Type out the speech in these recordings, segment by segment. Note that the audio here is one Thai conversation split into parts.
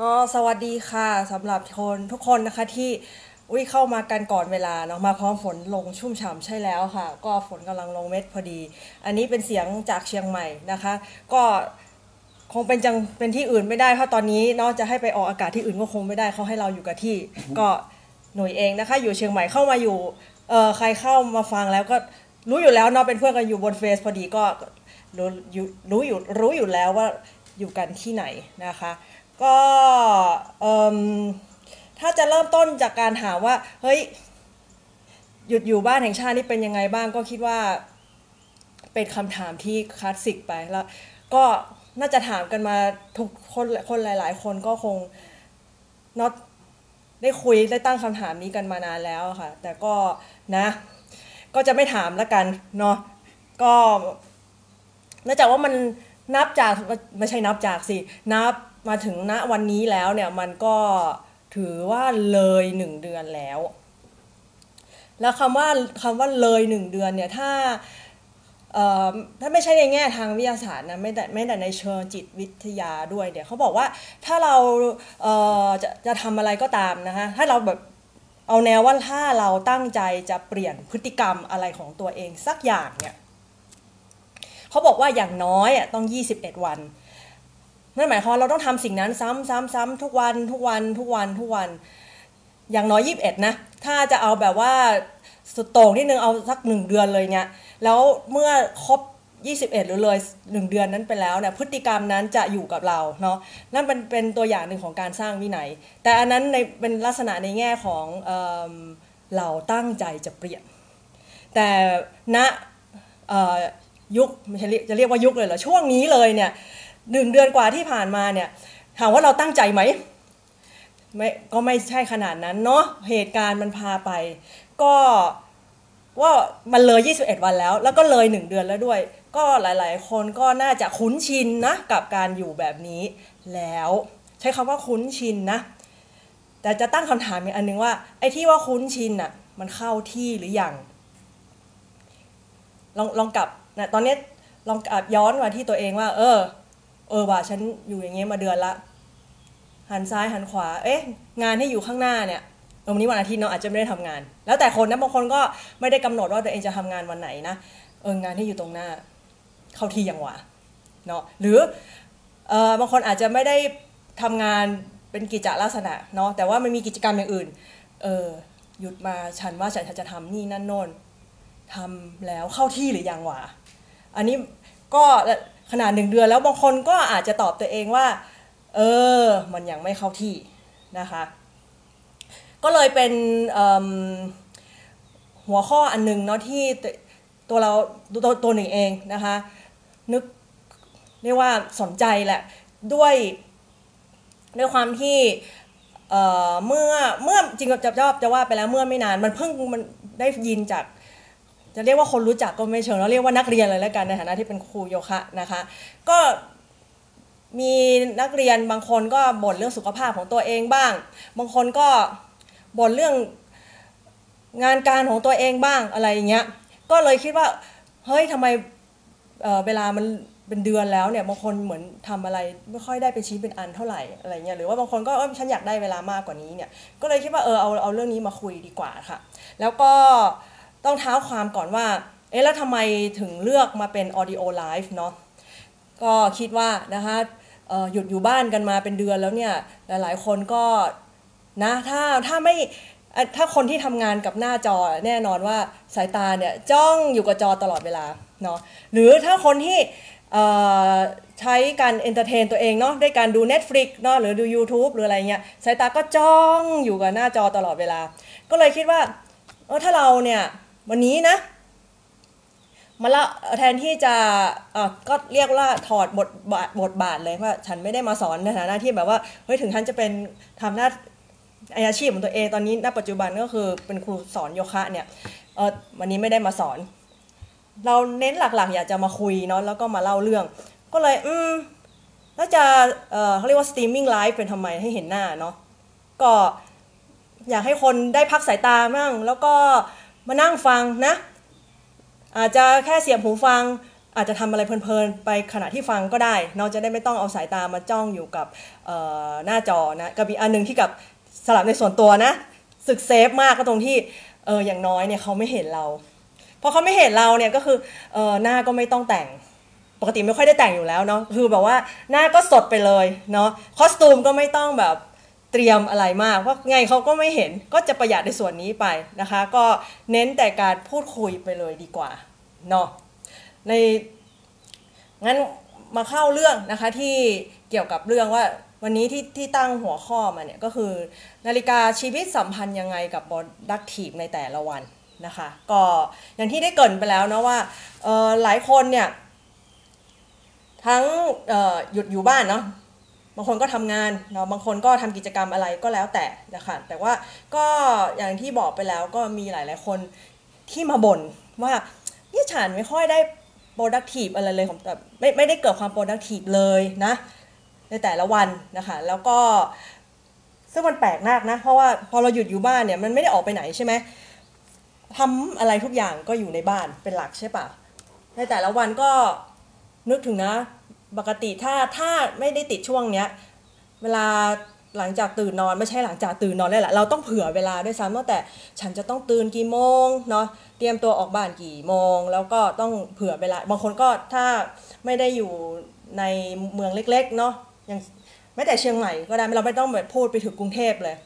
ก็สวัสดีค่ะสำหรับคนทุกคนนะคะที่อุ้ยเข้ามากันก่อนเวลาเนาะมาพร้อมฝนลงชุ่มฉ่ำใช่แล้วค่ะ ก็ฝนกำลังลงเม็ดพอดี อันนี้เป็นเสียงจากเชียงใหม่นะคะ ก็คงเป็นจังเป็นที่อื่นไม่ได้เพราะตอนนี้เนาะจะให้ไปออกอากาศที่อื่นก็คงไม่ได้เขาให้เราอยู่กับที่ ก็หน่วยเองนะคะ อยู่เชียงใหม่เข้ามาอยู่เออใครเข้ามาฟังแล้วก็รู้อยู่แล้วเนาะเป็นเพื่อนกันอยู่บนเฟซพอดีก็รู้อยู่รู้อยู่รู้อยู่แล้วว่าอยู่กันที่ไหนนะคะ ก็ถ้าจะเริ่มต้นจากการถามว่า เฮ้ย หยุดอยู่บ้านแห่งชาตินี่เป็นยังไงบ้างก็คิดว่า เป็นคำถามที่คลาสสิกไปแล้ว ก็น่าจะถามกันมาทุกคนคนหลาย ๆ คนก็คงน็อตได้คุยได้ตั้งคำถามนี้กันมานานแล้วค่ะ แต่ก็นะ ก็จะไม่ถามละกันเนาะก็เนื่องจากว่ามันนับจากไม่ใช่นับจากสิ นับ มาถึงณวันนี้แล้วเนี่ยมันก็ถือว่าเลยหนึ่งเดือนแล้ว แล้วคำว่าคำว่าเลยหนึ่งเดือนเนี่ยถ้าถ้าไม่ใช่ในแง่ทางวิทยาศาสตร์นะไม่แต่ไม่แต่ในเชิงจิตวิทยาด้วยเดี๋ยวเขาบอกว่าถ้าเราเจะจะทำอะไรก็ตามนะคะถ้าเราแบบเอาแนวว่าถ้าเราตั้งใจจะเปลี่ยนพฤติกรรมอะไรของตัวเองสักอย่างเนี่ยเขาบอกว่าอย่างน้อยอะต้อง 21 วัน นั่นหมายความเราต้องทำสิ่งนั้นซ้ำซ้ำซ้ำทุกวันทุกวันทุกวันทุกวัน อย่างน้อย21นะ ถ้าจะเอาแบบว่าสุดโต่งที่นึงเอาสักหนึ่งเดือนเลยเนี่ยแล้วเมื่อครบ 21 หรือเลยหนึ่งเดือนนั้นไปแล้วเนี่ยพฤติกรรมนั้นจะอยู่กับเราเนาะนั่นเป็นเป็นตัวอย่างหนึ่งของการสร้างวินัย แต่อันนั้นในเป็นลักษณะในแง่ของเออเราตั้งใจจะเปลี่ยน แต่ณเอ่อยุคจะเรียกว่ายุคเลยเหรอช่วงนี้เลยเนี่ย หนึ่งเดือนกว่าที่ผ่านมาเนี่ยถามว่าเราตั้งใจไหมไม่ก็ไม่ใช่ขนาดนั้นเนาะเหตุการณ์มันพาไป ก็ว่ามันเลย 21 วันแล้ว แล้วก็เลย 1 เดือนแล้วด้วย ก็หลาย ๆ คนก็น่าจะคุ้นชินนะกับการอยู่แบบนี้แล้ว ใช้คำว่าคุ้นชินนะ แต่จะตั้งคำถามอีกอันนึงว่า ไอ้ที่ว่าคุ้นชินอะมันเข้าที่หรือยังลองลองกลับนะตอนนี้ลองกลับย้อนมาที่ตัวเองว่า เออ เออว่าฉันอยู่อย่างเงี้ยมาเดือนละหันซ้ายหันขวา เอ๊ะ งานที่อยู่ข้างหน้าเนี่ยวันนี้วันอาทิตย์เนาะอาจจะไม่ได้ทำงาน แล้วแต่คนนะบางคนก็ไม่ได้กำหนดว่าตัวเองจะทำงานวันไหนนะเอองานที่อยู่ตรงหน้า เข้าที่ยังวะเนาะหรือเออบางคนอาจจะไม่ได้ทำงานเป็นกิจลักษณะเนาะแต่ว่ามันมีกิจกรรมอย่างอื่นเออหยุดมาฉันว่าฉันจะทำนี่นั่นโน่นทำแล้วเข้าที่หรือยังวะอันนี้ก็ ขนาดหนึ่งเดือนแล้วบางคนก็อาจจะตอบตัวเองว่า เออ มันยังไม่เข้าที่นะคะ ก็เลยเป็นหัวข้ออันนึงเนาะที่ตัวเราตัวตัวหนึ่งเองนะคะ นึกเรียกว่าสนใจแหละ ด้วยด้วยความที่เเมื่อเมื่อจริงจะจะจะว่าไปแล้วเมื่อไม่นาน มันเพิ่งมันได้ยินจาก จะเรียกว่าคนรู้จักก็ไม่เชิงเราเรียกว่านักเรียนเลยแล้วกันในฐานะที่เป็นครูโยคะนะคะ ก็มีนักเรียนบางคนก็บ่นเรื่องสุขภาพของตัวเองบ้าง บางคนก็บ่นเรื่องงานการของตัวเองบ้างอะไรอย่างเงี้ยก็เลยคิดว่าเฮ้ยทำไมเเวลามันเป็นเดือนแล้วเนี่ยบางคนเหมือนทำอะไรไม่ค่อยได้เป็นชิ้นเป็นอันเท่าไหร่อะไรเงี้ยหรือว่าบางคนก็เออฉันอยากได้เวลามากกว่านี้เนี่ยก็เลยคิดว่าเออเอาเอาเรื่องนี้มาคุยดีกว่าค่ะ แล้วก็ ต้องเท้าความก่อนว่า เอ๊ะแล้วทำไมถึงเลือกมาเป็น audio live เนาะก็คิดว่านะคะหยุดอยู่บ้านกันมาเป็นเดือนแล้วเนี่ย หลายๆ คนก็นะถ้าถ้าไม่ถ้าคนที่ทำงานกับหน้าจอแน่นอนว่าสายตาเนี่ยจ้องอยู่กับจอตลอดเวลาเนาะหรือถ้าคนที่ใช้การเอนเตอร์เทนตัวเองเนาะด้วยการดู Netflix เนาะหรือดู YouTube หรืออะไรเงี้ยสายตาก็จ้องอยู่กับหน้าจอตลอดเวลา ก็เลยคิดว่าเออถ้าเราเนี่ย วันนี้นะมาละแทนที่จะก็เรียกว่าถอดบทบาทบทบาทเลยว่า ฉันไม่ได้มาสอนในฐานะที่แบบว่าเฮ้ยถึงฉันจะเป็นทำหน้าอาชีพของตัวเองตอนนี้ณปัจจุบันก็คือเป็นครูสอนโยคะเนี่ยเออวันนี้ไม่ได้มาสอน เราเน้นหลักๆ อยากจะมาคุยเนาะแล้วก็มาเล่าเรื่อง ก็เลยอืมแล้วจะเออเขาเรียกว่า streaming live เป็นทำไมให้เห็นหน้าเนาะก็อยากให้คนได้พักสายตาบ้างแล้วก็ มานั่งฟังนะ อาจจะแค่เสียบหูฟัง อาจจะทำอะไรเพลินๆ ไปขณะที่ฟังก็ได้เนาจะได้ไม่ต้องเอาสายตามาจ้องอยู่กับหน้าจอนะกับอีกอันหนึ่งที่กับสลับในส่วนตัวนะสึกเซฟมากก็ตรงที่เอออย่างน้อยเนี่ยเขาไม่เห็นเราพอเขาไม่เห็นเราเนี่ยก็คือเออหน้าก็ไม่ต้องแต่งปกติไม่ค่อยได้แต่งอยู่แล้วเนาะคือแบบว่าหน้าก็สดไปเลยเนาะคอสตูมก็ไม่ต้องแบบ เตรียมอะไรมากเพราะไงเขาก็ไม่เห็นก็จะประหยัดในส่วนนี้ไปนะคะ ก็เน้นแต่การพูดคุยไปเลยดีกว่าเนาะในงั้นมาเข้าเรื่องนะคะที่เกี่ยวกับเรื่องว่าวันนี้ที่ที่ตั้งหัวข้อมาเนี่ยก็คือ นาฬิกาชีวิตสัมพันธ์ยังไงกับบอดักทีฟในแต่ละวันนะคะก็อย่างที่ได้เกินไปแล้วนะว่าหลายคนเนี่ยทั้งหยุดอยู่บ้านเนาะางคนก็ทำงานเนาะบางคนก็ทำกิจกรรมอะไรก็แล้วแต่นะคะแต่ว่าก็อย่างที่บอกไปแล้วก็มีหลาย ๆ คนที่มาบ่นว่าเนี่ยฉันไม่ค่อยได้ productive อะไรเลยของแต่ไม่ไม่ได้เกิดความ productive เลยนะในแต่ละวันนะคะแล้วก็ซึ่งมันแปลกมากนะ เพราะว่าพอเราหยุดอยู่บ้านเนี่ยมันไม่ได้ออกไปไหนใช่ไหมทำอะไรทุกอย่างก็อยู่ในบ้านเป็นหลักใช่ปะในแต่ละวันก็นึกถึงนะ ปกติถ้าถ้าไม่ได้ติดช่วงเนี้ยเวลาหลังจากตื่นนอนไม่ใช่หลังจากตื่นนอนเลยแหละเราต้องเผื่อเวลาด้วยซ้ำตั้งแต่ฉันจะต้องตื่นกี่โมงเนาะเตรียมตัวออกบ้านกี่โมง แล้วก็ต้องเผื่อเวลาบางคนก็ถ้าไม่ได้อยู่ในเมืองเล็กๆเนาะอย่างแม้แต่เชียงใหม่ก็ได้เราไม่ต้องแบบพูดไปถึงกรุงเทพเลย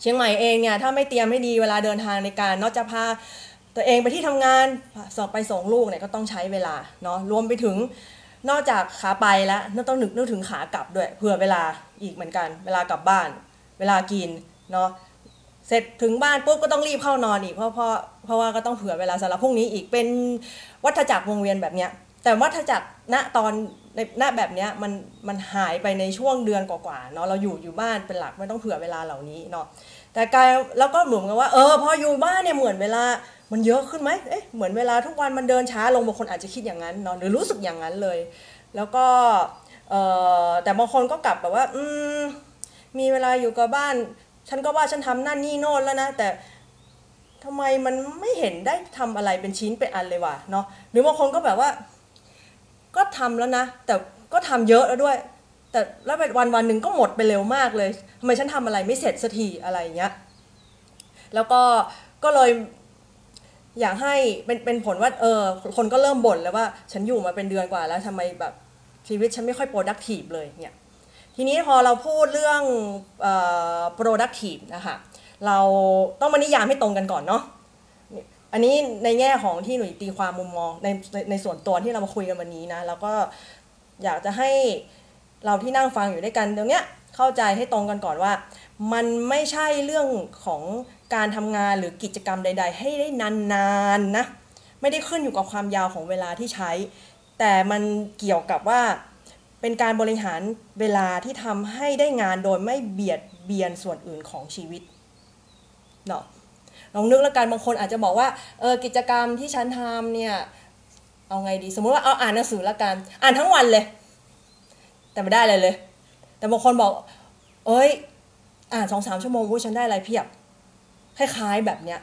เชียงใหม่เองเนี่ยถ้าไม่เตรียมไม่ดีเวลาเดินทางในการเนอกจากพาตัวเองไปที่ทำงานสอบไปส่งลูกเนี่ยก็ต้องใช้เวลาเนาะรวมไปถึง นอกจากขาไปแล้วน่าต้องนึกนึกถึงขากลับด้วยเผื่อเวลาอีกเหมือนกัน เวลากลับบ้าน เวลากินเนาะเสร็จถึงบ้านปุ๊บก็ต้องรีบเข้านอนอีกเพราะเพราะเพราะว่าก็ต้องเผื่อเวลาสำหรับพรุ่งนี้อีกเป็นวัฏจักรวงเวียนแบบเนี้ยแต่วัฏจักรณตอนในหน้าแบบนี้มันมันหายไปในช่วงเดือนกว่าๆเนาะเราอยู่อยู่บ้านเป็นหลักไม่ต้องเผื่อเวลาเหล่านี้เนาะ แต่กายแล้วก็เหมุนกันว่าเออพออยู่บ้านเนี่ยเหมือนเวลามันเยอะขึ้นไหมเอ๊ะเหมือนเวลาทุกวันมันเดินช้าลงบางคนอาจจะคิดอย่างนั้นเนาะหรือรู้สึกอย่างนั้นเลย แล้วก็เออแต่บางคนก็กลับแบบว่า อืมมีเวลาอยู่กับบ้าน ฉันก็ว่าฉันทำนั่นนี่โน่นแล้วนะแต่ทำไมมันไม่เห็นได้ทำอะไรเป็นชิ้นเป็นอันเลยวะเนาะหรือบางคนก็แบบว่า ก็ทำแล้วนะ แต่ก็ทำเยอะแล้วด้วย แต่แล้วเป็นวันวันหนึ่งก็หมดไปเร็วมากเลยทำไมฉันทำอะไรไม่เสร็จสักทีอะไรเงี้ยแล้วก็ก็เลยอยากให้เป็นเป็นผลว่าเออคนก็เริ่มบ่นแล้วว่า ฉันอยู่มาเป็นเดือนกว่าแล้วทำไมแบบชีวิตฉันไม่ค่อย productive เลยเนี่ยทีนี้พอเราพูดเรื่อง productive นะคะเราต้องมานิยามให้ตรงกันก่อนเนาะอันนี้ในแง่ของที่หนุ่ยตีความมุมมองในในในส่วนตัวที่เรามาคุยกันวันนี้นะแล้วก็อยากจะให้ เราที่นั่งฟังอยู่ด้วยกันตรงเนี้ยเข้าใจให้ตรงกันก่อนว่า มันไม่ใช่เรื่องของการทำงานหรือกิจกรรมใด ๆ ให้ได้นานๆนะไม่ได้ขึ้นอยู่กับความยาวของเวลาที่ใช้ แต่มันเกี่ยวกับว่าเป็นการบริหารเวลาที่ทำให้ได้งานโดยไม่เบียดเบียนส่วนอื่นของชีวิตเนาะลองนึกแล้วกันบางคนอาจจะบอกว่าเออกิจกรรมที่ฉันทำเนี่ยเอาไงดี สมมติว่าเอาอ่านหนังสือละกัน อ่านทั้งวันเลย แต่ไม่ได้เลยเลย แต่บางคนบอก เอ้ย อ่านสองสามชั่วโมงวุ้ยฉันได้อะไรเพียบ คล้ายๆแบบเนี้ย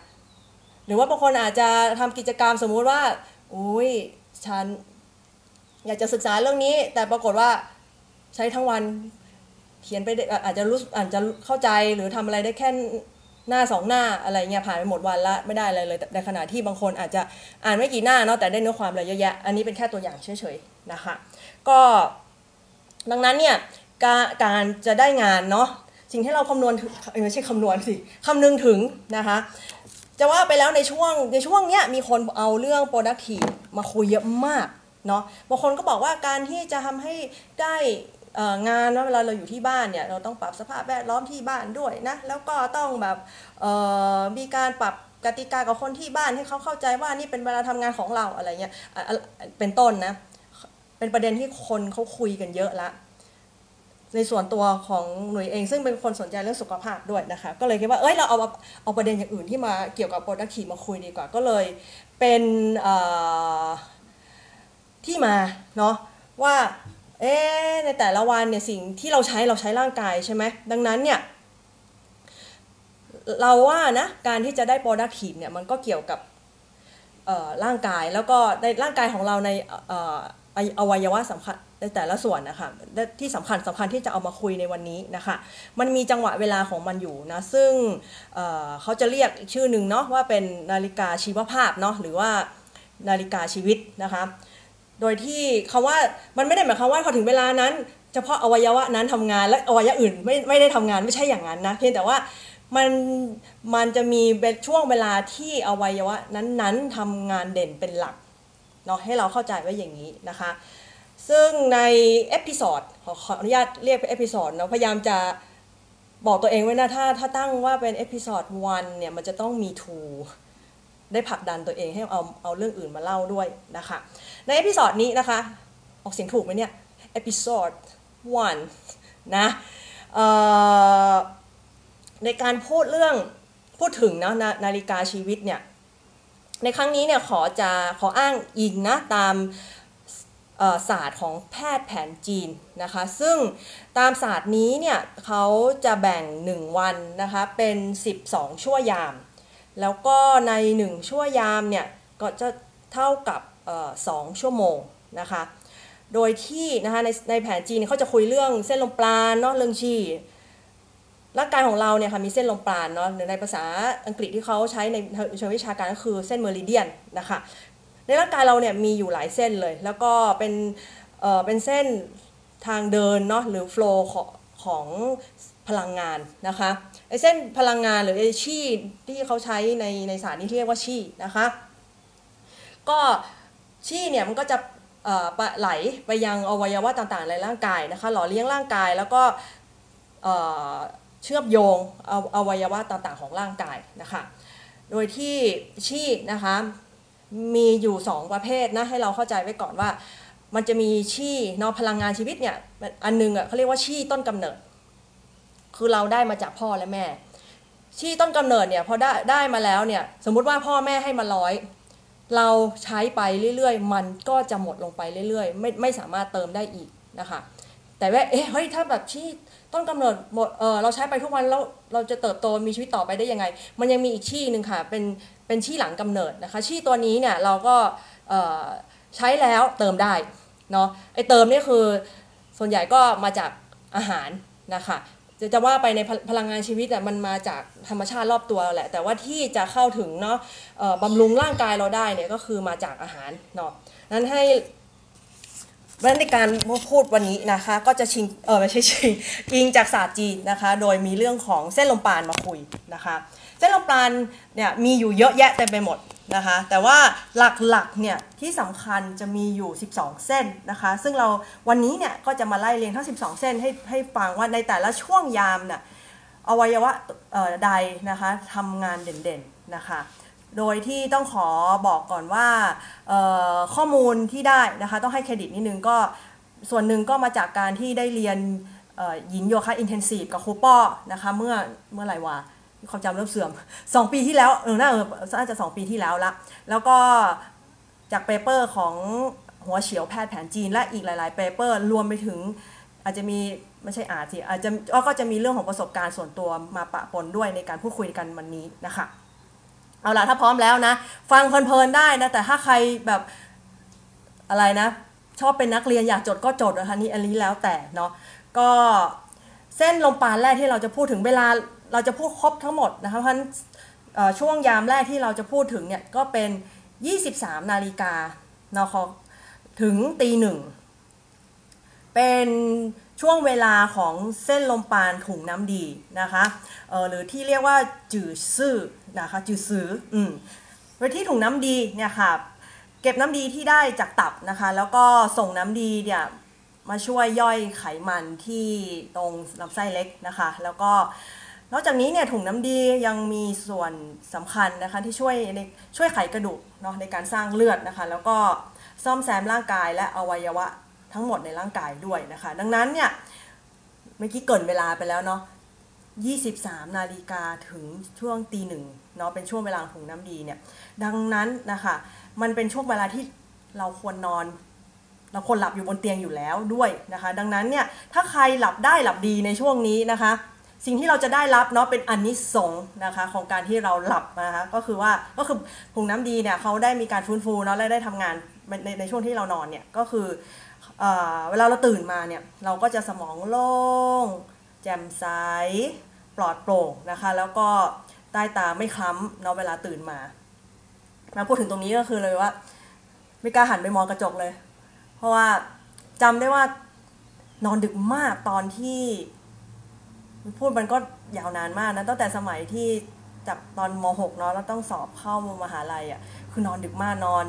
หรือว่าบางคนอาจจะทำกิจกรรมสมมุติว่า อุ้ยฉัน อยากจะศึกษาเรื่องนี้ แต่ปรากฏว่าใช้ทั้งวันเขียนไปอาจจะรู้อาจจะเข้าใจหรือทำอะไรได้แค่หน้าสองหน้าอะไรเงี้ยผ่านไปหมดวันละไม่ได้อะไรเลยในขณะที่บางคนอาจจะอ่านไม่กี่หน้าเนาะแต่ได้เนื้อความอะไรเยอะแยะ อันนี้เป็นแค่ตัวอย่างเฉยๆนะคะ ก็ ดังนั้นเนี่ยการการจะได้งานเนาะสิ่งที่เราคำนวณถึงเอ้ไม่ใช่คำนวณสิคำนึงถึงนะคะจะว่าไปแล้วในช่วงในช่วงเนี้ยมีคนเอาเรื่อง productive มาคุยเยอะมากเนาะบางคนก็บอกว่าการที่จะทำให้ได้งานว่าเวลาเราอยู่ที่บ้านเนี่ยเราต้องปรับสภาพแวดล้อมที่บ้านด้วยนะแล้วก็ต้องแบบมีการปรับกติกากับคนที่บ้านให้เขาเข้าใจว่านี่เป็นเวลาทำงานของเราอะไรเงี้ยเป็นต้นนะ เป็นประเด็นที่คนเขาคุยกันเยอะละ ในส่วนตัวของหน่ยเอง ซึ่งเป็นคนสนใจเรื่องสุขภาพด้วยนะคะ ก็เลยคิดว่าเอ้ยเราเอาเอาประเด็นอย่างอื่นที่มาเกี่ยวกับ productive มาคุยดีกว่า ก็เลยเป็นที่มาเนาะว่าเอ๊ในแต่ละวันเนี่ยสิ่งที่เราใช้เราใช้ร่างกายใช่ไหมดังนั้นเนี่ยเราว่านะการที่จะได้ productive เนี่ยมันก็เกี่ยวกับร่างกายแล้วก็ในร่างกายของเราใน อวัยวะสำคัญในแต่ละส่วนนะคะที่สำคัญสำคัญที่จะเอามาคุยในวันนี้นะคะ มันมีจังหวะเวลาของมันอยู่นะ ซึ่งเเขาจะเรียกชื่อหนึ่งเนาะว่าเป็นนาฬิกาชีวภาพเนาะหรือว่านาฬิกาชีวิตนะคะ โดยที่คำว่ามันไม่ได้หมายความว่าพอถึงเวลานั้นเฉพาะอวัยวะนั้นทำงานและอวัยวะอื่นไม่ไม่ได้ทำงานไม่ใช่อย่างนั้นนะเพียงแต่ว่ามันมันจะมีเป็นช่วงเวลาที่อวัยวะนั้นๆทำงานเด่นเป็นหลัก เนาะให้เราเข้าใจไว้อย่างนี้นะคะ ซึ่งในเอพิ o d ดขอขออนุญาตเรียกเป็นเอพิ o d ดเนาะพยายามจะบอกตัวเองไว้นะถ้าถ้าตั้งว่าเป็นเอพิ o d ดวันเนี่ยมันจะต้องมี two ได้ผลักดันตัวเองให้เอาเอาเรื่องอื่นมาเล่าด้วยนะคะ ในเอพิ o d ดนี้นะคะ ออกเสียงถูกไหมเนี่ยเอพิ o d ด one นะในการพูดเรื่องพูดถึงนะนานาฬิกาชีวิตเนี่ย ในครั้งนี้เนี่ยขอจะขออ้างอิงนะตามศาสตร์ของแพทย์แผนจีนนะคะ ซึ่งตามศาสตร์นี้เนี่ยเขาจะแบ่ง 1 วันนะคะเป็น 12 ชั่วยาม แล้วก็ใน 1 ชั่วยามเนี่ยก็จะเท่ากับออ2ชั่วโมงนะคะ โดยที่นะคะในในแผนจีนเนี่ยเขาจะคุยเรื่องเส้นลมปราณเนาะเรื่องชี ร่างกายของเราเนี่ยค่ะมีเส้นลมปราณเนาะหรือในภาษาอังกฤษที่เขาใช้ในเชิงวิชาการก็คือเส้นเมอริเดียนนะคะในร่างกายเราเนี่ยมีอยู่หลายเส้นเลย แล้วก็เป็นเอ่อเป็นเส้นทางเดินเนาะหรือโฟล์ของของพลังงานนะคะไอเส้นพลังงานหรือไอชีที่เขาใช้ในในศาสตร์นี้ที่เรียกว่าชีนะคะก็ชีเนี่ยมันก็จะเอ่อปะไหลไปยังอวัยวะต่างๆในร่างกายนะคะหล่อเลี้ยงร่างกายแล้วก็ เชื่อมโยงออวัยวะต่างๆ ของร่างกายนะคะ โดยที่ชีนะคะมีอยู่ 2 ประเภทนะให้เราเข้าใจไว้ก่อนว่า มันจะมีชีเนาะพลังงานชีวิตเนี่ยอันหนึงอะเขาเรียกว่าชีต้นกำเนิด คือเราได้มาจากพ่อและแม่ ชีต้นกำเนิดเนี่ยพอได้ได้มาแล้วเนี่ยสมมุติว่าพ่อแม่ให้มาร้อยเราใช้ไปเรื่อยๆ มันก็จะหมดลงไปเรื่อยๆ ไม่ไม่สามารถเติมได้อีกนะคะ แต่ว่าเอ๊ะเฮ้ยถ้าแบบที่ ต้นกำเนิดหมดเออเราใช้ไปทุกวันแล้วเราจะเติบโตมีชีวิตต่อไปได้ยังไง มันยังมีอีกชี่หนึ่งค่ะเป็นเป็นชี่หลังกำเนิดนะคะ ชี่ตัวนี้เนี่ยเราก็ใช้แล้วเติมได้เนาะไอเติมนี่คือส่วนใหญ่ก็มาจากอาหารนะคะจะจะว่าไปในพลพลังงานชีวิตอะมันมาจากธรรมชาติรอบตัวแหละ แต่ว่าที่จะเข้าถึงเนาะบำรุงร่างกายเราได้เนี่ยก็คือมาจากอาหารเนาะนั้นให้ เพราะฉะนั้นในการพูดวันนี้นะคะก็จะชิงเออไม่ใช่ชิงอิงจากศาสตร์จีนนะคะ โดยมีเรื่องของเส้นลมปราณมาคุยนะคะ เส้นลมปราณเนี่ยมีอยู่เยอะแยะเต็มไปหมดนะคะแต่ว่าหลักๆเนี่ยที่สำคัญจะมีอยู่ 12 เส้นนะคะ ซึ่งเราวันนี้เนี่ยก็จะมาไล่เรียงทั้ง 12 เส้นให้ให้ฟังว่าในแต่ละช่วงยามเนี่ยอวัยวะใดนะคะทำงานเด่นๆนะคะ โดยที่ต้องขอบอกก่อนว่าข้อมูลที่ได้นะคะต้องให้เครดิตนิดนึงก็ส่วนหนึ่งก็มาจากการที่ได้เรียนหยินโยคะ intensive กับครูป้อนะคะเมื่อเมื่อไหร่วะความจำเริ่มเสื่อม 2 ปีที่แล้วเออน่าเออน่าจะ 2 ปีที่แล้วละแล้วก็จาก paper ของหัวเฉียวแพทย์แผนจีน และอีกหลาย ๆ paper รวมไปถึงอาจจะมีไม่ใช่อาจสิอาจจะก็จะมีเรื่องของประสบการณ์ส่วนตัวมาปะปนด้วยในการพูดคุยกันวันนี้นะคะ เอาล่ะถ้าพร้อมแล้วนะ ฟังเพลินๆได้นะ แต่ถ้าใครแบบอะไรนะ ชอบเป็นนักเรียนอยากจดก็จดนะคะนี่อันนี้แล้วแต่เนาะก็เส้นลมปานแรกที่เราจะพูดถึงเวลาเราจะพูดครบทั้งหมดนะคะเพราะฉะนั้นช่วงยามแรกที่เราจะพูดถึงเนี่ยก็เป็น 23 นาฬิกาเนาะถึงตีหนึ่งเป็น ช่วงเวลาของเส้นลมปานถุงน้ำดีนะคะเออหรือที่เรียกว่าจือซื่อนะคะจือซื้ออืมโดยที่ถุงน้ำดีเนี่ยค่ะเก็บน้ำดีที่ได้จากตับนะคะ แล้วก็ส่งน้ำดีเนี่ยมาช่วยย่อยไขมันที่ตรงลำไส้เล็กนะคะ แล้วก็นอกจากนี้เนี่ยถุงน้ำดียังมีส่วนสำคัญนะคะที่ช่วยในช่วยไขกระดูกเนาะในการสร้างเลือดนะคะ แล้วก็ซ่อมแซมร่างกายและอวัยวะ ทั้งหมดในร่างกายด้วยนะคะ ดังนั้นเนี่ยเมื่อกี้เกินเวลาไปแล้วเนาะ23 นาฬิกาถึงช่วงตีหนึ่งเนาะเป็นช่วงเวลาถุงน้ำดีเนี่ย ดังนั้นนะคะมันเป็นช่วงเวลาที่เราควรนอน เราควรหลับอยู่บนเตียงอยู่แล้วด้วยนะคะ ดังนั้นเนี่ยถ้าใครหลับได้หลับดีในช่วงนี้นะคะ สิ่งที่เราจะได้รับเนาะเป็นอนนิสงส์นะคะของการที่เราหลับนะคะก็คือว่าก็คือถุงน้ำดีเนี่ยเขาได้มีการฟื้นฟูเนาะและได้ทำงานในในช่วงที่เรานอนเนี่ยก็คือ เวลาเราตื่นมาเนี่ย เราก็จะสมองโล่ง แจ่มใส ปลอดโปร่งนะคะ แล้วก็ใต้ตาไม่คล้ำเนาะเวลาตื่นมามาพูดถึงตรงนี้ก็คือเลยว่า ไม่กล้าหันไปมองกระจกเลย เพราะว่าจำได้ว่านอนดึกมากตอนที่ พูดมันก็ยาวนานมากนะตั้งแต่สมัยที่จากตอนม .6 เนาะแล้วต้องสอบเข้ามหาลัยอะคือนอนดึกมากนอน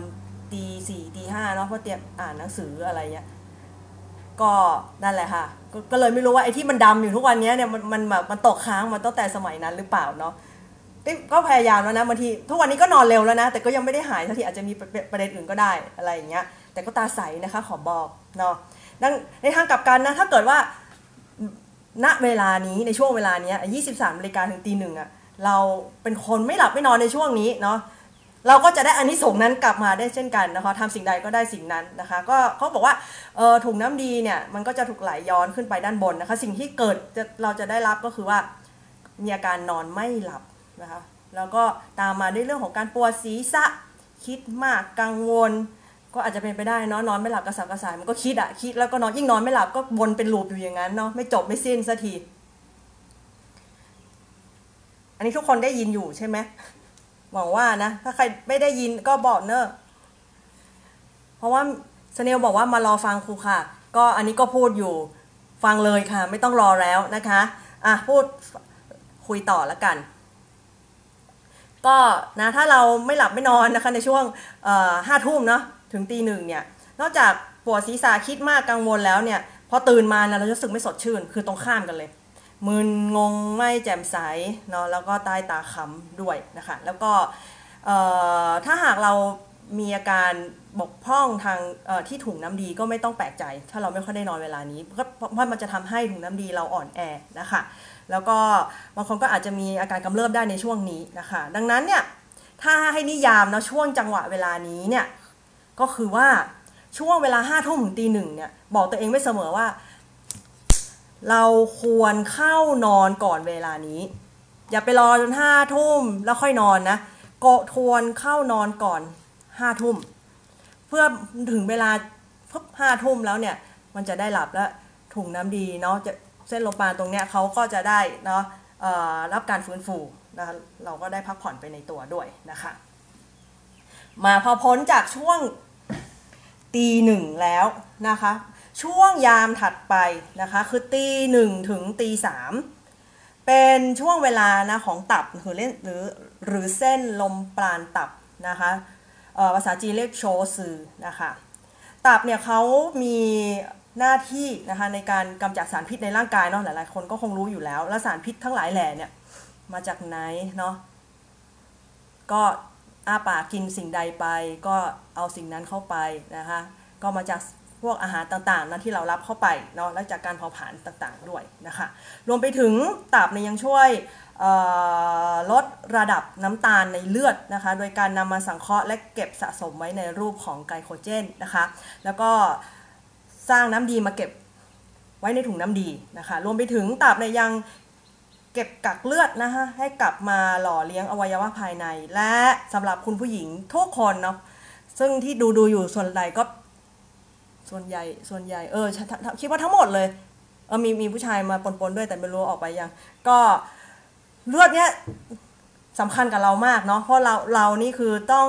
ตีสี่ตีห้าเนาะเพราะเตรียมอ่านหนังสืออะไรเงี้ย ก็นั่นแหละค่ะกก็เลยไม่รู้ว่าไอ้ที่มันดำอยู่ทุกวันนี้เนี่ยมันมันแบบมันตกค้างมาตั้งแต่สมัยนั้นหรือเปล่าเนาะก็พยายามแล้วนะบางทีทุกวันนี้ก็นอนเร็วแล้วนะ แต่ก็ยังไม่ได้หายสักทีอาจจะมีประเด็นอื่นก็ได้อะไรอย่างเงี้ยแต่ก็ตาใสนะคะขอบอกเนาะดังในทางกลับกันนะถ้าเกิดว่าณเวลานี้ในช่วงเวลานี้ย23นาฬิกาถึงตีหนึ่งอะเราเป็นคนไม่หลับไม่นอนในช่วงนี้เนาะ เราก็จะได้อันนี้ส่งส์นั้นกลับมาได้เช่นกันนะคะทำสิ่งใดก็ได้สิ่งนั้นนะคะ ก็เขาบอกว่าเออถุงน้ำดีเนี่ยมันก็จะถูกไหลย้อนขึ้นไปด้านบนนะคะ สิ่งที่เกิดเราจะได้รับก็คือว่ามีอาการนอนไม่หลับนะคะแล้วก็ตามมาด้วยเรื่องของการปวดศีรษะคิดมากกังวล ก็อาจจะเป็นไปได้เนาะนอนไม่หลับกระสับกระส่ายมันก็คิดอะคิดแล้วก็นอนยิ่งนอนไม่หลับก็วนเป็นลูปอยู่อย่างนั้นเนาะไม่จบไม่สิ้นสักทีอันนี้ทุกคนได้ยินอยู่ใช่ไหม หวังว่านะ ถ้าใครไม่ได้ยินก็บอกเนอะเพราะว่าสเนลบอกว่ามารอฟังครูค่ะ ก็อันนี้ก็พูดอยู่ฟังเลยค่ะ ไม่ต้องรอแล้วนะคะอะพูดคุยต่อแล้วกัน ก็นะถ้าเราไม่หลับไม่นอนนะคะในช่วงห้าทุ่มเนาะถึงตีหนึ่งเนี่ยนอกจากปวดศีรษะคิดมากกังวลแล้วเนี่ยพอตื่นมานะเราจะรู้สึกไม่สดชื่น คือตรงข้ามกันเลย มึนงงไม่แจ่มใสเนาะแล้วก็ใต้ตาค้ำด้วยนะคะแล้วก็ถ้าหากเรามีอาการบกพร่องทางที่ถุงน้ำดีก็ไม่ต้องแปลกใจ ถ้าเราไม่ค่อยได้นอนเวลานี้เพราะมันจะทำให้ถุงน้ำดีเราอ่อนแอนะคะแล้วก็บางคนก็อาจจะมีอาการกำเริบได้ในช่วงนี้นะคะ ดังนั้นเนี่ยถ้าให้นิยามเนาะช่วงจังหวะเวลานี้เนี่ยก็คือว่าช่วงเวลาห้าทุ่มถึงตีหนึ่งเนี่ยบอกตัวเองไว้เสมอว่า เราควรเข้านอนก่อนเวลานี้ อย่าไปรอจนห้าทุ่มแล้วค่อยนอนนะก็ควรเข้านอนก่อนห้าทุ่มเพื่อถึงเวลาปุ๊บห้าทุ่มแล้วเนี่ย มันจะได้หลับแล้วถุงน้ำดีเนาะจะเส้นโลมปาณตรงเนี้ยเขาก็จะได้เนาะรับการฟื้นฟูนะคะเราก็ได้พักผ่อนไปในตัวด้วยนะคะ มาพอพ้นจากช่วงตีหนึ่งแล้วนะคะ ช่วงยามถัดไปนะคะ คือตีหนึ่งถึงตีสามเป็นช่วงเวลานะของตับหรือเล่นหรือหรือเส้นลมปราณตับนะคะภาษาจีนเรียกโชซือนะคะตับเนี่ยเขามีหน้าที่นะคะในการกำจัดสารพิษในร่างกายเนาะหลายๆคนก็คงรู้อยู่แล้ว แล้วสารพิษทั้งหลายแหล่เนี่ยมาจากไหนเนาะก็อาปากกินสิ่งใดไป ก็เอาสิ่งนั้นเข้าไปนะคะก็มาจาก พวกอาหารต่างๆนั้นที่เรารับเข้าไปเนาะและจากการเผาผลาญต่างๆด้วยนะคะรวมไปถึงตับเนี่ยยังช่วยลดระดับน้ำตาลในเลือดนะคะ โดยการนำมาสังเคราะห์และเก็บสะสมไว้ในรูปของไกลโคเจนนะคะ แล้วก็สร้างน้ำดีมาเก็บไว้ในถุงน้ำดีนะคะ รวมไปถึงตับเนี่ยยังเก็บกักเลือดนะคะให้กลับมาหล่อเลี้ยงอวัยวะภายใน และสำหรับคุณผู้หญิงทุกคนเนาะซึ่งที่ดูดูอยู่ส่วนใหญ่ก็ ส่วนใหญ่ส่วนใหญ่เออคิดว่าทั้งหมดเลยเออมีมีผู้ชายมาปนๆด้วยแต่ไม่รู้ออกไปยัง ก็เลือดเนี้ยสำคัญกับเรามากเนาะเพราะเราเรานี่คือต้อง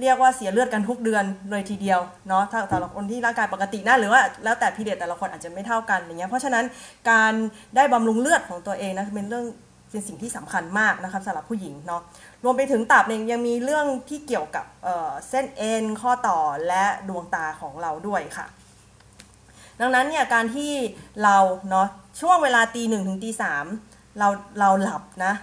เรียกว่าเสียเลือดกันทุกเดือนเลยทีเดียวเนาะถ้าแต่ละคนที่ร่างกายปกตินะหรือว่าแล้วแต่พีเดียแต่ละคนอาจจะไม่เท่ากันอย่างเงี้ยเพราะฉะนั้นการได้บำรุงเลือดของตัวเองนะเป็นเรื่อง เป็นสิ่งที่สำคัญมากนะครับสำหรับผู้หญิงเนาะรวมไปถึงตับเนี่ยยังมีเรื่องที่เกี่ยวกับเเส้นเอ็นข้อต่อและดวงตาของเราด้วยค่ะ ดังนั้นเนี่ยการที่เราเนาะช่วงเวลาตีหนึ่งถึงตีสามเราเราหลับนะ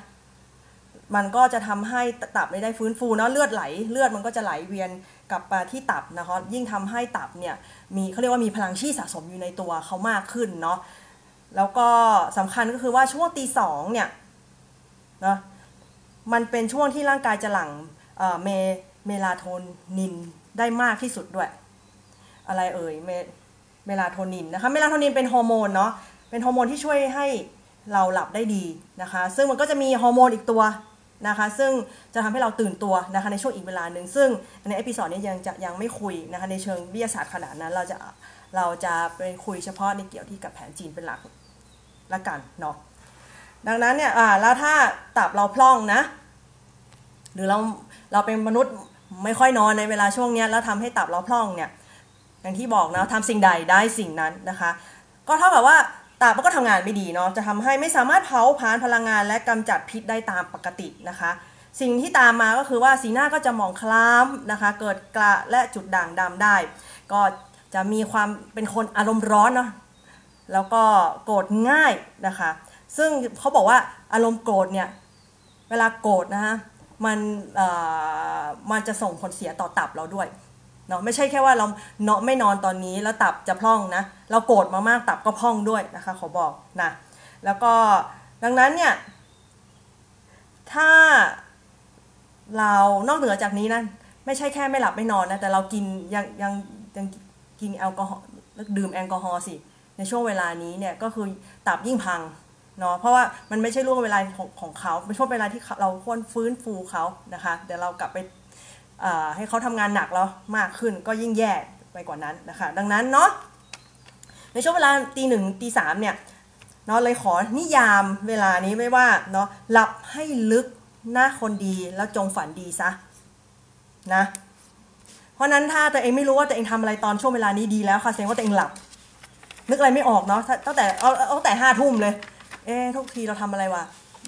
มันก็จะทำให้ตับไม่ได้ฟื้นฟูเนาะเลือดไหล เลือดมันก็จะไหลเวียนกลับมาที่ตับนะคะยิ่งทำให้ตับเนี่ยมีเขาเรียกว่ามีพลังชีสะสมอยู่ในตัวเขามากขึ้นเนาะแล้วก็สำคัญก็คือว่าช่วงตีสองเนี่ย นะมันเป็นช่วงที่ร่างกายจะหลั่งเมเมลาโทนินได้มากที่สุดด้วย อะไรเอ่ยเมเมลาโทนินนะคะเมลาโทนินเป็นฮอร์โมนเนาะเป็นฮอร์โมนที่ช่วยให้เราหลับได้ดีนะคะ ซึ่งมันก็จะมีฮอร์โมนอีกตัวนะคะ ซึ่งจะทำให้เราตื่นตัวนะคะในช่วงอีกเวลาหนึ่งซึ่งใน episode นี้ยังจะยังไม่คุยนะคะในเชิงวิทยาศาสตร์ขนาดนั้นเราจะเราจะไปคุยเฉพาะในเกี่ยวที่กับแผนจีนเป็นหลักละกันเนาะ ดังนั้นเนี่ยอ่าแล้วถ้าตับเราพร่องนะ หรือเราเราเป็นมนุษย์ไม่ค่อยนอนในเวลาช่วงนี้แล้วทำให้ตับเราพร่องเนี่ยอย่างที่บอกนะทำสิ่งใดได้สิ่งนั้นนะคะ ก็เท่ากับว่าตับมันก็ทำงานไม่ดีเนาะจะทำให้ไม่สามารถเผาผลาญพลังงานและกำจัดพิษได้ตามปกตินะคะ สิ่งที่ตามมาก็คือว่าสีหน้าก็จะมองคล้ำนะคะ เกิดกระและจุดด่างดำได้ ก็จะมีความเป็นคนอารมณ์ร้อนเนาะแล้วก็โกรธง่ายนะคะ ซึ่งเขาบอกว่าอารมณ์โกรธเนี่ย เวลาโกรธนะคะมันมันจะส่งผลเสียต่อตับเราด้วยเนาะไม่ใช่แค่ว่าเราเนาะไม่นอนตอนนี้แล้วตับจะพร่องนะ เราโกรธมามากตับก็พร่องด้วยนะคะขอบอกนะแล้วก็ดังนั้นเนี่ยถ้าเรานอกเหนือจากนี้นะไม่ใช่แค่ไม่หลับไม่นอนนะแต่เรากินยังยังยังกินแอลกอฮอล์ดื่มแอลกอฮอล์สิในช่วงเวลานี้เนี่ยก็คือตับยิ่งพัง เนาะเพราะว่ามันไม่ใช่ช่วงเวลาของของเขาเป็นช่วงเวลาที่เราควรฟื้นฟูเขานะคะเดี๋ยวเรากลับไปให้เขาทำงานหนักแล้วมากขึ้นก็ยิ่งแย่ไปกว่านั้นนะคะ ดังนั้นเนาะในช่วงเวลาตีหนึ่งตีสามเนี่ยเนาะเลยขอนิยามเวลานี้ไว้ว่าเนาะหลับให้ลึกหน้าคนดีแล้วจงฝันดีซะนะเพราะนั้นถ้าตัวเองไม่รู้ว่าตัวเองทำอะไรตอนช่วงเวลานี้ดีแล้วค่ะแสดงว่าตัวเองหลับนึกอะไรไม่ออกเนาะตั้งแต่เอาตั้งแต่ห้าทุ่มเลย เอ๊ทุกทีเราทำอะไรวะ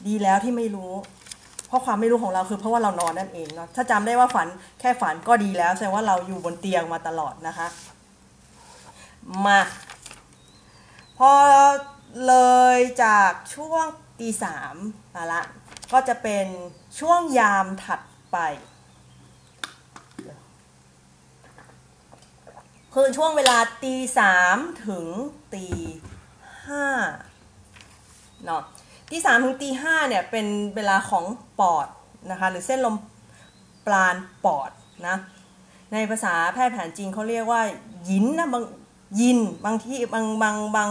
ดีแล้วที่ไม่รู้ เพราะความไม่รู้ของเราคือเพราะว่าเรานอนนั่นเองเนาะถ้าจำได้ว่าฝันแค่ฝันก็ดีแล้วแสดงว่าเราอยู่บนเตียงมาตลอดนะคะ มาพอเลยจากช่วงตีสามมาละก็จะเป็นช่วงยามถัดไปคือช่วงเวลาตีสามถึงตีห้า เนาะตีสามถึงตีห้าเนี่ยเป็นเวลาของปอดนะคะหรือเส้นลมปราณปอดนะในภาษาแพทย์แผนจีนเขาเรียกว่ายินนะบางยินบางที่บางบางบาง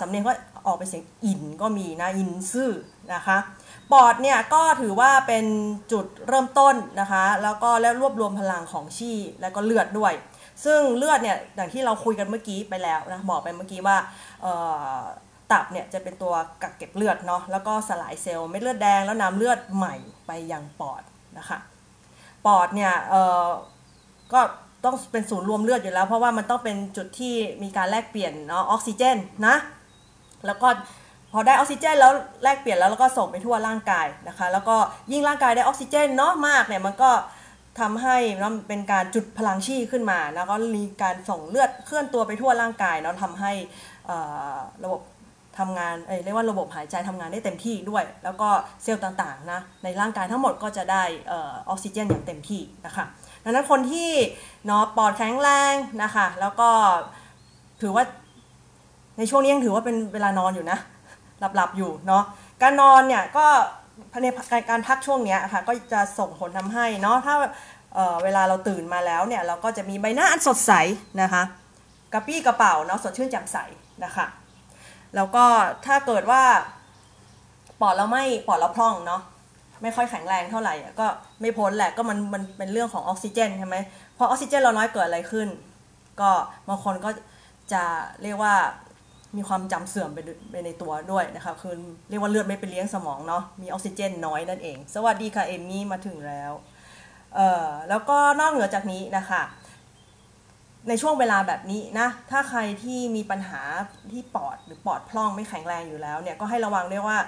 สำเนียงก็ออกเป็นเสียงอินก็มีนะอินซื่อนะคะปอดเนี่ยก็ถือว่าเป็นจุดเริ่มต้นนะคะแล้วก็แล้วรวบรวมพลังของชีแล้วก็เลือดด้วย ซึ่งเลือดเนี่ยอย่างที่เราคุยกันเมื่อกี้ไปแล้วนะบอกไปเมื่อกี้ว่า ตับเนี่ยจะเป็นตัวกักเก็บเลือดเนาะแล้วก็สลายเซลล์เม็ดเลือดแดงแล้วนำเลือดใหม่ไปยังปอดนะคะปอดเนี่ยเออก็ต้องเป็นศูนย์รวมเลือดอยู่แล้ว เพราะว่ามันต้องเป็นจุดที่มีการแลกเปลี่ยนเนาะออกซิเจนนะแล้วก็พอได้ออกซิเจนแล้วแลกเปลี่ยนแล้วแล้วก็ส่งไปทั่วร่างกายนะคะ แล้วก็ยิ่งร่างกายได้ออกซิเจนเนาะมากเนี่ยมันก็ทำให้เนาะเป็นการจุดพลังชีขึ้นมาแล้วก็มีการส่งเลือดเคลื่อนตัวไปทั่วร่างกายเนาะทำให้ระบบ ทำงานเอ้ยเรียกว่าระบบหายใจทำงานได้เต็มที่ด้วย แล้วก็เซลล์ต่างๆนะในร่างกายทั้งหมดก็จะได้ออกซิเจนอย่างเต็มที่นะคะดังนั้นคนที่เนาะปอดแข็งแรงนะคะแล้วก็ถือว่าในช่วงนี้ยังถือว่าเป็นเวลานอนอยู่นะหลับๆอยู่เนาะการนอนเนี่ยก็ในการพักช่วงนี้ค่ะก็จะส่งผลทำให้เนาะถ้าเเวลาเราตื่นมาแล้วเนี่ยเราก็จะมีใบหน้าอันสดใสนะคะกระปี้กระเป๋าเนาะสดชื่นแจ่มใสนะคะ แล้วก็ถ้าเกิดว่าปอดเราไม่ปอดเราพร่องเนาะไม่ค่อยแข็งแรงเท่าไหร่ก็ไม่พ้นแหละก็มันมันเป็นเรื่องของออกซิเจนใช่ไหมพอออกซิเจนเราน้อยเกิดอะไรขึ้น ก็บางคนก็จะเรียกว่ามีความจำเสื่อมไปในตัวด้วยนะคะคือเรียกว่าเลือดไม่ไปเลี้ยงสมองเนาะมีออกซิเจนน้อยนั่นเอง สวัสดีค่ะเอมมี่มาถึงแล้วเอ่อแล้วก็นอกเหนือจากนี้นะคะ ในช่วงเวลาแบบนี้นะ ถ้าใครที่มีปัญหาที่ปอดหรือปอดพร่องไม่แข็งแรงอยู่แล้วเนี่ยก็ให้ระวังด้วยว่า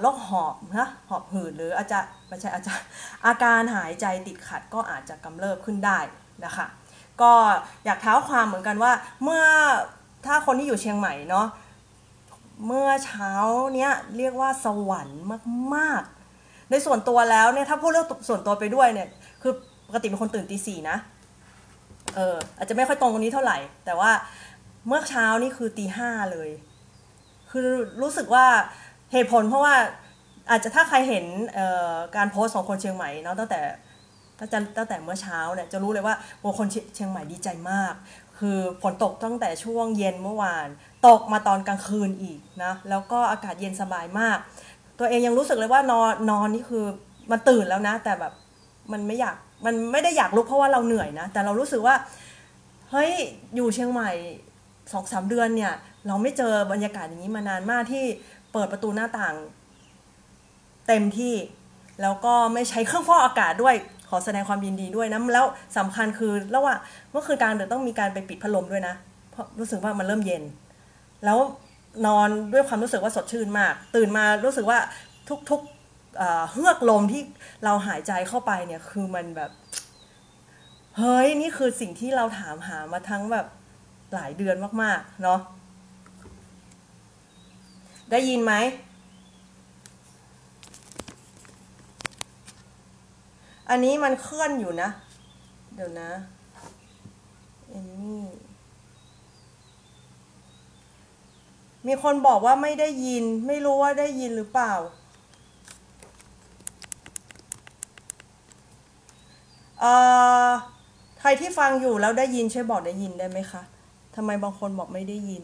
โรคหอบนะหอบหืดหรืออาจจะไม่ใช่อาจจะอาการหายใจติดขัดก็อาจจะกำเริบขึ้นได้นะคะ ก็อยากเท้าความเหมือนกันว่า เมื่อถ้าคนที่อยู่เชียงใหม่เนาะเมื่อเช้าเนี้ยเรียกว่าสวรรค์มากๆ ในส่วนตัวแล้วเนี่ยถ้าพูดเรื่องส่วนตัวไปด้วยเนี่ยคือปกติเป็นคนตื่นตีสี่นะ เอออาจจะไม่ค่อยตรงตรงนี้เท่าไหร่ แต่ว่าเมื่อเช้านี่คือตีห้าเลย คือรู้สึกว่าเหตุผลเพราะว่าอาจจะถ้าใครเห็นการโพสของคนเชียงใหม่เนาะตั้งแต่ตั้งแต่ตั้งแต่เมื่อเช้าเนี่ยจะรู้เลยว่าโอ้คนเชียงใหม่ดีใจมาก คือฝนตกตั้งแต่ช่วงเย็นเมื่อวาน ตกมาตอนกลางคืนอีกนะแล้วก็อากาศเย็นสบายมาก ตัวเองยังรู้สึกเลยว่านอนนอนนี่คือมันตื่นแล้วนะ แต่แบบมันไม่อยาก มันไม่ได้อยากลุกเพราะว่าเราเหนื่อยนะ แต่เรารู้สึกว่า เฮ้ย อยู่เชียงใหม่สองสามเดือนเนี่ย เราไม่เจอบรรยากาศอย่างนี้มานานมากที่เปิดประตูหน้าต่าง เต็มที่ แล้วก็ไม่ใช้เครื่องฟอกอากาศด้วย ขอแสดงความยินดีด้วยนะ แล้วสำคัญคือระหว่างเมื่อคืนกลางดึกต้องมีการไปปิดพัดลมด้วยนะ เพราะรู้สึกว่ามันเริ่มเย็น แล้วนอนด้วยความรู้สึกว่าสดชื่นมาก ตื่นมารู้สึกว่าทุก เฮือกลมที่เราหายใจเข้าไปเนี่ยคือมันแบบเฮ้ยนี่คือสิ่งที่เราถามหามาทั้งแบบหลายเดือนมากๆเนาะได้ยินไหมอันนี้มันเคลื่อนอยู่นะ เดี๋ยวนะเอมมี่มีคนบอกว่าไม่ได้ยิน ไม่รู้ว่าได้ยินหรือเปล่า เอ่อใครที่ฟังอยู่แล้วได้ยินช่วยบอกได้ยินได้ไหมคะทำไมบางคนบอกไม่ได้ยิน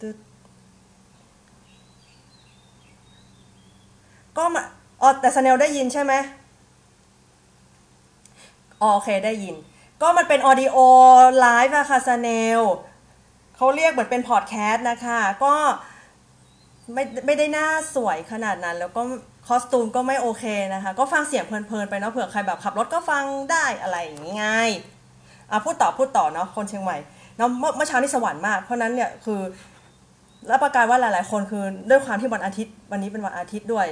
ตึ๊ดก็มาอ๋อแต่สเนลได้ยินใช่ไหมโอเคได้ยิน ก็มันเป็น audio live อะค่ะสเนลเขาเรียกเหมือนเป็นพอดแคสต์นะคะ ก็ ไม่ไม่ได้หน้าสวยขนาดนั้น แล้วก็ costume ก็ไม่โอเคนะคะ ก็ฟังเสียงเพลินๆไปเนาะเผื่อใครแบบขับรถก็ฟังได้อะไรอย่างงี้ไงอะพูดต่อพูดต่อเนาะคนเชียงใหม่เนาะเมื่อเช้านี่สวรรค์มาก เพราะนั้นเนี่ยคือรับประกันว่าหลายๆ คนคือด้วยความที่วันอาทิตย์ วันนี้เป็นวันอาทิตย์ด้วย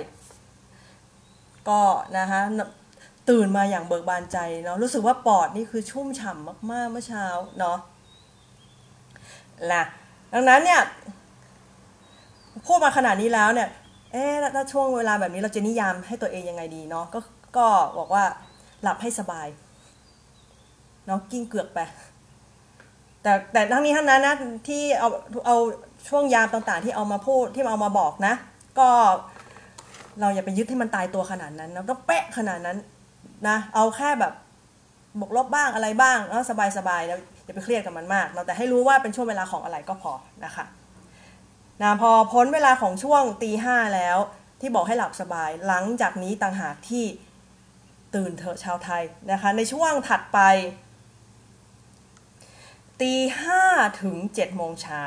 ก็นะคะตื่นมาอย่างเบิกบานใจเนาะรู้สึกว่าปอดนี่คือชุ่มฉ่ำมากๆเมื่อเช้าเนาะล่ะดังนั้นเนี่ย พูดมาขนาดนี้แล้วเนี่ย เอ๊ะถ้าช่วงเวลาแบบนี้เราจะนิยามให้ตัวเองยังไงดีเนาะ ก็ ก็บอกว่าหลับให้สบาย เนาะกิ้งเกือกไป แต่ แต่ทั้งนี้ทั้งนั้นนะ ที่เอา เอาช่วงยามต่างๆ ที่เอามาพูด ที่เอามาบอกนะ ก็เราอย่าไปยึดให้มันตายตัวขนาดนั้นนะต้องเป๊ะขนาดนั้นนะ เอาแค่แบบบวกลบบ้างอะไรบ้างแล้วสบายๆแล้วอย่าไปเครียดกับมันมาก เราแต่ให้รู้ว่าเป็นช่วงเวลาของอะไรก็พอนะคะ นะพอพ้นเวลาของช่วงตีห้าแล้ว ที่บอกให้หลับสบาย หลังจากนี้ต่างหากที่ตื่นเถอะชาวไทยนะคะในช่วงถัดไปตีห้าถึงเจ็ดโมงเช้า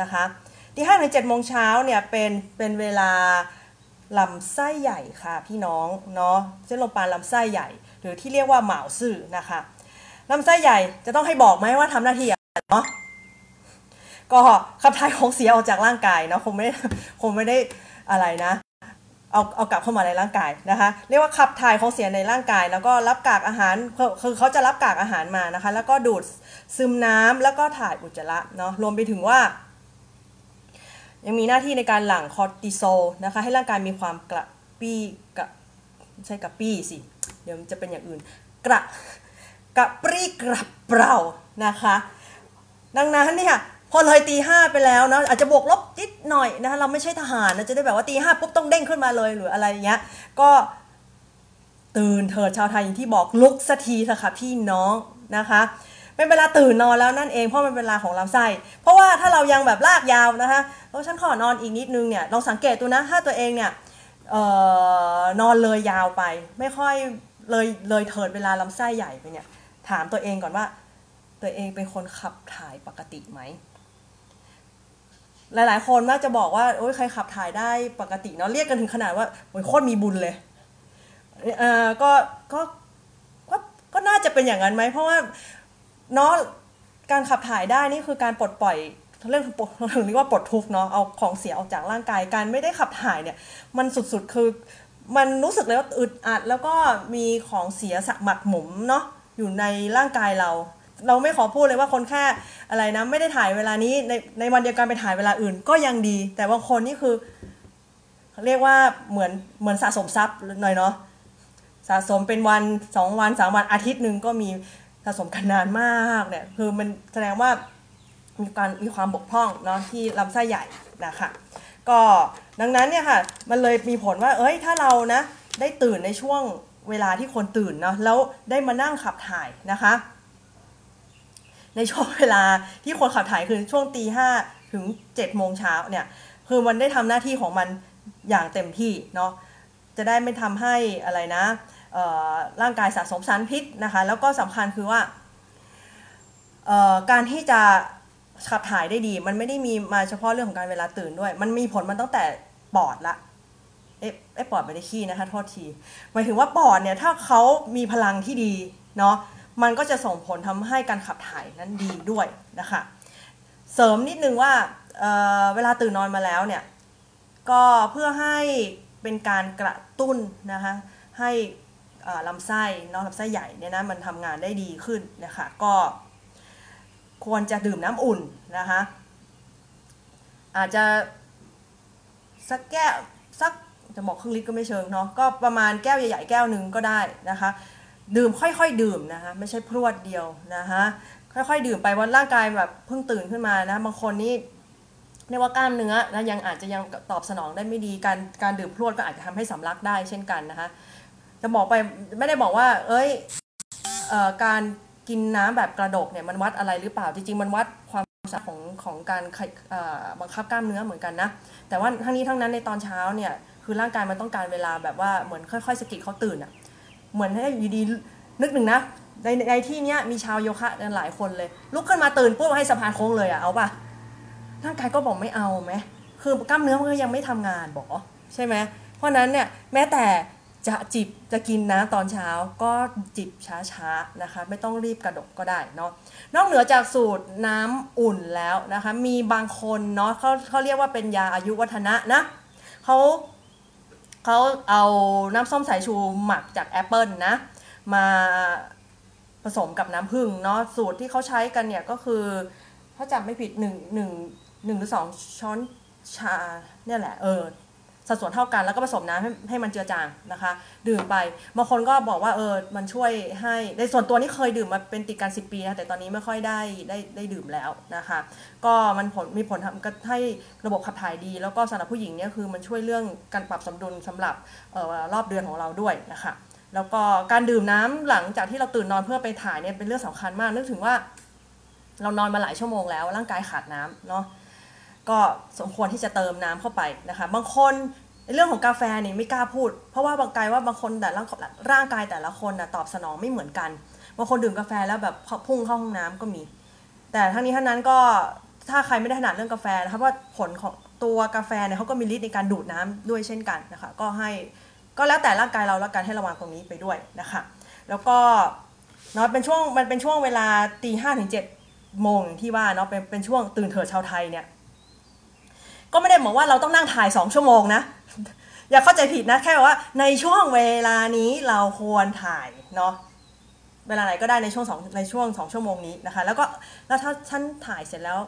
นะคะตีห้าถึงเจ็ดโมงเช้าเนี่ยเป็นเป็นเวลาลำไส้ใหญ่ค่ะพี่น้องเนาะเส้นลมปานลำไส้ใหญ่ หรือที่เรียกว่าเหมาซื่อนะคะลำไส้ใหญ่จะต้องให้บอกไหมว่าทำหน้าที่อะไรเนาะ ก็ขับถ่ายของเสียออกจากร่างกายเนาะคงไม่คงไม่ได้อะไรนะเอาเอากลับเข้ามาในร่างกายนะคะ เรียกว่าขับถ่ายของเสียในร่างกาย แล้วก็รับกากอาหารคือเขาจะรับกากอาหารมานะคะ แล้วก็ดูดซึมน้ำแล้วก็ถ่ายอุจจาระเนาะรวมไปถึงว่า ยังมีหน้าที่ในการหลั่งคอร์ติโซลนะคะให้ร่างกายมีความกระปี้กระใช่กระปี้สิ เดี๋ยวจะเป็นอย่างอื่น กระกระปรี้กระเปร่านะคะ ดังนั้นเนี่ย พอเลยตีห้าไปแล้วนะอาจจะบวกลบนิดหน่อยนะคะเราไม่ใช่ทหารนะจะได้แบบว่าตีห้าปุ๊บต้องเด้งขึ้นมาเลยหรืออะไรเงี้ยก็ตื่นเถิดชาวไทยอย่างที่บอกลุกสักทีเถอะค่ะพี่น้องนะคะเป็นเวลาตื่นนอนแล้วนั่นเองเพราะมันเป็นเวลาของลำไส้เพราะว่าถ้าเรายังแบบลากยาวนะคะแล้วฉันขอนอนอีกนิดนึงเนี่ยลองสังเกตดูนะถ้าตัวเองเนี่ยออนอนเลยยาวไป ไม่ค่อยเลยเลยเถิดเวลาลำไส้ใหญ่ไปเนี่ยถามตัวเองก่อนว่า ตัวเองเป็นคนขับถ่ายปกติไหม หลายๆ คนน่าจะบอกว่าโอ้ยใครขับถ่ายได้ปกติเนาะเรียกกันถึงขนาดว่าโอ้ยโคตรมีบุญเลยเอ่อก็ก็ก็ก็น่าจะเป็นอย่างนั้นไหมเพราะว่าเนาะการขับถ่ายได้นี่คือการปลดปล่อยเรื่องถึงเรียกว่าปลดทุกเนาะเอาของเสียออกจากร่างกายการไม่ได้ขับถ่ายเนี่ย มันสุดๆคือมันรู้สึกเลยว่าอึดอัดแล้วก็มีของเสียสะหมักหมมเนาะอยู่ในร่างกายเรา เราไม่ขอพูดเลยว่าคนแค่อะไรนะ ไม่ได้ถ่ายเวลานี้ในในวันเดียวกันไปถ่ายเวลาอื่น ก็ยังดี แต่บางคนนี่คือ เรียกว่าเหมือนเหมือนสะสมทรัพย์หน่อยเนาะสะสมเป็นวันสองวันสามวันอาทิตย์หนึ่งก็มีสะสมกันนานมากเนี่ย คือมันแสดงว่ามีการมีความบกพร่องเนาะที่ลำไส้ใหญ่นะคะก็ดังนั้นเนี่ยค่ะ มันเลยมีผลว่า เอ้ยถ้าเรานะได้ตื่นในช่วงเวลาที่คนตื่นเนาะแล้วได้มานั่งขับถ่ายนะคะ ในช่วงเวลาที่คนขับถ่ายคือช่วงตีห้าถึงเจ็ดโมงเช้าเนี่ยคือมันได้ทำหน้าที่ของมันอย่างเต็มที่เนาะจะได้ไม่ทำให้อะไรนะร่างกายสะสมสารพิษนะคะแล้วก็สำคัญคือว่าการที่จะขับถ่ายได้ดี มันไม่ได้มีมาเฉพาะเรื่องของการเวลาตื่นด้วย มันมีผลมันตั้งแต่ปอดละเอ๊ะปอดไม่ได้ขี้นะคะโทษทีหมายถึงว่าปอดเนี่ยถ้าเขามีพลังที่ดีเนาะ มันก็จะส่งผลทำให้การขับถ่ายนั้นดีด้วยนะคะ เสริมนิดนึงว่าเเวลาตื่นนอนมาแล้วเนี่ยก็เพื่อให้เป็นการกระตุ้นนะคะให้ลำไส้นอกลำไส้ใหญ่เนี่ยนะมันทำงานได้ดีขึ้นนะคะก็ควรจะดื่มน้ำอุ่นนะคะอาจจะสักแก้วสักจะบอกครึ่งลิตรก็ไม่เชิงเนาะก็ประมาณแก้วใหญ่ๆแก้วหนึ่งก็ได้นะคะ ดื่มค่อยๆดื่มนะคะไม่ใช่พรวดเดียวนะคะค่อยๆดื่มไปวันร่างกายแบบเพิ่งตื่นขึ้นมานะบางคนนี่เรียกว่ากล้ามเนื้อนะยังอาจจะยังตอบสนองได้ไม่ดีการการดื่มพรวดก็อาจจะทำให้สำลักได้เช่นกันนะคะจะบอกไปไม่ได้บอกว่า เอ้ยเอ่อการกินน้ำแบบกระดกเนี่ยมันวัดอะไรหรือเปล่าจริงๆมันวัดความสามารถของของการบังคับกล้ามเนื้อเหมือนกันนะแต่ว่าทั้งนี้ทั้งนั้นในตอนเช้าเนี่ยคือร่างกายมันต้องการเวลาแบบว่าเหมือนค่อยๆสกิดเขาตื่นอะ่ะ เหมือนให้อยู่ดีนึกหนึ่งนะในในที่เนี้ยมีชาวโยคะกันหลายคนเลย ลุกขึ้นมาตื่นปุ๊บให้สะพานโค้งเลยอะเอาปะร่างกายก็บอกไม่เอาไหมคือกล้ามเนื้อมันก็ยังไม่ทำงานบอกใช่ไหมเพราะนั้นเนี่ยแม้แต่จะจิบจะกินน้ำตอนเช้าก็จิบช้าๆนะคะ ไม่ต้องรีบกระดกก็ได้เนาะนอกเหนือจากสูตรน้ำอุ่นแล้วนะคะ มีบางคนเนาะเขาเขาเรียกว่าเป็นยาอายุวัฒนะนะเขา เขาเอาน้ำส้มสายชูหมักจากแอปเปิลนะ มาผสมกับน้ำผึ้งเนาะสูตรที่เขาใช้กันเนี่ยก็คือถ้าจำไม่ผิดหนึ่งหนึ่งหนึ่งหรือสองช้อนชาเนี่ยแหละเออ สัดส่วนเท่ากันแล้วก็ผสมน้ำให้ให้มันเจือจางนะคะ ดื่มไปบางคนก็บอกว่าเออมันช่วยให้ในส่วนตัวนี้เคยดื่มมาเป็นติดกัน10 ปีนะแต่ตอนนี้ไม่ค่อยได้ได้ได้ดื่มแล้วนะคะ ก็มันผลมีผลทำก็ให้ระบบขับถ่ายดี แล้วก็สำหรับผู้หญิงเนี่ยคือมันช่วยเรื่องการปรับสมดุลสำหรับออรอบเดือนของเราด้วยนะคะแล้วก็การดื่มน้ำหลังจากที่เราตื่นนอนเพื่อไปถ่ายเนี่ยเป็นเรื่องสำคัญมากนึกถึงว่า เรานอนมาหลายชั่วโมงแล้วร่างกายขาดน้ำเนาะ ก็สมควรที่จะเติมน้ำเข้าไปนะคะ บางคนเรื่องของกาแฟนี่ไม่กล้าพูด เพราะว่าบางกายว่าบางคนแต่ละร่างกายแต่ละคนนะตอบสนองไม่เหมือนกันบางคนดื่มกาแฟแล้วแบบพุ่งเข้าห้องน้ำก็มี แต่ทั้งนี้ทั้งนั้นก็ถ้าใครไม่ได้ถนัดเรื่องกาแฟนะคะว่าผลของตัวกาแฟเนี่ยเขาก็มีฤทธิ์ในการดูดน้ำด้วยเช่นกันนะคะก็ให้ก็แล้วแต่ร่างกายเราแล้วกันให้ระวังตรงนี้ไปด้วยนะคะแล้วก็เนาะเป็นช่วงมันเป็นช่วงเวลาตีห้าถึงเจ็ดโมงที่ว่าเนาะเป็นเป็นช่วงตื่นเถิดชาวไทยเนี่ย ก็ไม่ได้บอกว่าเราต้องนั่งถ่ายสองชั่วโมงนะ อย่าเข้าใจผิดนะ แค่ว่าในช่วงเวลานี้เราควรถ่ายเนาะเวลาไหนก็ได้ในช่วงสองในช่วงสองชั่วโมงนี้นะคะ แล้วก็แล้วถ้าฉันถ่ายเสร็จแล้ว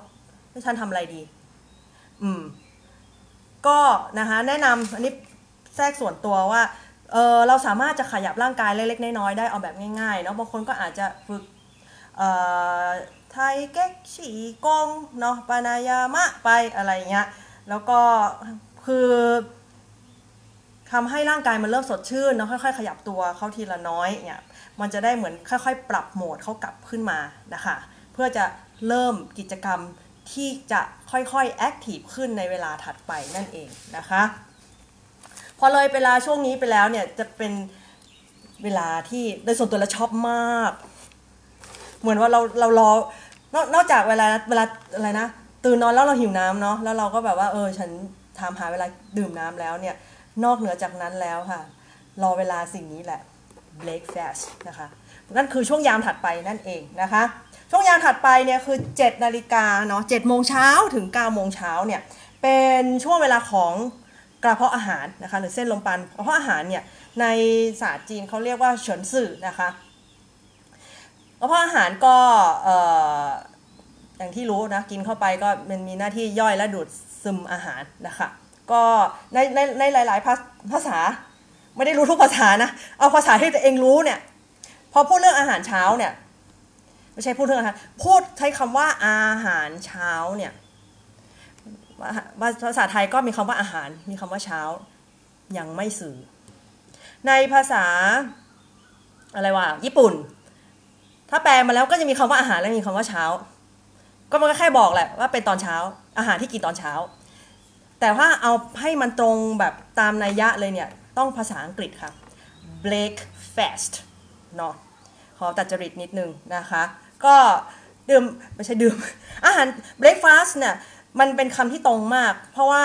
ฉันทำอะไรดี อืม ก็นะคะแนะนำอันนี้แทรกส่วนตัวว่าเออเราสามารถจะขยับร่างกายเล็กๆน้อยๆได้เอาแบบง่ายๆเนาะบางคนก็อาจจะฝึกเอ่อไทเก๊กฉีกงเนาะปานายามะไปอะไรเงี้ย แล้วก็คือทำให้ร่างกายมันเริ่มสดชื่นเนาะค่อยๆ ขยับตัวเข้าทีละน้อยเนี่ยมันจะได้เหมือนค่อยๆ ปรับโหมดเขากลับขึ้นมานะคะเพื่อจะเริ่มกิจกรรมที่จะค่อยๆแอคทีฟขึ้นในเวลาถัดไปนั่นเองนะคะพอเลยเวลาช่วงนี้ไปแล้วเนี่ยจะเป็นเวลาที่โดยส่วนตัวเราชอบมาก เหมือนว่าเราเรารอนอกจากเวลาเวลาอะไรนะ ตื่นนอนแล้วเราหิวน้ำเนาะแล้วเราก็แบบว่าเออฉันถามหาเวลาดื่มน้ำแล้วเนี่ยนอกเหนือจากนั้นแล้วค่ะ รอเวลาสิ่งนี้แหละ breakfast นะคะนั่นคือช่วงยามถัดไปนั่นเองนะคะ ช่วงยามถัดไปเนี่ยคือ 7 นาฬิกาเนาะ7โมงเช้าถึง 9 โมงเช้าเนี่ยเป็นช่วงเวลาของกระเพาะอาหารนะคะหรือเส้นลมปันกระเพาะอาหารเนี่ยในศาสตร์จีนเขาเรียกว่าเฉินสื่อนะคะกระเพาะอาหารก็ อย่างที่รู้นะกินเข้าไปก็มันมีหน้าที่ย่อยและดูดซึมอาหารนะคะก็ในในในหลาย ๆ ภาษาไม่ได้รู้ทุกภาษานะ เอาภาษาที่ตัวเองรู้เนี่ย พอพูดเรื่องอาหารเช้าเนี่ย ไม่ใช่พูดเรื่องอาหารพูดใช้คำว่าอาหารเช้าเนี่ยภาษาไทยก็มีคำว่าอาหาร มีคำว่าเช้า ยังไม่สื่อ ในภาษาอะไรวะญี่ปุ่น ถ้าแปลมาแล้วก็จะมีคำว่าอาหารและมีคำว่าเช้า ก็มันก็แค่บอกแหละว่าเป็นตอนเช้า อาหารที่กินตอนเช้า แต่ถ้าเอาให้มันตรงแบบตามนัยยะเลยเนี่ย ต้องภาษาอังกฤษค่ะ breakfast เนาะขอตัดจริตนิดนึงนะคะ ก็ดื่มไม่ใช่ดื่ม อาหาร breakfast เนี่ยมันเป็นคำที่ตรงมาก เพราะว่า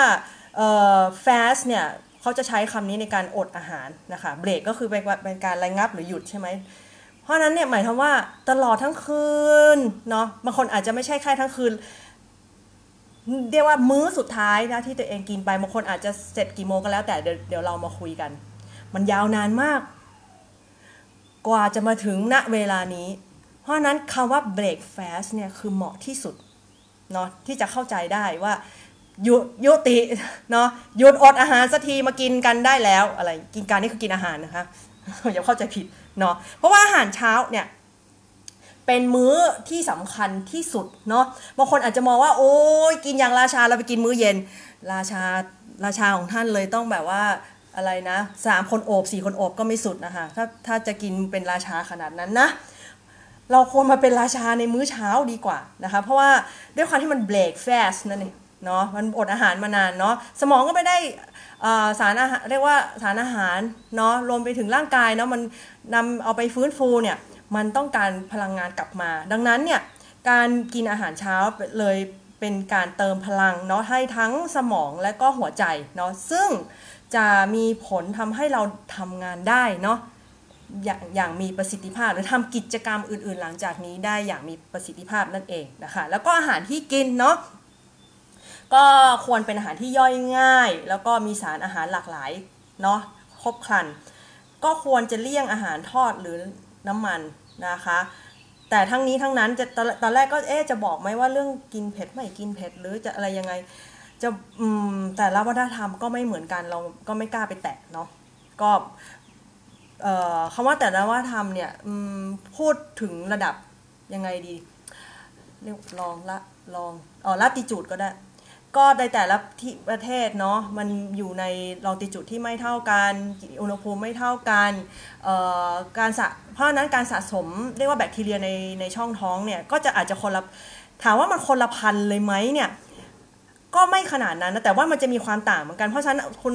fast เนี่ยเขาจะใช้คำนี้ในการอดอาหารนะคะ break ก็คือเป็นการระงับหรือหยุดใช่ไหม เพราะนั้นเนี่ยหมายความว่าตลอดทั้งคืนเนาะบางคนอาจจะไม่ใช่แค่ทั้งคืนเรียกว่ามื้อสุดท้ายนะที่ตัวเองกินไปบางคนอาจจะเสร็จกี่โมงก็แล้วแต่เดี๋ยวเดี๋ยวเรามาคุยกัน มันยาวนานมาก กว่าจะมาถึงณเวลานี้ เพราะนั้นคำว่า break fast เนี่ยคือเหมาะที่สุดเนาะที่จะเข้าใจได้ว่ายุยุติเนาะหยุดอดอาหารสักทีมากินกันได้แล้วอะไรกินการนี่คือกินอาหารนะคะ อย่าเข้าใจผิดเนาะเพราะว่าอาหารเช้าเนี่ยเป็นมื้อที่สำคัญที่สุดเนาะบางคนอาจจะมองว่า โอ้ยกินอย่างราชาเราไปกินมื้อเย็น ราชาราชาของท่านเลยต้องแบบว่าอะไรนะสามคนโอบสี่คนโอบก็ไม่สุดนะคะถ้าถ้าจะกินเป็นราชาขนาดนั้นนะเราควรมาเป็นราชาในมื้อเช้าดีกว่านะคะเพราะว่าด้วยความที่มันเบรกแฟสนั่นเองเนาะมันอดอาหารมานานเนาะสมองก็ไม่ได้ สารอาหารเรียกว่าสารอาหารเนาะรวมไปถึงร่างกายเนาะมันนำเอาไปฟื้นฟูเนี่ยมันต้องการพลังงานกลับมา ดังนั้นเนี่ยการกินอาหารเช้าเลยเป็นการเติมพลังเนาะให้ทั้งสมองและก็หัวใจเนาะซึ่งจะมีผลทำให้เราทำงานได้เนาะอย่างอย่างมีประสิทธิภาพหรือทำกิจกรรมอื่นๆ หลังจากนี้ได้อย่างมีประสิทธิภาพนั่นเองนะคะแล้วก็อาหารที่กินเนาะ ก็ควรเป็นอาหารที่ย่อยง่าย แล้วก็มีสารอาหารหลากหลายเนาะครบครัน ก็ควรจะเลี่ยงอาหารทอดหรือน้ำมันนะคะ แต่ทั้งนี้ทั้งนั้นจะตอนแรกก็เอ๊จะบอกไหมว่าเรื่องกินเผ็ดไม่กินเผ็ดหรือจะอะไรยังไง จะอืมแต่ละวัฒนธรรมก็ไม่เหมือนกันเราก็ไม่กล้าไปแตะเนาะก็เอ่อคำว่าแต่ละวัฒนธรรมเนี่ยพูดถึงระดับยังไงดีเรียกลองละลองอ๋อละติจูดก็ได้ ก็ในแต่ละที่ประเทศเนาะมันอยู่ในลองติจุดที่ไม่เท่ากันอุณหภูมิไม่เท่ากันการสะเพราะนั้นการสะสมเรียกว่าแบคทีเรียในในช่องท้องเนี่ยก็จะอาจจะคนละถามว่ามันคนละพันเลยไหมเนี่ย ก็ไม่ขนาดนั้นนะแต่ว่ามันจะมีความต่างเหมือนกันเพราะฉะนั้นคุณ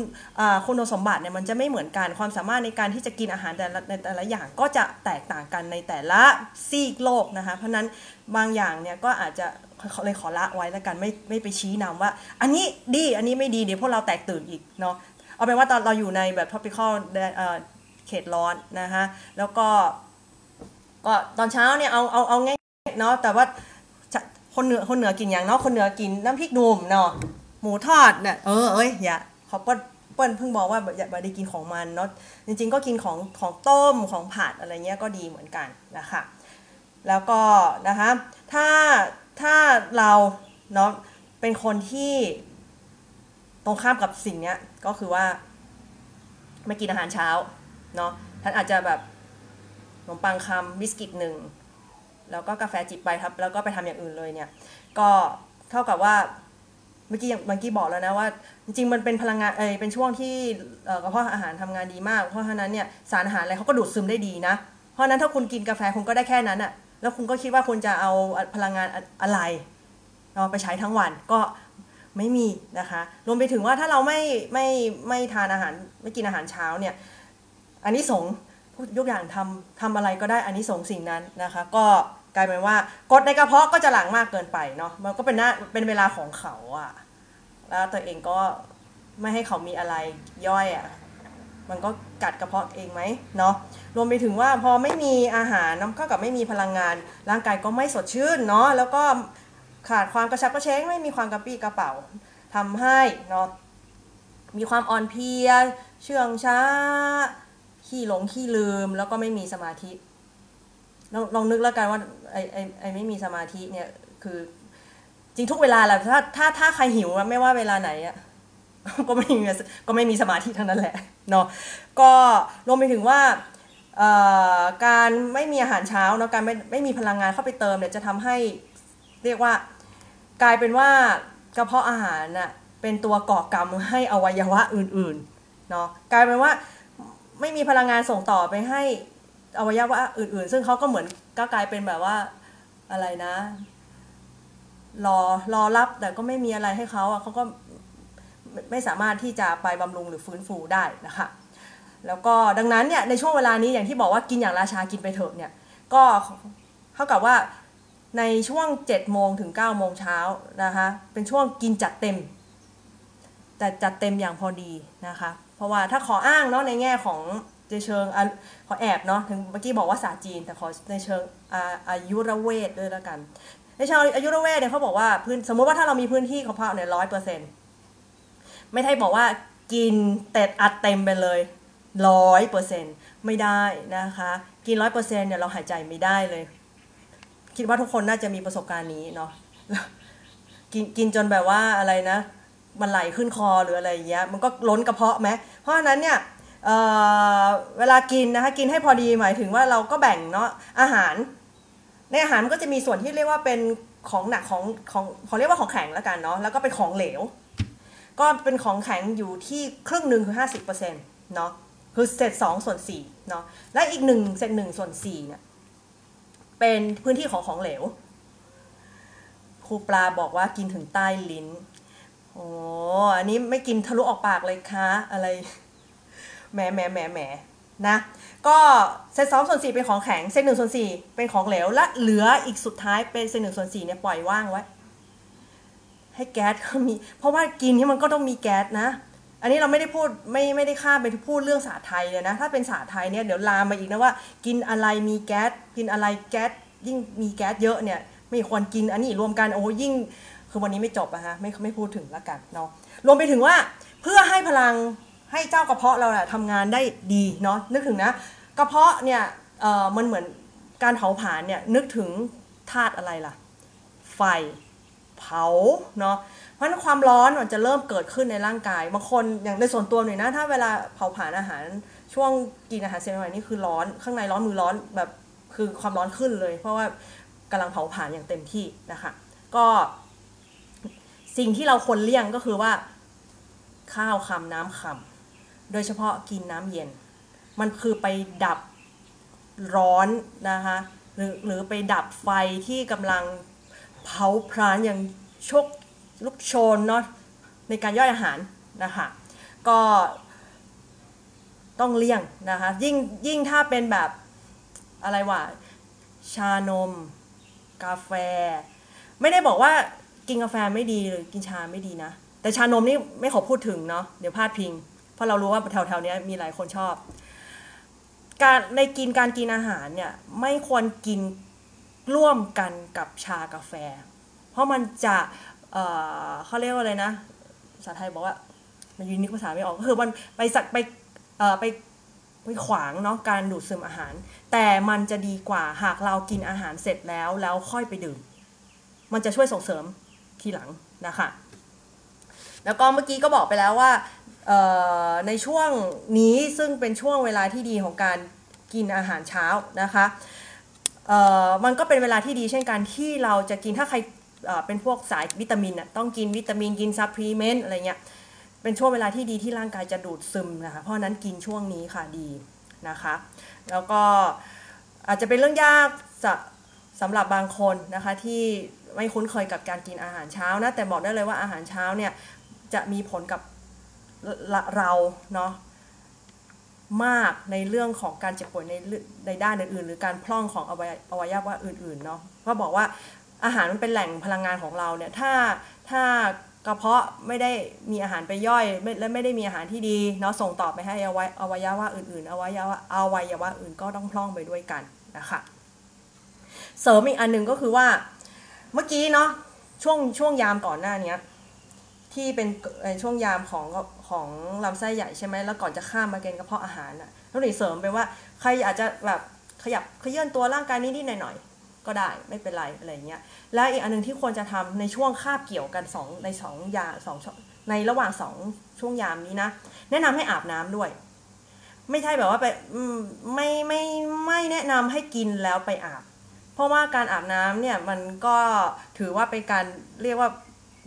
คุณสมบัติเนี่ยมันจะไม่เหมือนกันความสามารถในการที่จะกินอาหารแต่ละในแต่ละอย่างก็จะแตกต่างกันในแต่ละซีกโลกนะคะเพราะนั้นบางอย่างเนี่ยก็อาจจะเลยขอละไว้แล้วกันไม่ไม่ไปชี้นำว่า อันนี้ดีอันนี้ไม่ดีเดี๋ยวพวกเราแตกตื่นอีกเนาะเอาเป็นว่าตอนเราอยู่ในแบบ topical เขตร้อนนะคะแล้วก็ก็ตอนเช้าเนี่ยเอาเอาเอาง่ายเนาะแต่ว่า คนเหนือคนเหนือกินอย่างเนาะคนเหนือกินน้ำพริกหนุ่มเนาะหมูทอดเนี่ยเออเอ้ยอย่าเขาเปิ้ลเปิ้ลเพิ่งบอกว่าอย่าไปได้กินของมันเนาะจริง ๆ ก็กินของของต้มของผัดอะไรเงี้ยก็ดีเหมือนกันนะคะแล้วก็นะคะถ้าถ้าเราเนาะเป็นคนที่ตรงข้ามกับสิ่งเนี้ยก็คือว่า ไม่กินอาหารเช้าเนาะท่านอาจจะแบบขนมปังคำบิสกิตหนึ่ง แล้วก็กาแฟจิบไปครับแล้วก็ไปทำอย่างอื่นเลยเนี่ยก็เท่ากับว่าเมื่อกี้อย่างเมื่อกี้บอกแล้วนะว่า จริงๆมันเป็นพลังงานเออเป็นช่วงที่กระเพาะอาหารทำงานดีมาก เพราะฉะนั้นเนี่ยสารอาหารอะไรเขาก็ดูดซึมได้ดีนะ เพราะนั้นถ้าคุณกินกาแฟคุณก็ได้แค่นั้นอะแล้วคุณก็คิดว่าคุณจะเอาพลังงานอะไรเอาไปใช้ทั้งวันก็ไม่มีนะคะ รวมไปถึงว่าถ้าเราไม่ไม่ไม่ทานอาหารไม่กินอาหารเช้าเนี่ยอันนี้สงยกอย่างทำทำอะไรก็ได้อันนี้สงสิ่งนั้นนะคะ ก็ กลายเป็นว่ากดในกระเพาะก็จะหลังมากเกินไปเนาะมันก็เป็นหน้าเป็นเวลาของเขาอะแล้วตัวเองก็ไม่ให้เขามีอะไรย่อยอะมันก็กัดกระเพาะเองไหมเนาะรวมไปถึงว่าพอไม่มีอาหารน้ำก็กับไม่มีพลังงาน ร่างกายก็ไม่สดชื่นเนาะแล้วก็ขาดความกระชับกระเฉงไม่มีความกระปี้กระเป๋าทำให้เนาะมีความอ่อนเพลีย เชื่องช้า ขี้หลงขี้ลืม แล้วก็ไม่มีสมาธิ ลองลองนึกแล้วกันว่าไอไอไอไม่มีสมาธิเนี่ย คือ จริงทุกเวลาแหละถ้าถ้าถ้าใครหิวไม่ว่าเวลาไหนอะก็ไม่มีก็ไม่มีสมาธิทั้งนั้นแหละเนาะก็รวมไปถึงว่าการไม่มีอาหารเช้าเนาะการไม่ไม่มีพลังงานเข้าไปเติมเนี่ยจะทำให้เรียกว่ากลายเป็นว่ากระเพาะอาหารน่ะเป็นตัวก่อกรรมให้อวัยวะอื่นๆเนาะกลายเป็นว่าไม่มีพลังงานส่งต่อไปให้ อวัยวะอื่น ๆ ซึ่งเขาก็เหมือนก็กลายเป็นแบบว่าอะไรนะ รอรอรับแต่ก็ไม่มีอะไรให้เขาอะเขาก็ไม่สามารถที่จะไปบำรุงหรือฟื้นฟูได้นะคะแล้วก็ดังนั้นเนี่ยในช่วงเวลานี้อย่างที่บอกว่ากินอย่างราชากินไปเถอะเนี่ยก็เท่ากับว่าในช่วง 7 โมงถึง 9 โมงเช้านะคะเป็นช่วงกินจัดเต็ม แต่จัดเต็มอย่างพอดีนะคะ เพราะว่าถ้าขออ้างเนาะในแง่ของ ในเชิงขอแอบเนาะถึงเมื่อกี้บอกว่าศาสตร์จีน แต่ขอในเชิงอายุรเวทด้วยแล้วกัน ในเชิงอายุรเวทเนี่ยเขาบอกว่าพื้นสมมติว่าถ้าเรามีพื้นที่ของพระเนี่ยร้อยเปอร์เซ็นต์ไม่ใช่บอกว่ากินเต็ดอัดเต็มไปเลยร้อยเปอร์เซ็นต์ไม่ได้นะคะ กินร้อยเปอร์เซ็นต์เนี่ยเราหายใจไม่ได้เลย คิดว่าทุกคนน่าจะมีประสบการณ์นี้เนาะกินกินจนแบบว่าอะไรนะ มันไหลขึ้นคอหรืออะไรอย่างเงี้ยมันก็ล้นกระเพาะไหมเพราะฉะนั้นเนี่ย เเวลากินนะคะกินให้พอดีหมายถึงว่าเราก็แบ่งเนาะอาหาร ในอาหารมันก็จะมีส่วนที่เรียกว่าเป็นของหนักของของเขาเรียกว่าของแข็งแล้วกันเนาะแล้วก็เป็นของเหลว ก็เป็นของแข็งอยู่ที่ครึ่งหนึ่งคือห้าสิบเปอร์เซ็นต์เนาะคือเศษสองส่วนสี่เนาะและอีกหนึ่งเศษหนึ่งส่วนสี่เนี่ยเป็นพื้นที่ของของเหลวครูปลาบอกว่ากินถึงใต้ลิ้น โอ้อันนี้ไม่กินทะลุออกปากเลยคะ อะไร แหมแหมแหมแหมนะก็เซตสองส่วนสี่เป็นของแข็งเซตหนึ่งส่วนสี่เป็นของเหลวและเหลืออีกสุดท้ายเป็นเซตหนึ่งส่วนสี่เนี่ยปล่อยว่างไว้ ให้แก๊สเขามี เพราะว่ากินที่มันก็ต้องมีแก๊สนะ อันนี้เราไม่ได้พูดไม่ไม่ได้ข้ามไปพูดเรื่องสาไทยเลยนะ ถ้าเป็นสาไทยเนี่ยเดี๋ยวลามมาอีกนะว่า กินอะไรมีแก๊สกินอะไรแก๊สยิ่งมีแก๊สเยอะเนี่ยไม่ควรกินอันนี้รวมกันโอ้ยิ่งคือวันนี้ไม่จบอะฮะไม่ไม่พูดถึงละกันเนาะรวมไปถึงว่าเพื่อให้พลัง ให้เจ้ากระเพาะเราทำงานได้ดีเนาะนึกถึงนะกระเพาะเนี่ยเออมันเหมือนการเผาผลาญเนี่ยนึกถึงธาตุอะไรล่ะ ไฟเผาเนาะเพราะฉะนั้นความร้อนมันจะเริ่มเกิดขึ้นในร่างกายบางคนอย่างในส่วนตัวหน่อยนะ ถ้าเวลาเผาผลาญอาหารช่วงกินอาหารเซม่นี่คือร้อนข้างในร้อนมือร้อนแบบคือความร้อนขึ้นเลย เพราะว่ากำลังเผาผลาญอย่างเต็มที่นะคะก็สิ่งที่เราควรเลี่ยงก็คือว่า ข้าวคำน้ำคำ โดยเฉพาะกินน้ำเย็น มันคือไปดับร้อนนะคะหรือหรือไปดับไฟที่กำลังเผาพรานอย่างชกลูกโชนเนาะในการย่อยอาหารนะคะก็ต้องเลี่ยงนะคะยิ่งยิ่งถ้าเป็นแบบอะไรวะชานม กาแฟ ไม่ได้บอกว่ากินกาแฟไม่ดีหรือกินชาไม่ดีนะ แต่ชานมนี่ไม่ขอพูดถึงเนาะเดี๋ยวพลาดพิง ราะเรารู้ว่าแถวๆนี้มีหลายคนชอบ การในกินการกินอาหารเนี่ยไม่ควรกินร่วมกันกับชากาแฟ เพราะมันจะเอ่อเขาเรียกว่าอะไรนะภาษาไทยบอกว่ามันยูนิคภาษาไม่ออกก็คือมันไปสักไปเอ่อไปไปขวางเนาะการดูดซึมอาหาร แต่มันจะดีกว่าหากเรากินอาหารเสร็จแล้วแล้วค่อยไปดื่ม มันจะช่วยส่งเสริมทีหลังนะคะ แล้วก็เมื่อกี้ก็บอกไปแล้วว่าในช่วงนี้ซึ่งเป็นช่วงเวลาที่ดีของการกินอาหารเช้านะคะมันก็เป็นเวลาที่ดีเช่นกันที่เราจะกินถ้าใครเป็นพวกสายวิตามินอะต้องกินวิตามินกิน supplement อะไรเงี้ยเป็นช่วงเวลาที่ดีที่ร่างกายจะดูดซึมนะคะเพราะนั้นกินช่วงนี้ค่ะดีนะคะ แล้วก็อาจจะเป็นเรื่องยากสำหรับบางคนนะคะที่ไม่คุ้นเคยกับการกินอาหารเช้านะแต่บอกได้เลยว่าอาหารเช้าเนี่ย จะมีผลกับเราเนาะมากในเรื่องของการเจ็บป่วยในในด้านอื่นๆ หรือการพร่องของอวัยอวัยวะอื่นๆเนาะก็บอกว่าอาหารมันเป็นแหล่งพลังงานของเราเนี่ยถ้าถ้ากระเพาะไม่ได้มีอาหารไปย่อยและไม่ได้มีอาหารที่ดีเนาะส่งต่อไปให้อวัยอวัยวะอื่นๆอวัยวะอวัยวะอื่นก็ต้องพร่องไปด้วยกันนะคะเสริมอีกอันหนึ่งก็คือว่าเมื่อกี้เนาะช่วงช่วงยามก่อนหน้านี้ ที่เป็นช่วงยามของของลำไส้ใหญ่ใช่ไหมแล้วก่อนจะข้ามมาเกณฑ์กระเพาะอาหารอะต้องหนีเสริมไปว่าใครอาจจะแบบขยับขยื่นตัวร่างกายนิดๆหน่อยๆก็ได้ไม่เป็นไรอะไรเงี้ยและอีกอันนึงที่ควรจะทำในช่วงคาบเกี่ยวกันสองในสองยาสองในระหว่างสองช่วงยามนี้นะ แนะนำให้อาบน้ำด้วย ไม่ใช่แบบว่าไปไม่ไม่ไม่แนะนำให้กินแล้วไปอาบ เพราะว่าการอาบน้ำเนี่ยมันก็ถือว่าเป็นการเรียกว่า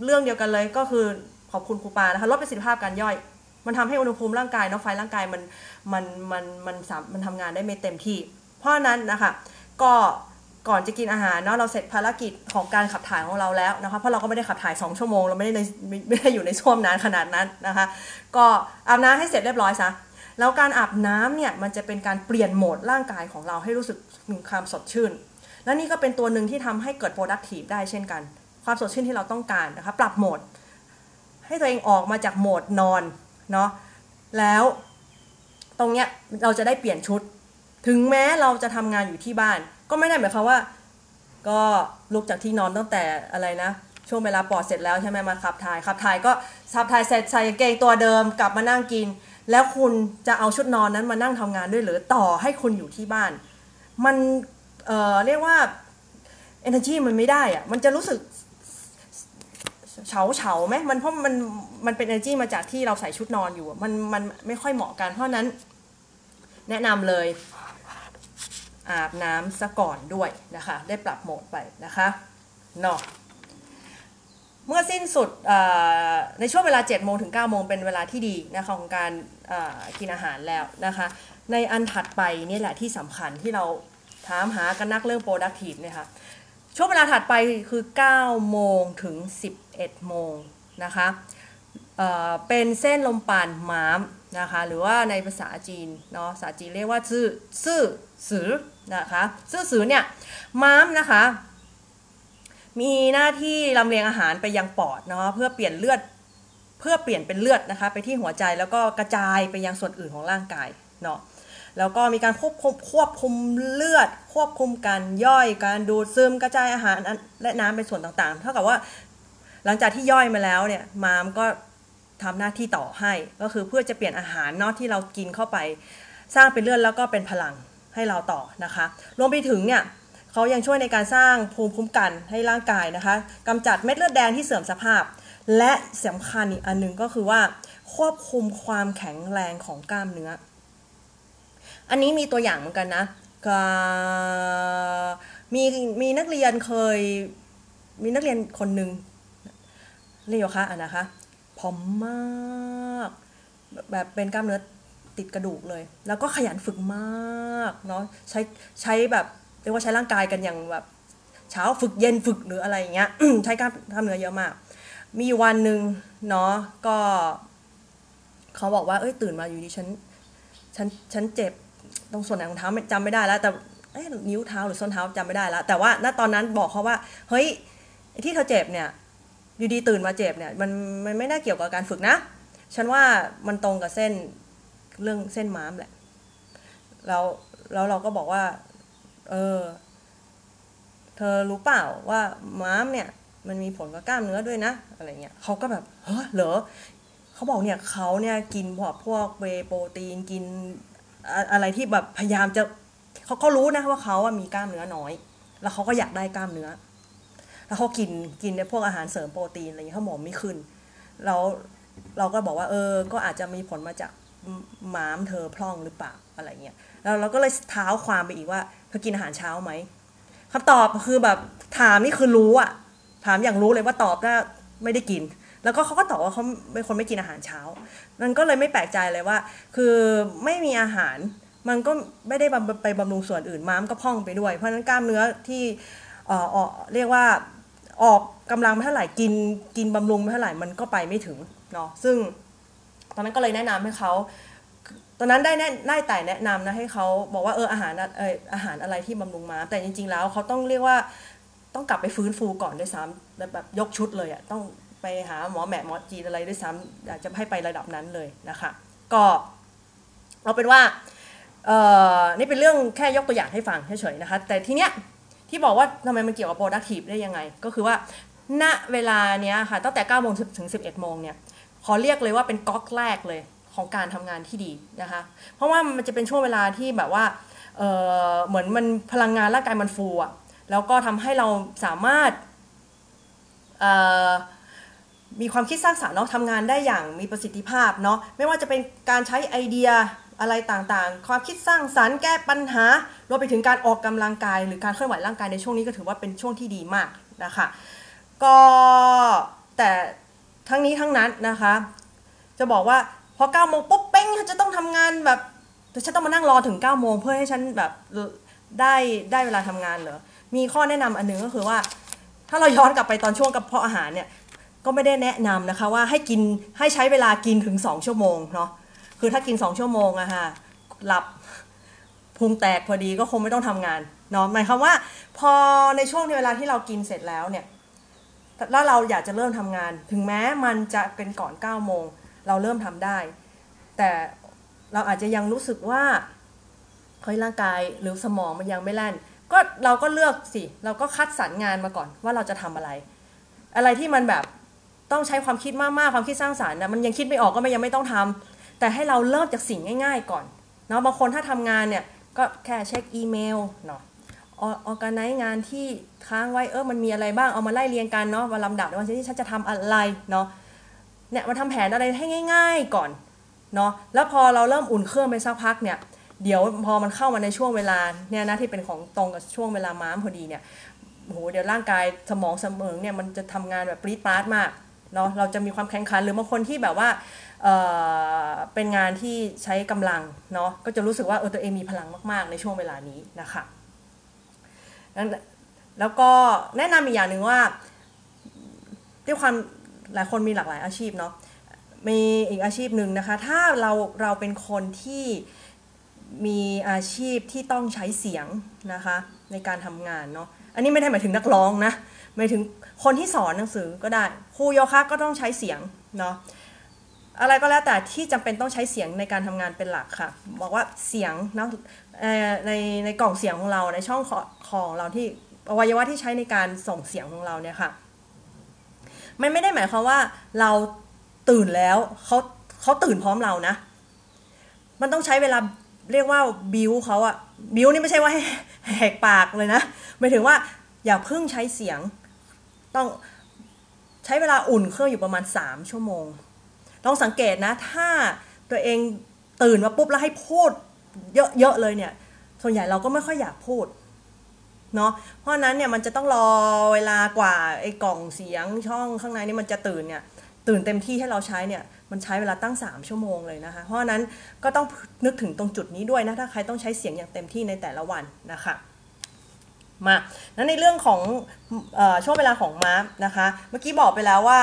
เรื่องเดียวกันเลยก็คือขอบคุณครูปานะคะลดประสิทธิภาพการย่อย มันทำให้อุณหภูมิร่างกายเนาะไฟร่างกายมันมันมันมันสามมันทำงานได้ไม่เต็มที่ เพราะนั้นนะคะก็ก่อนจะกินอาหารเนาะเราเสร็จภารกิจของการขับถ่ายของเราแล้วนะคะเพราะเราก็ไม่ได้ขับถ่าย 2 ชั่วโมงเราไม่ได้ในไม่ได้อยู่ในช่วงนานขนาดนั้นนะคะก็อาบน้ำให้เสร็จเรียบร้อยซะแล้วการอาบน้ำเนี่ยมันจะเป็นการเปลี่ยนโหมดร่างกายของเราให้รู้สึกมีความสดชื่น และนี่ก็เป็นตัวหนึ่งที่ทำให้เกิด productive ได้เช่นกัน ความสดชื่นที่เราต้องการนะคะปรับโหมด ให้ตัวเองออกมาจากโหมดนอนเนาะแล้วตรงเนี้ยเราจะได้เปลี่ยนชุด ถึงแม้เราจะทำงานอยู่ที่บ้าน ก็ไม่ได้หมายความว่า ก็ลุกจากที่นอนตั้งแต่อะไรนะ ช่วงเวลาปอดเสร็จแล้วใช่ไหมมาขับถ่ายขับถ่ายก็ขับถ่ายเสร็จใส่กางเกงตัวเดิมกลับมานั่งกิน แล้วคุณจะเอาชุดนอนนั้นมานั่งทำงานด้วยหรือต่อให้คุณอยู่ที่บ้าน มันเอ่อเรียกว่า energy มันไม่ได้อะมันจะรู้สึก เฉาเฉาไหมมันเพราะมันมันเป็น energy มาจากที่เราใส่ชุดนอนอยู่ มันมันไม่ค่อยเหมาะกัน เพราะนั้น แนะนำเลย อาบน้ำซะก่อนด้วยนะคะ ได้ปรับโหมดไปนะคะเนาะเมื่อสิ้นสุดในช่วงเวลา 7 โมงถึง 9 โมงเป็นเวลาที่ดีนะคะของการกินอาหารแล้วนะคะ ในอันถัดไปนี่แหละที่สำคัญที่เราถามหากันนักเรื่อง productive เนี่ยค่ะช่วงเวลาถัดไปคือ 9 โมงถึง 11 โมงนะคะเเป็นเส้นลมปานม้ามนะคะหรือว่าในภาษาจีนเนาะภาษาจีนเรียกว่าซื่อซื่อสือนะคะซื่อสือเนี่ยม้ามนะคะมีหน้าที่ลำเลียงอาหารไปยังปอดเนาะเพื่อเปลี่ยนเลือดเพื่อเปลี่ยนเป็นเลือดนะคะไปที่หัวใจแล้วก็กระจายไปยังส่วนอื่นของร่างกายเนาะแล้วก็มีการควบคุมควบคุมเลือด ควบคุมการย่อยการดูดซึมกระจายอาหารและน้ำเป็นส่วนต่างๆ เท่ากับว่า หลังจากที่ย่อยมาแล้วเนี่ยม้ามก็ทำหน้าที่ต่อให้ ก็คือเพื่อจะเปลี่ยนอาหารนอกที่เรากินเข้าไป สร้างเป็นเลือดแล้วก็เป็นพลังให้เราต่อนะคะรวมไปถึงเนี่ยเขายังช่วยในการสร้างภูมิคุ้มกันให้ร่างกายนะคะกำจัดเม็ดเลือดแดงที่เสื่อมสภาพ และสำคัญอีกอันนึงก็คือว่า ควบคุมความแข็งแรงของกล้ามเนื้อ อันนี้มีตัวอย่างเหมือนกันนะมีมีนักเรียนเคยมีนักเรียนคนหนึ่ง เรียกคะอะนะคะผอมมาก แบบเป็นกล้ามเนื้อติดกระดูกเลย แล้วก็ขยันฝึกมากเนาะใช้ใช้แบบเรียกว่าใช้ร่างกายกันอย่างแบบเช้าฝึกเย็นฝึกหรืออะไรอย่างเงี้ยใช้กล้ามกล้ามเนื้อเยอะมาก มีวันหนึ่งเนาะก็เขาบอกว่าเอ้ยตื่นมาอยู่ดีฉันฉันฉันเจ็บตรงส่วนไหนของเท้าจำไม่ได้แล้ว แต่เอ้ยนิ้วเท้าหรือส้นเท้าจำไม่ได้แล้วแต่ว่าณตอนนั้นบอกเขาว่า เฮ้ยที่เธอเจ็บเนี่ย อยู่ดีตื่นมาเจ็บเนี่ยมันมันไม่น่าเกี่ยวกับการฝึกนะ ฉันว่ามันตรงกับเส้นเรื่องเส้นม้ามแหละ แล้วแล้วเราก็บอกว่า เออ เธอรู้เปล่าว่าม้ามเนี่ย มันมีผลกับกล้ามเนื้อด้วยนะ อะไรเงี้ยเขาก็แบบเฮ้อเหรอเขาบอกเนี่ยเขาเนี่ยกินพวกพวกเวโปรตีนกินอะอะไรที่แบบพยายามจะเขาเขารู้นะว่าเขาอะมีกล้ามเนื้อน้อย แล้วเขาก็อยากได้กล้ามเนื้อ แล้วเขากินกินในพวกอาหารเสริมโปรตีนอะไรเงี้ยเขาบอกไม่ขึ้น แล้วเราก็บอกว่าเออ ก็อาจจะมีผลมาจากม้ามเธอพร่องหรือเปล่าอะไรเงี้ย แล้วเราก็เลยเท้าความไปอีกว่าเธอกินอาหารเช้าไหมคำตอบคือแบบถามนี่คือรู้อะถามอย่างรู้เลยว่าตอบก็ไม่ได้กิน แล้วก็เขาก็ตอบว่าเขาเป็นคนไม่กินอาหารเช้า มันก็เลยไม่แปลกใจเลยว่า คือไม่มีอาหาร มันก็ไม่ได้ไปบำรุงส่วนอื่นม้ามก็พองไปด้วย เพราะฉะนั้นกล้ามเนื้อที่เออเรียกว่า ออกกำลังเท่าไหร่กินกินบำรุงเท่าไหร่มันก็ไปไม่ถึงเนาะซึ่งตอนนั้นก็เลยแนะนำให้เขาตอนนั้นได้แน่ได้แต่แนะนำนะให้เขาบอกว่าเอออาหารเอออาหารอะไรที่บำรุงม้าแต่จริง ๆ แล้วเขาต้องเรียกว่าต้องกลับไปฟื้นฟูก่อนด้วยซ้ำแบบยกชุดเลยอะต้องไปหาหมอแหม่หมอจีนอะไรด้วยซ้ำอยากจะให้ไประดับนั้นเลยนะคะก็เอาเป็นว่าเออนี่เป็นเรื่องแค่ยกตัวอย่างให้ฟังเฉยๆนะคะแต่ทีเนี้ย ที่บอกว่าทำไมมันเกี่ยวกับ productive ได้ยังไง ก็คือว่าณเวลาเนี้ยค่ะตั้งแต่9โมงถึง 11โมงเนี่ยขอเรียกเลยว่าเป็นก๊อกแรกเลยของการทำงานที่ดีนะคะ เพราะว่ามันจะเป็นช่วงเวลาที่แบบว่าเเหมือนมันพลังงานร่างกายมันฟูอะแล้วก็ทำให้เราสามารถมีความคิดสร้างสรรค์เนาะทำงานได้อย่างมีประสิทธิภาพเนาะไม่ว่าจะเป็นการใช้ไอเดีย อะไรต่างๆ ความคิดสร้างสรรค์แก้ปัญหารวมไปถึงการออกกำลังกาย หรือการเคลื่อนไหวร่างกายในช่วงนี้ก็ถือว่าเป็นช่วงที่ดีมากนะคะ ก็แต่ทั้งนี้ทั้งนั้นนะคะ จะบอกว่าพอเก้าโมงปุ๊บเป้งจะต้องทำงานแบบฉันต้องมานั่งรอถึง9ก้าโมงเพื่อให้ฉันแบบได้ได้เวลาทำงานเหรอมีข้อแนะนำอันนึงก็คือว่า ถ้าเราย้อนกลับไปตอนช่วงกับเพาะอาหารเนี่ยก็ไม่ได้แนะนำนะคะว่าให้กินให้ใช้เวลากินถึง 2 ชั่วโมงเนาะ คือถ้ากิน 2 ชั่วโมงอะค่ะหลับพุงแตกพอดีก็คงไม่ต้องทำงานเนาะหมายความว่า พอในช่วงเวลาที่เรากินเสร็จแล้วเนี่ยแล้วเราอยากจะเริ่มทำงาน ถึงแม้มันจะเป็นก่อน9โมงเราเริ่มทำได้ แต่เราอาจจะยังรู้สึกว่าเฮ้ยร่างกายหรือสมองมันยังไม่แล่น ก็เราก็เลือกสิ เราก็คัดสรรงานมาก่อนว่าเราจะทำอะไร อะไรที่มันแบบต้องใช้ความคิดมากๆความคิดสร้างสารรค์นะมันยังคิดไม่ออกก็ไม่ยังไม่ต้องทำ แต่ให้เราเริ่มจากสิ่งง่าย ๆ ก่อนเนาะบางคนถ้าทำงานเนี่ยก็แค่เช็คอีเมลเนาะออกการไนงานที่ค้างไว้เออมันมีอะไรบ้างเอามาไล่เรียงกันเนาะมาลำดับว่าที่ฉันจะทำอะไรเนาะเนี่ยมาทำแผนอะไรให้ง่าย ๆก่อนเนาะแล้วพอเราเริ่มอุ่นเครื่องไปสักพักเนี่ยเดี๋ยวพอมันเข้ามาในช่วงเวลาเนี่ยนะที่เป็นของตรงกับช่วงเวลาม้ามพอดีเนี่ยโหเดี๋ยวร่างกายสมองสมองเนี่ยมันจะทำงานแบบปรี๊ดปราดมากเนาะเราจะมีความแข็งขันหรือบางคนที่แบบว่า เออเป็นงานที่ใช้กำลังเนาะก็จะรู้สึกว่าเออตัวเองมีพลังมากๆ ในช่วงเวลานี้นะคะแล้วก็แนะนำอีกอย่างหนึ่งว่าด้วยความหลายคนมีหลากหลายอาชีพเนาะมีอีกอาชีพหนึ่งนะคะ ถ้าเราเราเป็นคนที่มีอาชีพที่ต้องใช้เสียงนะคะ ในการทำงานเนาะอันนี้ไม่ได้หมายถึงนักร้องนะหมายถึงคนที่สอนหนังสือก็ได้ครูโยคะก็ต้องใช้เสียงเนาะ อะไรก็แล้วแต่ที่จำเป็นต้องใช้เสียงในการทำงานเป็นหลักค่ะ บอกว่าเสียงนะในในกล่องเสียงของเราในช่องของเราที่อวัยวะที่ใช้ในการส่งเสียงของเราเนี่ยค่ะ มันไม่ได้หมายความว่าเราตื่นแล้วเขาเขาตื่นพร้อมเรานะ มันต้องใช้เวลาเรียกว่าบิวเขาอะบิวนี่ไม่ใช่ว่าให้แหกปากเลยนะหมายถึงว่าอย่าเพิ่งใช้เสียงต้องใช้เวลาอุ่นเครื่องอยู่ประมาณสามชั่วโมง ลองสังเกตนะ ถ้าตัวเองตื่นมาปุ๊บแล้วให้พูดเยอะๆเลยเนี่ย ส่วนใหญ่เราก็ไม่ค่อยอยากพูดเนาะเพราะนั้นเนี่ยมันจะต้องรอเวลากว่าไอ้กล่องเสียงช่องข้างในนี่มันจะตื่นเนี่ยตื่นเต็มที่ให้เราใช้เนี่ยมันใช้เวลาตั้ง 3 ชั่วโมงเลยนะคะ เพราะนั้นก็ต้องนึกถึงตรงจุดนี้ด้วยนะ ถ้าใครต้องใช้เสียงอย่างเต็มที่ในแต่ละวันนะคะ มานั้นในเรื่องของอช่วงเวลาของม้านะคะ เมื่อกี้บอกไปแล้วว่า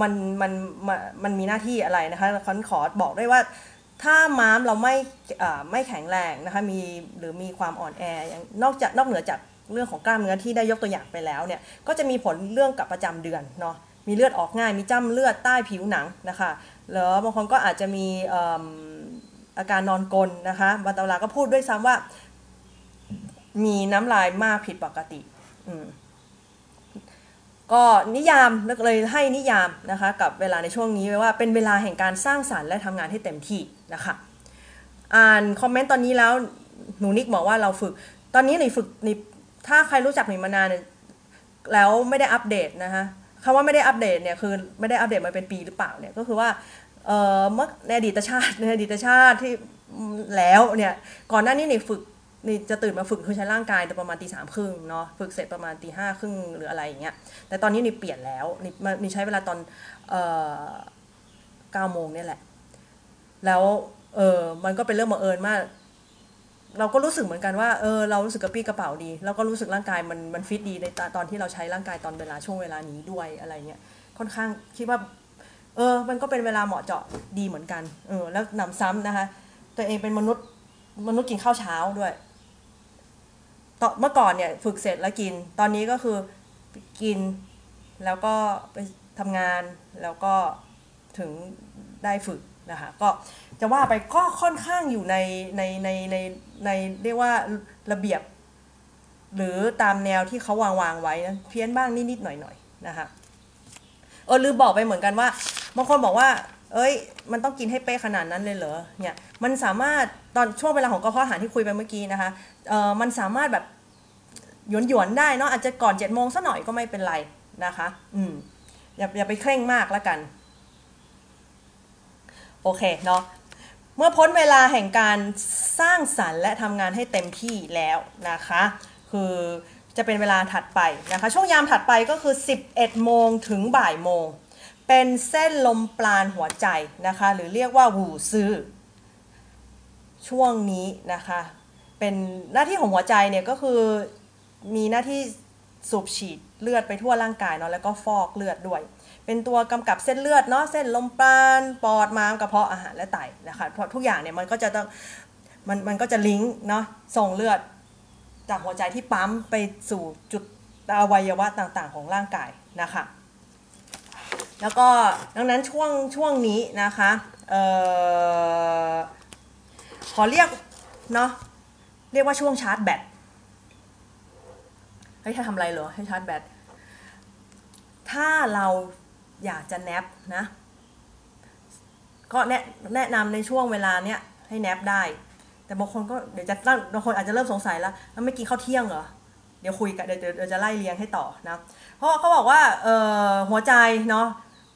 มันมันมันมันมีหน้าที่อะไรนะคะคันขอบอกด้วยว่าถ้าม้ามเราไม่ไม่แข็งแรงนะคะมีหรือมีความอ่อนแออย่างนอกจากนอกเหนือจากเรื่องของกล้ามเนื้อที่ได้ยกตัวอย่างไปแล้วเนี่ยก็จะมีผลเรื่องกับประจำเดือนเนาะมีเลือดออกง่ายมีจ้ำเลือดใต้ผิวหนังนะคะแล้วบางคนก็อาจจะมีอาการนอนกลนนะคะบางตำราก็พูดด้วยซ้ำว่า มีน้ำลายมากผิดปกติ ก็นิยามเลยให้นิยามนะคะกับเวลาในช่วงนี้ไว้ว่าเป็นเวลาแห่งการสร้างสารรค์และทำงานให้เต็มที่นะคะ อ่านคอมเมนต์ตอนนี้แล้วหนูนิกบอกว่าเราฝึก ตอนนี้หนูฝึกในถ้าใครรู้จักหนูมานานแล้วไม่ได้อัปเดตนะคะคำว่าไม่ได้อัปเดตเนี่ยคือไม่ได้อัปเดตมาเป็นปีหรือเปล่าเนี่ยก็คือว่าเอ่อเมื่อในอดีตชาติในอดีตชาติที่แล้วเนี่ยก่อนหน้านี้หนี่ฝึก นี่จะตื่นมาฝึกคือใช้ร่างกายตอนประมาณตีสามครึ่งเนาะฝึกเสร็จประมาณตีห้าครึ่งหรืออะไรอย่างเงี้ยแต่ตอนนี้นี่เปลี่ยนแล้วนี่มีใช้เวลาตอนเอ่อเก้าโมงเนี่ยแหละ แล้วเออมันก็เป็นเรื่องบังเอิญมาก เราก็รู้สึกเหมือนกันว่าเออเรารู้สึกกระปี้กระเป๋าดี แล้วก็รู้สึกร่างกายมันมันฟิตดีในตอนที่เราใช้ร่างกายตอนเวลาช่วงเวลานี้ด้วยอะไรเงี้ยค่อนข้างคิดว่าเออ มันก็เป็นเวลาเหมาะเจาะดีเหมือนกัน เออ แล้วนำซ้ำนะคะ ตัวเองเป็นมนุษย์มนุษย์กินข้าวเช้าด้วย เมื่อก่อนเนี่ยฝึกเสร็จแล้วกิน ตอนนี้ก็คือกินแล้วก็ไปทำงานแล้วก็ถึงได้ฝึกนะคะก็จะว่าไปก็ค่อนข้างอยู่ในในในในในเรียกว่าระเบียบ หรือตามแนวที่เขาวางวางไว้นะเพี้ยนบ้างนิดๆหน่อยๆนะคะเออลืมบอกไปเหมือนกันว่าบางคนบอกว่า เอ้ย มันต้องกินให้เป๊ะขนาดนั้นเลยเหรอเนี่ยมันสามารถตอนช่วงเวลาของกระเพาะอาหารที่คุยไปเมื่อกี้นะคะ มันสามารถแบบหยวนหยวนได้เนาะอาจจะก่อนเจ็ดโมงสัหน่อยก็ไม่เป็นไรนะคะ อืมอย่าอย่าไปเคร่งมากแล้วกัน โอเคเนาะเมื่อพ้นเวลาแห่งการสร้างสรรค์และทำงานให้เต็มที่แล้วนะคะ คือจะเป็นเวลาถัดไปนะคะ ช่วงยามถัดไปก็คือ 11 โมงถึงบ่ายโมง เป็นเส้นลมปราณหัวใจนะคะ หรือเรียกว่าหูซื้อ ช่วงนี้นะคะ เป็นหน้าที่ของหัวใจเนี่ยก็คือมีหน้าที่สูบฉีดเลือดไปทั่วร่างกายเนาะแล้วก็ฟอกเลือดด้วย เป็นตัวกำกับเส้นเลือดเนาะเส้นลมปราณปอดม้ามกระเพาะอาหารและไตนะคะเพราะทุกอย่างเนี่ยมันก็จะต้องมันมันก็จะลิงก์เนาะส่งเลือดจากหัวใจที่ปั๊มไปสู่จุดอวัยวะต่างๆ ของร่างกายนะคะ แล้วก็ดังนั้นช่วงช่วงนี้นะคะออขอเรียกเนาะ เรียกว่าช่วงชาร์จแบตให้ถ้าทำอะไรเหรอให้ชาร์จแบตถ้าเราอยากจะแนบนะ ก็แนะแนะนำในช่วงเวลาเนี้ยให้แนบได้ แต่บางคนก็เดี๋ยวจะบางคนอาจจะเริ่มสงสัยแล้วแล้วไม่กินข้าวเที่ยงเหรอเดี๋ยวคุยกันเดี๋ยวเดี๋ยวจะไล่เลี้ยงให้ต่อนะ เพราะเขาบอกว่าเอ่อหัวใจเนาะ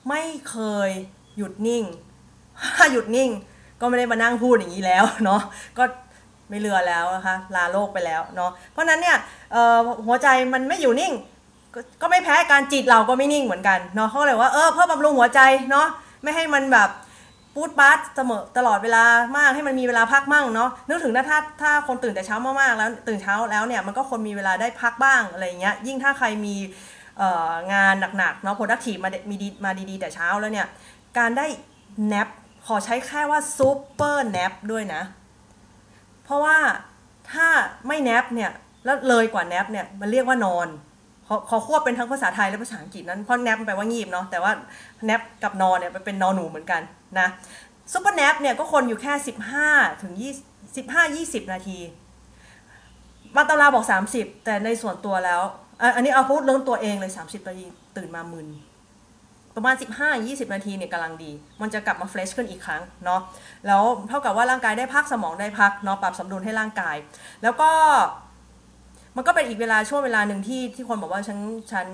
ไม่เคยหยุดนิ่ง ถ้าหยุดนิ่ง ก็ไม่ได้มานั่งพูดอย่างนี้แล้วเนาะก็ ไม่เรือแล้วนะคะลาโลกไปแล้วเนาะเพราะนั้นเนี่ยหัวใจมันไม่อยู่นิ่ง ก็ไม่แพ้การจิตเราก็ไม่นิ่งเหมือนกันเนาะเขาเลยว่าเออเพื่อบำรุงหัวใจเนาะไม่ให้มันแบบพูดบัสเสมอตลอดเวลามากให้มันมีเวลาพักมั่งเนาะนึกถึงนะถ้าถ้าคนตื่นแต่เช้ามากๆแล้วตื่นเช้าแล้วเนี่ยมันก็คนมีเวลาได้พักบ้างอะไรเงี้ยยิ่งถ้าใครมีงานหนักๆเนาะ productive มามีดีมาดีๆแต่เช้าแล้วเนี่ย การได้ nap ขอใช้แค่ว่า super nap ด้วยนะ ราะว่าถ้าไม่ nap เนี่ยแล้วเลยกว่า nap เนี่ยมันเรียกว่านอนขอขอควบเป็นทั้งภาษาไทยและภาษาอังกฤษนั้นเพราะ nap แปลว่างีบเนาะแต่ว่า nap กับนอนเนี่ยเป็นนอหนูเหมือนกันนะ super nap เนี่ยก็คนอยู่แค่ 15 ถึง 20 15 20 นาทีบางตำราบอก 30 แต่ในส่วนตัวแล้ว อันนี้เอาพูดเรื่องตัวเองเลย 30 นาทีตื่นมามึน ประมาณ 15-20 นาทีเนี่ยกำลังดี มันจะกลับมา fresh ขึ้นอีกครั้งเนาะ แล้วเท่ากับว่าร่างกายได้พักสมองได้พักเนาะปรับสมดุลให้ร่างกาย แล้วก็มันก็เป็นอีกเวลาช่วงเวลาหนึ่งที่ที่คนบอกว่าฉันฉัน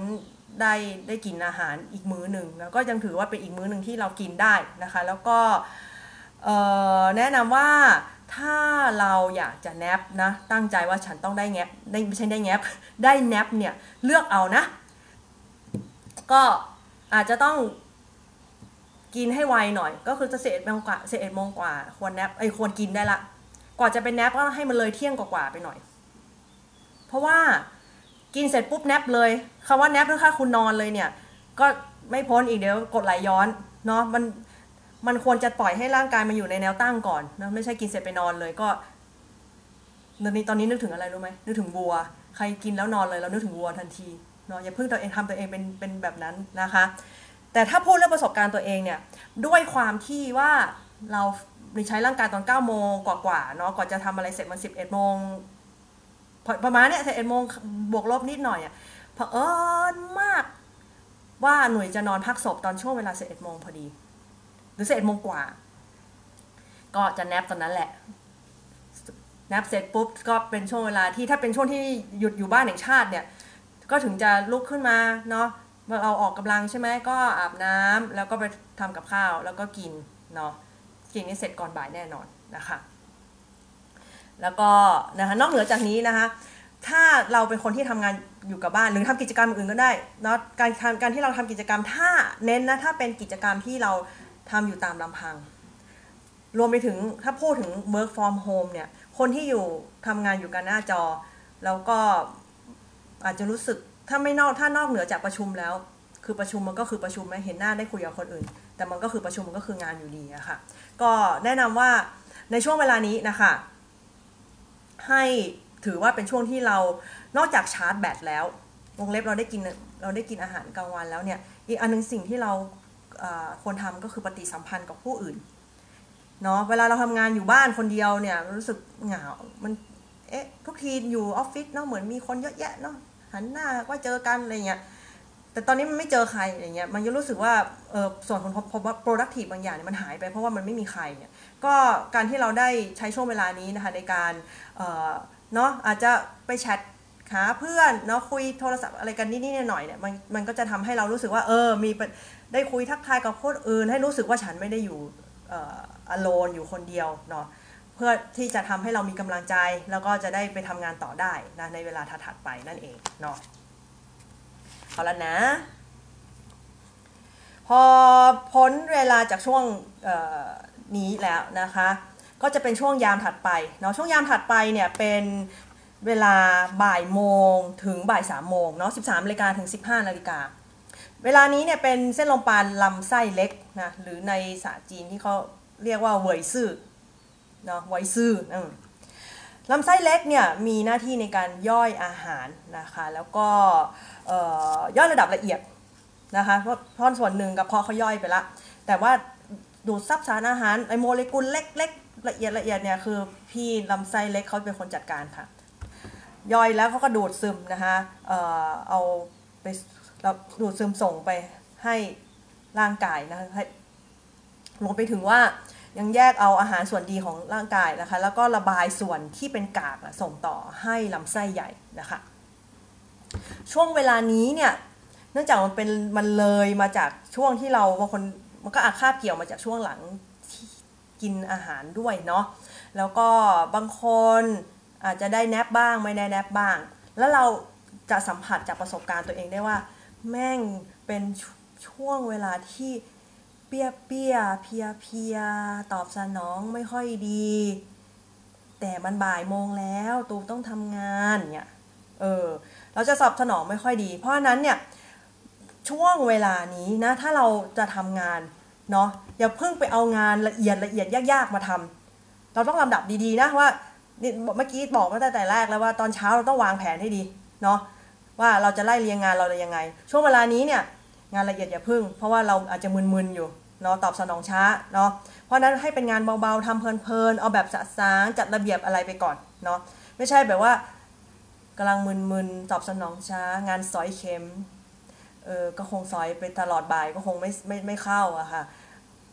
ได้ได้กินอาหารอีกมื้อหนึ่งแล้วก็ยังถือว่าเป็นอีกมื้อหนึ่งที่เรากินได้นะคะ แล้วก็แนะนำว่าถ้าเราอยากจะแนบนะตั้งใจว่าฉันต้องได้แงบได้ไม่ใช่ได้แงบได้แนบเนี่ยเลือกเอานะ ก็ อาจจะต้องกินให้ไวหน่อย ก็คือจะเสร็จโมงกว่าเสร็จโมงกว่า ควรแนบไอควรกินได้ละกว่าจะเป็นแนบก็ให้มันเลยเที่ยงกว่าไปหน่อย เพราะว่ากินเสร็จปุ๊บแนบเลยคำว่าแนบคือค่าคุณนอนเลยเนี่ย ก็ไม่พ้นอีกเดี๋ยวกดไหลย้อนเนาะมันมันควรจะปล่อยให้ร่างกายมันอยู่ในแนวตั้งก่อนนะไม่ใช่กินเสร็จไปนอนเลยก็ตอนนี้ตอนนี้นึกถึงอะไรรู้ไหมนึกถึงวัว ใครกินแล้วนอนเลยเรานึกถึงวัวทันที เนาะอย่าเพิ่งตัวเองทำตัวเองเป็นเป็นแบบนั้นนะคะ แต่ถ้าพูดเรื่องประสบการณ์ตัวเองเนี่ยด้วยความที่ว่าเราใช้ร่างกายตอน9โมงกว่าๆเนาะก่อนจะทำอะไรเสร็จมัน11โมงประมาณเนี้ย11โมงบวกลบนิดหน่อยอะเผอิญมากว่าหน่วยจะนอนพักศพตอนช่วงเวลา11โมงพอดี หรือ11โมงกว่า ก็จะแนบตอนนั้นแหละแนบเสร็จปุ๊บก็เป็นช่วงเวลาที่ถ้าเป็นช่วงที่หยุดอยู่บ้านแห่งชาติเนี่ย ก็ถึงจะลุกขึ้นมาเนาะเราออกกำลังใช่ไหมก็อาบน้ำแล้วก็ไปทำกับข้าวแล้วก็กินเนาะกินนี้เสร็จก่อนบ่ายแน่นอนนะคะ แล้วก็นะคะนอกเหนือจากนี้นะคะ ถ้าเราเป็นคนที่ทำงานอยู่กับบ้านหรือทำกิจกรรมอื่นก็ได้เนาะการการที่เราทำกิจกรรมถ้าเน้นนะถ้าเป็นกิจกรรมที่เราทำอยู่ตามลำพัง รวมไปถึงถ้าพูดถึง work from home เนี่ยคนที่อยู่ทำงานอยู่กันหน้าจอ แล้วก็ อาจจะรู้สึกถ้าไม่นอกถ้านอกเหนือจากประชุมแล้ว คือประชุมมันก็คือประชุมไหมเห็นหน้าได้คุยกับคนอื่น แต่มันก็คือประชุมมันก็คืองานอยู่ดีอะค่ะ ก็แนะนำว่าในช่วงเวลานี้นะคะ ให้ถือว่าเป็นช่วงที่เรานอกจากชาร์จแบตแล้ววงเล็บเราได้กินเราได้กินอาหารกลางวันแล้วเนี่ยอีกอันนึงสิ่งที่เราควรทำก็คือปฏิสัมพันธ์กับผู้อื่นเนาะเวลาเราทำงานอยู่บ้านคนเดียวเนี่ยรู้สึกเหงา มันเอ๊ะทุกทีอยู่ออฟฟิศเนาะเหมือนมีคนเยอะแยะเนาะ หันหน้าว่าเจอกันอะไรเงี้ยแต่ตอนนี้มันไม่เจอใครอะไรเงี้ยมันยังรู้สึกว่าเออส่วนของพบว่า productive บางอย่างเนี่ยมันหายไปเพราะว่ามันไม่มีใครเนี่ยก็การที่เราได้ใช้ช่วงเวลานี้นะคะในการเออเนาะอาจจะไปแชทหาเพื่อนเนาะคุยโทรศัพท์อะไรกันนิดๆหน่อยๆเนี่ยมันมันก็จะทำให้เรารู้สึกว่าเออมีได้คุยทักทายกับคนอื่น ให้รู้สึกว่าฉันไม่ได้อยู่เอ่อ alone อยู่คนเดียวเนาะ เพื่อที่จะทำให้เรามีกำลังใจ แล้วก็จะได้ไปทำงานต่อได้นะในเวลาถัดไปนั่นเองเนาะเอาละนะ พอพ้นเวลาจากช่วงนี้แล้วนะคะ ก็จะเป็นช่วงยามถัดไปเนาะช่วงยามถัดไปเนี่ยเป็นเวลาบ่ายโมงถึงบ่ายสามโมงเนาะสิบสามนาฬิกาถึงสิบห้านาฬิกาเวลานี้เนี่ยเป็นเส้นลมปานลำไส้เล็กนะหรือในภาษาจีนที่เขาเรียกว่าเวยซื่อ เนาะเวซื่อลำไส้เล็กเนี่ยมีหน้าที่ในการย่อยอาหารนะคะแล้วก็ย่อยระดับละเอียดนะคะเพราะส่วนหนึ่งกับพอเขาย่อยไปละ แต่ว่าดูดซับสารอาหารไอโมเลกุลเล็กๆละเอียดละเอียดเนี่ยคือพี่ลำไส้เล็กเขาเป็นคนจัดการค่ะ ย่อยแล้วเขาก็ดูดซึมนะคะเอ่อเอาไปดูดซึมส่งไปให้ร่างกายนะคะให้รวมไปถึงว่า ยังแยกเอาอาหารส่วนดีของร่างกายนะคะ แล้วก็ระบายส่วนที่เป็นกากส่งต่อให้ลำไส้ใหญ่นะคะ ช่วงเวลานี้เนี่ยเนื่องจากมันเป็นมันเลยมาจากช่วงที่เราบางคนมันก็อาคาบเกี่ยวมาจากช่วงหลังกินอาหารด้วยเนาะแล้วก็บางคนอาจจะได้แนบบ้างไม่ได้แนบบ้าง แล้วเราจะสัมผัสจากประสบการณ์ตัวเองได้ว่า แม่งเป็นช่วงเวลาที่ เปียเปียเพียเพียตอบสนองไม่ค่อยดี แต่มันบ่ายโมงแล้วตูต้องทำงานเนี่ยเออเราจะสอบสนองไม่ค่อยดี เพราะนั้นเนี่ยช่วงเวลานี้นะถ้าเราจะทำงานเนาะอย่าเพิ่งไปเอางานละเอียดละเอียดยากๆมาทำเราต้องลำดับดีๆนะว่านี่เมื่อกี้บอกตั้งแต่แรกแล้วว่าตอนเช้าเราต้องวางแผนให้ดีเนาะว่าเราจะไล่เรียงงานเราเลยยังไง ช่วงเวลานี้เนี่ย งานละเอียดอย่าพึ่ง เพราะว่าเราอาจจะมึนๆอยู่เนาะตอบสนองช้าเนาะเพราะนั้นให้เป็นงานเบาๆทำเพลินๆเอาแบบสะสางจัดระเบียบอะไรไปก่อนเนาะไม่ใช่แบบว่ากำลังมึนๆตอบสนองช้า งานซอยเข็มเออก็คงซอยไปตลอดบ่ายก็คงไม่ไม่ไม่เข้าอะค่ะ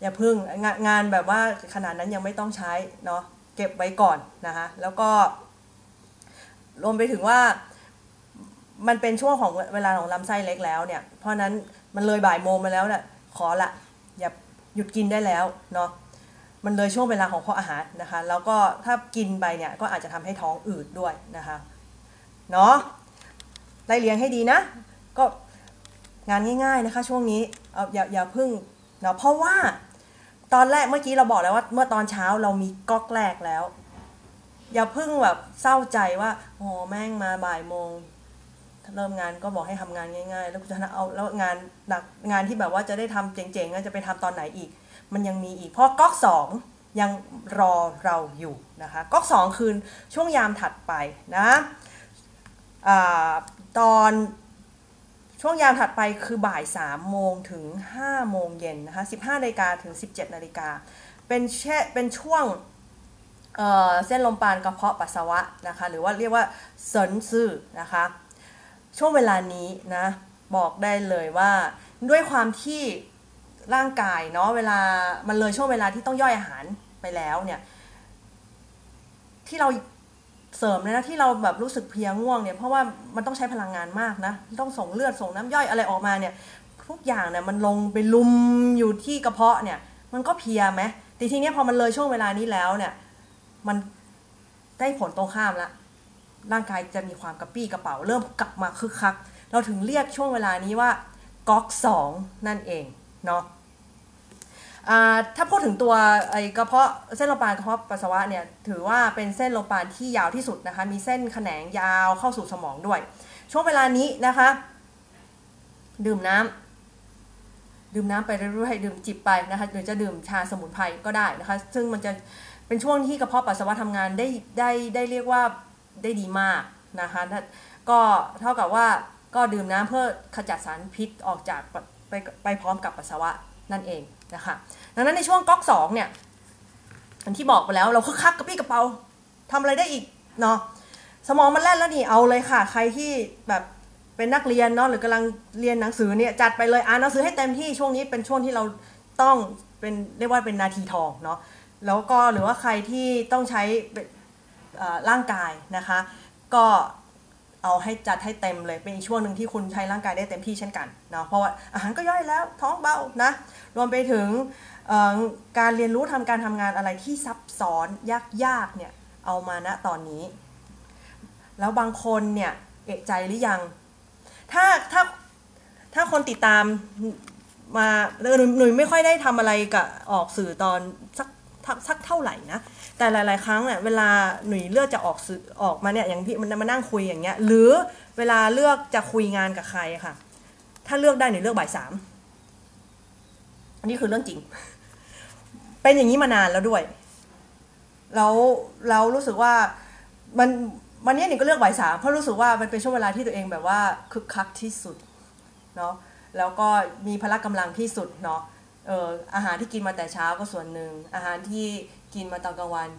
อย่าพึ่งงานงานแบบว่าขนาดนั้นยังไม่ต้องใช้เนาะเก็บไว้ก่อนนะคะแล้วก็รวมไปถึงว่า มันเป็นช่วงของเวลาของลำไส้เล็กแล้วเนี่ย เพราะนั้นมันเลยบ่ายโมงมาแล้วเนี่ยขอละอย่าหยุดกินได้แล้วเนาะมันเลยช่วงเวลาของข้ออาหารนะคะ แล้วก็ถ้ากินไปเนี่ยก็อาจจะทำให้ท้องอืดด้วยนะคะเนาะไล่เลี้ยงให้ดีนะ ก็งานง่าย ๆนะคะ ช่วงนี้เอาอย่าอย่าพึ่งเนาะเพราะว่าตอนแรกเมื่อกี้เราบอกแล้วว่าเมื่อตอนเช้าเรามีก๊อกแรกแล้ว อย่าพึ่งแบบเศร้าใจว่าโอ้แม่งมาบ่ายโมง เริ่มงานก็บอกให้ทำงานง่าย ๆ แล้วคุณจะเอาแล้วงานหนักงานที่แบบว่าจะได้ทำเจ๋งๆจะไปทำตอนไหนอีก มันยังมีอีกเพราะก๊อกสองยังรอเราอยู่นะคะก๊อกสองคืนช่วงยามถัดไปนะอตอนช่วงยามถัดไปคือบ่าย3โมงถึง5โมงเย็นนะคะ15นาฬิกาถึง 17นาฬิกาเป็นแช่เป็นช่วงเเส้นลมปานกระเพาะปัสสาวะนะคะหรือว่าเรียกว่าเซินซื่อนะคะ ช่วงเวลานี้นะบอกได้เลยว่าด้วยความที่ร่างกายเนาะเวลามันเลยช่วงเวลาที่ต้องย่อยอาหารไปแล้วเนี่ย ที่เราเสริมเลยนะที่เราแบบรู้สึกเพียง่วงเนี่ยเพราะว่ามันต้องใช้พลังงานมากนะต้องส่งเลือดส่งน้ำย่อยอะไรออกมาเนี่ยทุกอย่างเนี่ยมันลงไปลุมอยู่ที่กระเพาะเนี่ย มันก็เพียไหมแต่ทีนี้พอมันเลยช่วงเวลานี้แล้วเนี่ย มันได้ผลตรงข้ามละ ร่างกายจะมีความกระปี้กระเป๋า เริ่มกลับมาคึกคัก เราถึงเรียกช่วงเวลานี้ว่าก๊อกสองนั่นเองเนาะถ้าพูดถึงตัวไอกระเพาะเส้นโลปานกระเพาะปัสสาวะเนี่ยถือว่าเป็นเส้นโลปานที่ยาวที่สุดนะคะ มีเส้นแขนงยาวเข้าสู่สมองด้วย ช่วงเวลานี้นะคะ ดื่มน้ำดื่มน้ำไปเรื่อยๆดื่มจิบไปนะคะหรือจะดื่มชาสมุนไพรก็ได้นะคะ ซึ่งมันจะเป็นช่วงที่กระเพาะปัสสาวะทำงานได้ได้ได้เรียกว่า ได้ดีมากนะคะก็เท่ากับว่าก็ดื่มน้ำเพื่อขจัดสารพิษออกจากไปไปพร้อมกับปัสสาวะนั่นเองนะคะดังนั้นในช่วงก๊อกสองเนี่ยอันที่บอกไปแล้วเราคึกคักกระปี้กระเป๋าทำอะไรได้อีกเนาะสมองมันแล่นแล้วนี่เอาเลยค่ะ ใครที่แบบเป็นนักเรียนเนาะหรือกำลังเรียนหนังสือเนี่ยจัดไปเลยอ่านหนังสือให้เต็มที่ช่วงนี้เป็นช่วงที่เราต้องเป็นเรียกว่าเป็นนาทีทองเนาะแล้วก็หรือว่าใครที่ต้องใช้ ร่างกายนะคะ ก็เอาให้จัดให้เต็มเลยเป็นอีกช่วงหนึ่งที่คุณใช้ร่างกายได้เต็มที่เช่นกันเนาะเพราะว่าอาหารก็ย่อยแล้วท้องเบานะรวมไปถึงการเรียนรู้ทำการทำงานอะไรที่ซับซ้อนยากๆเนี่ยเอามาณตอนนี้ แล้วบางคนเนี่ยเอกใจหรือยัง ถ้าถ้าถ้าคนติดตามมาหนุ่ยไม่ค่อยได้ทำอะไรกับออกสื่อตอนสักสักเท่าไหร่นะ แต่หลาย ๆ ครั้งเนี่ยเวลาหนุ่ยเลือกจะออกสื่อออกมาเนี่ยอย่างพี่มันมานั่งคุยอย่างเงี้ยหรือเวลาเลือกจะคุยงานกับใครค่ะ ถ้าเลือกได้หนุ่ยเลือกบ่ายสามอันนี้คือเรื่องจริง เป็นอย่างนี้มานานแล้วด้วยแล้วเรารู้สึกว่ามันวันนี้หนิงก็เลือกบ่ายสามเพราะรู้สึกว่ามันเป็นช่วงเวลาที่ตัวเองแบบว่าคึกคักที่สุดเนาะแล้วก็มีพละกำลังที่สุดเนาะเอออาหารที่กินมาแต่เช้าก็ส่วนหนึ่งอาหารที่ กินมาตอนกลางวัน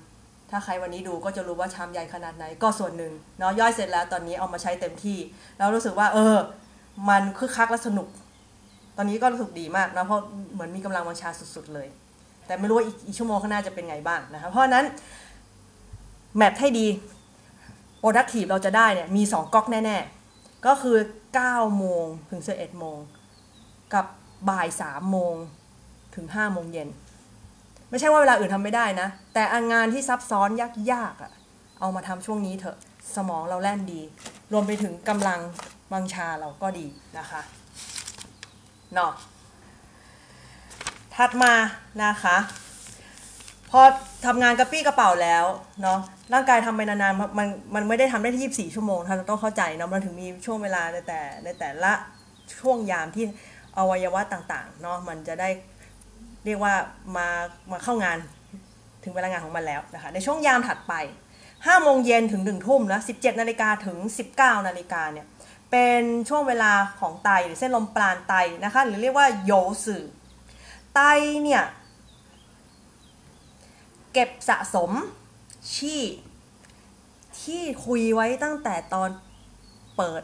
ถ้าใครวันนี้ดูก็จะรู้ว่าชามใหญ่ขนาดไหน ก็ส่วนหนึ่งเนาะย่อยเสร็จแล้วตอนนี้เอามาใช้เต็มที่แล้วรู้สึกว่า เออ มันคึกคักและสนุก ตอนนี้ก็รู้สึกดีมากนะเพราะเหมือนมีกำลังวังชาสุด ๆ เลย แต่ไม่รู้ว่าอีกชั่วโมงข้างหน้าจะเป็นไงบ้างนะคะเพราะนั้นแมทให้ดี productive เราจะได้เนี่ยมี 2ก๊อกแน่ ๆ ก็คือ9โมงถึง11โมงกับบ่าย3โมงถึง5โมงเย็น ไม่ใช่ว่าเวลาอื่นทำไม่ได้นะ แต่งานที่ซับซ้อนยากๆอะ่ะเอามาทำช่วงนี้เถอะสมองเราแล่นดี รวมไปถึงกำลังบังชาเราก็ดีนะคะเนาะถัดมานะคะพอทำงานกระปี้กระเป๋าแล้วเนาะร่างกายทำไปนานๆมันมันไม่ได้ทำได้ที่ 24 ชั่วโมงท่านต้องเข้าใจเนาะมันถึงมีช่วงเวลาในแต่ในแต่ละช่วงยามที่อวัยวะต่างๆเนาะมันจะได้ เรียกว่ามามาเข้างานถึงเวลางานของมันแล้วนะคะในช่วงยามถัดไป5โมงเย็นถึง1ทุ่มนะ17นาฬิกาถึง 19นาฬิกาเนี่ยเป็นช่วงเวลาของไตหรือเส้นลมปราณไตนะคะหรือเรียกว่าโยสื่อไตเนี่ยเก็บสะสมชี่ที่คุยไว้ตั้งแต่ตอนเปิด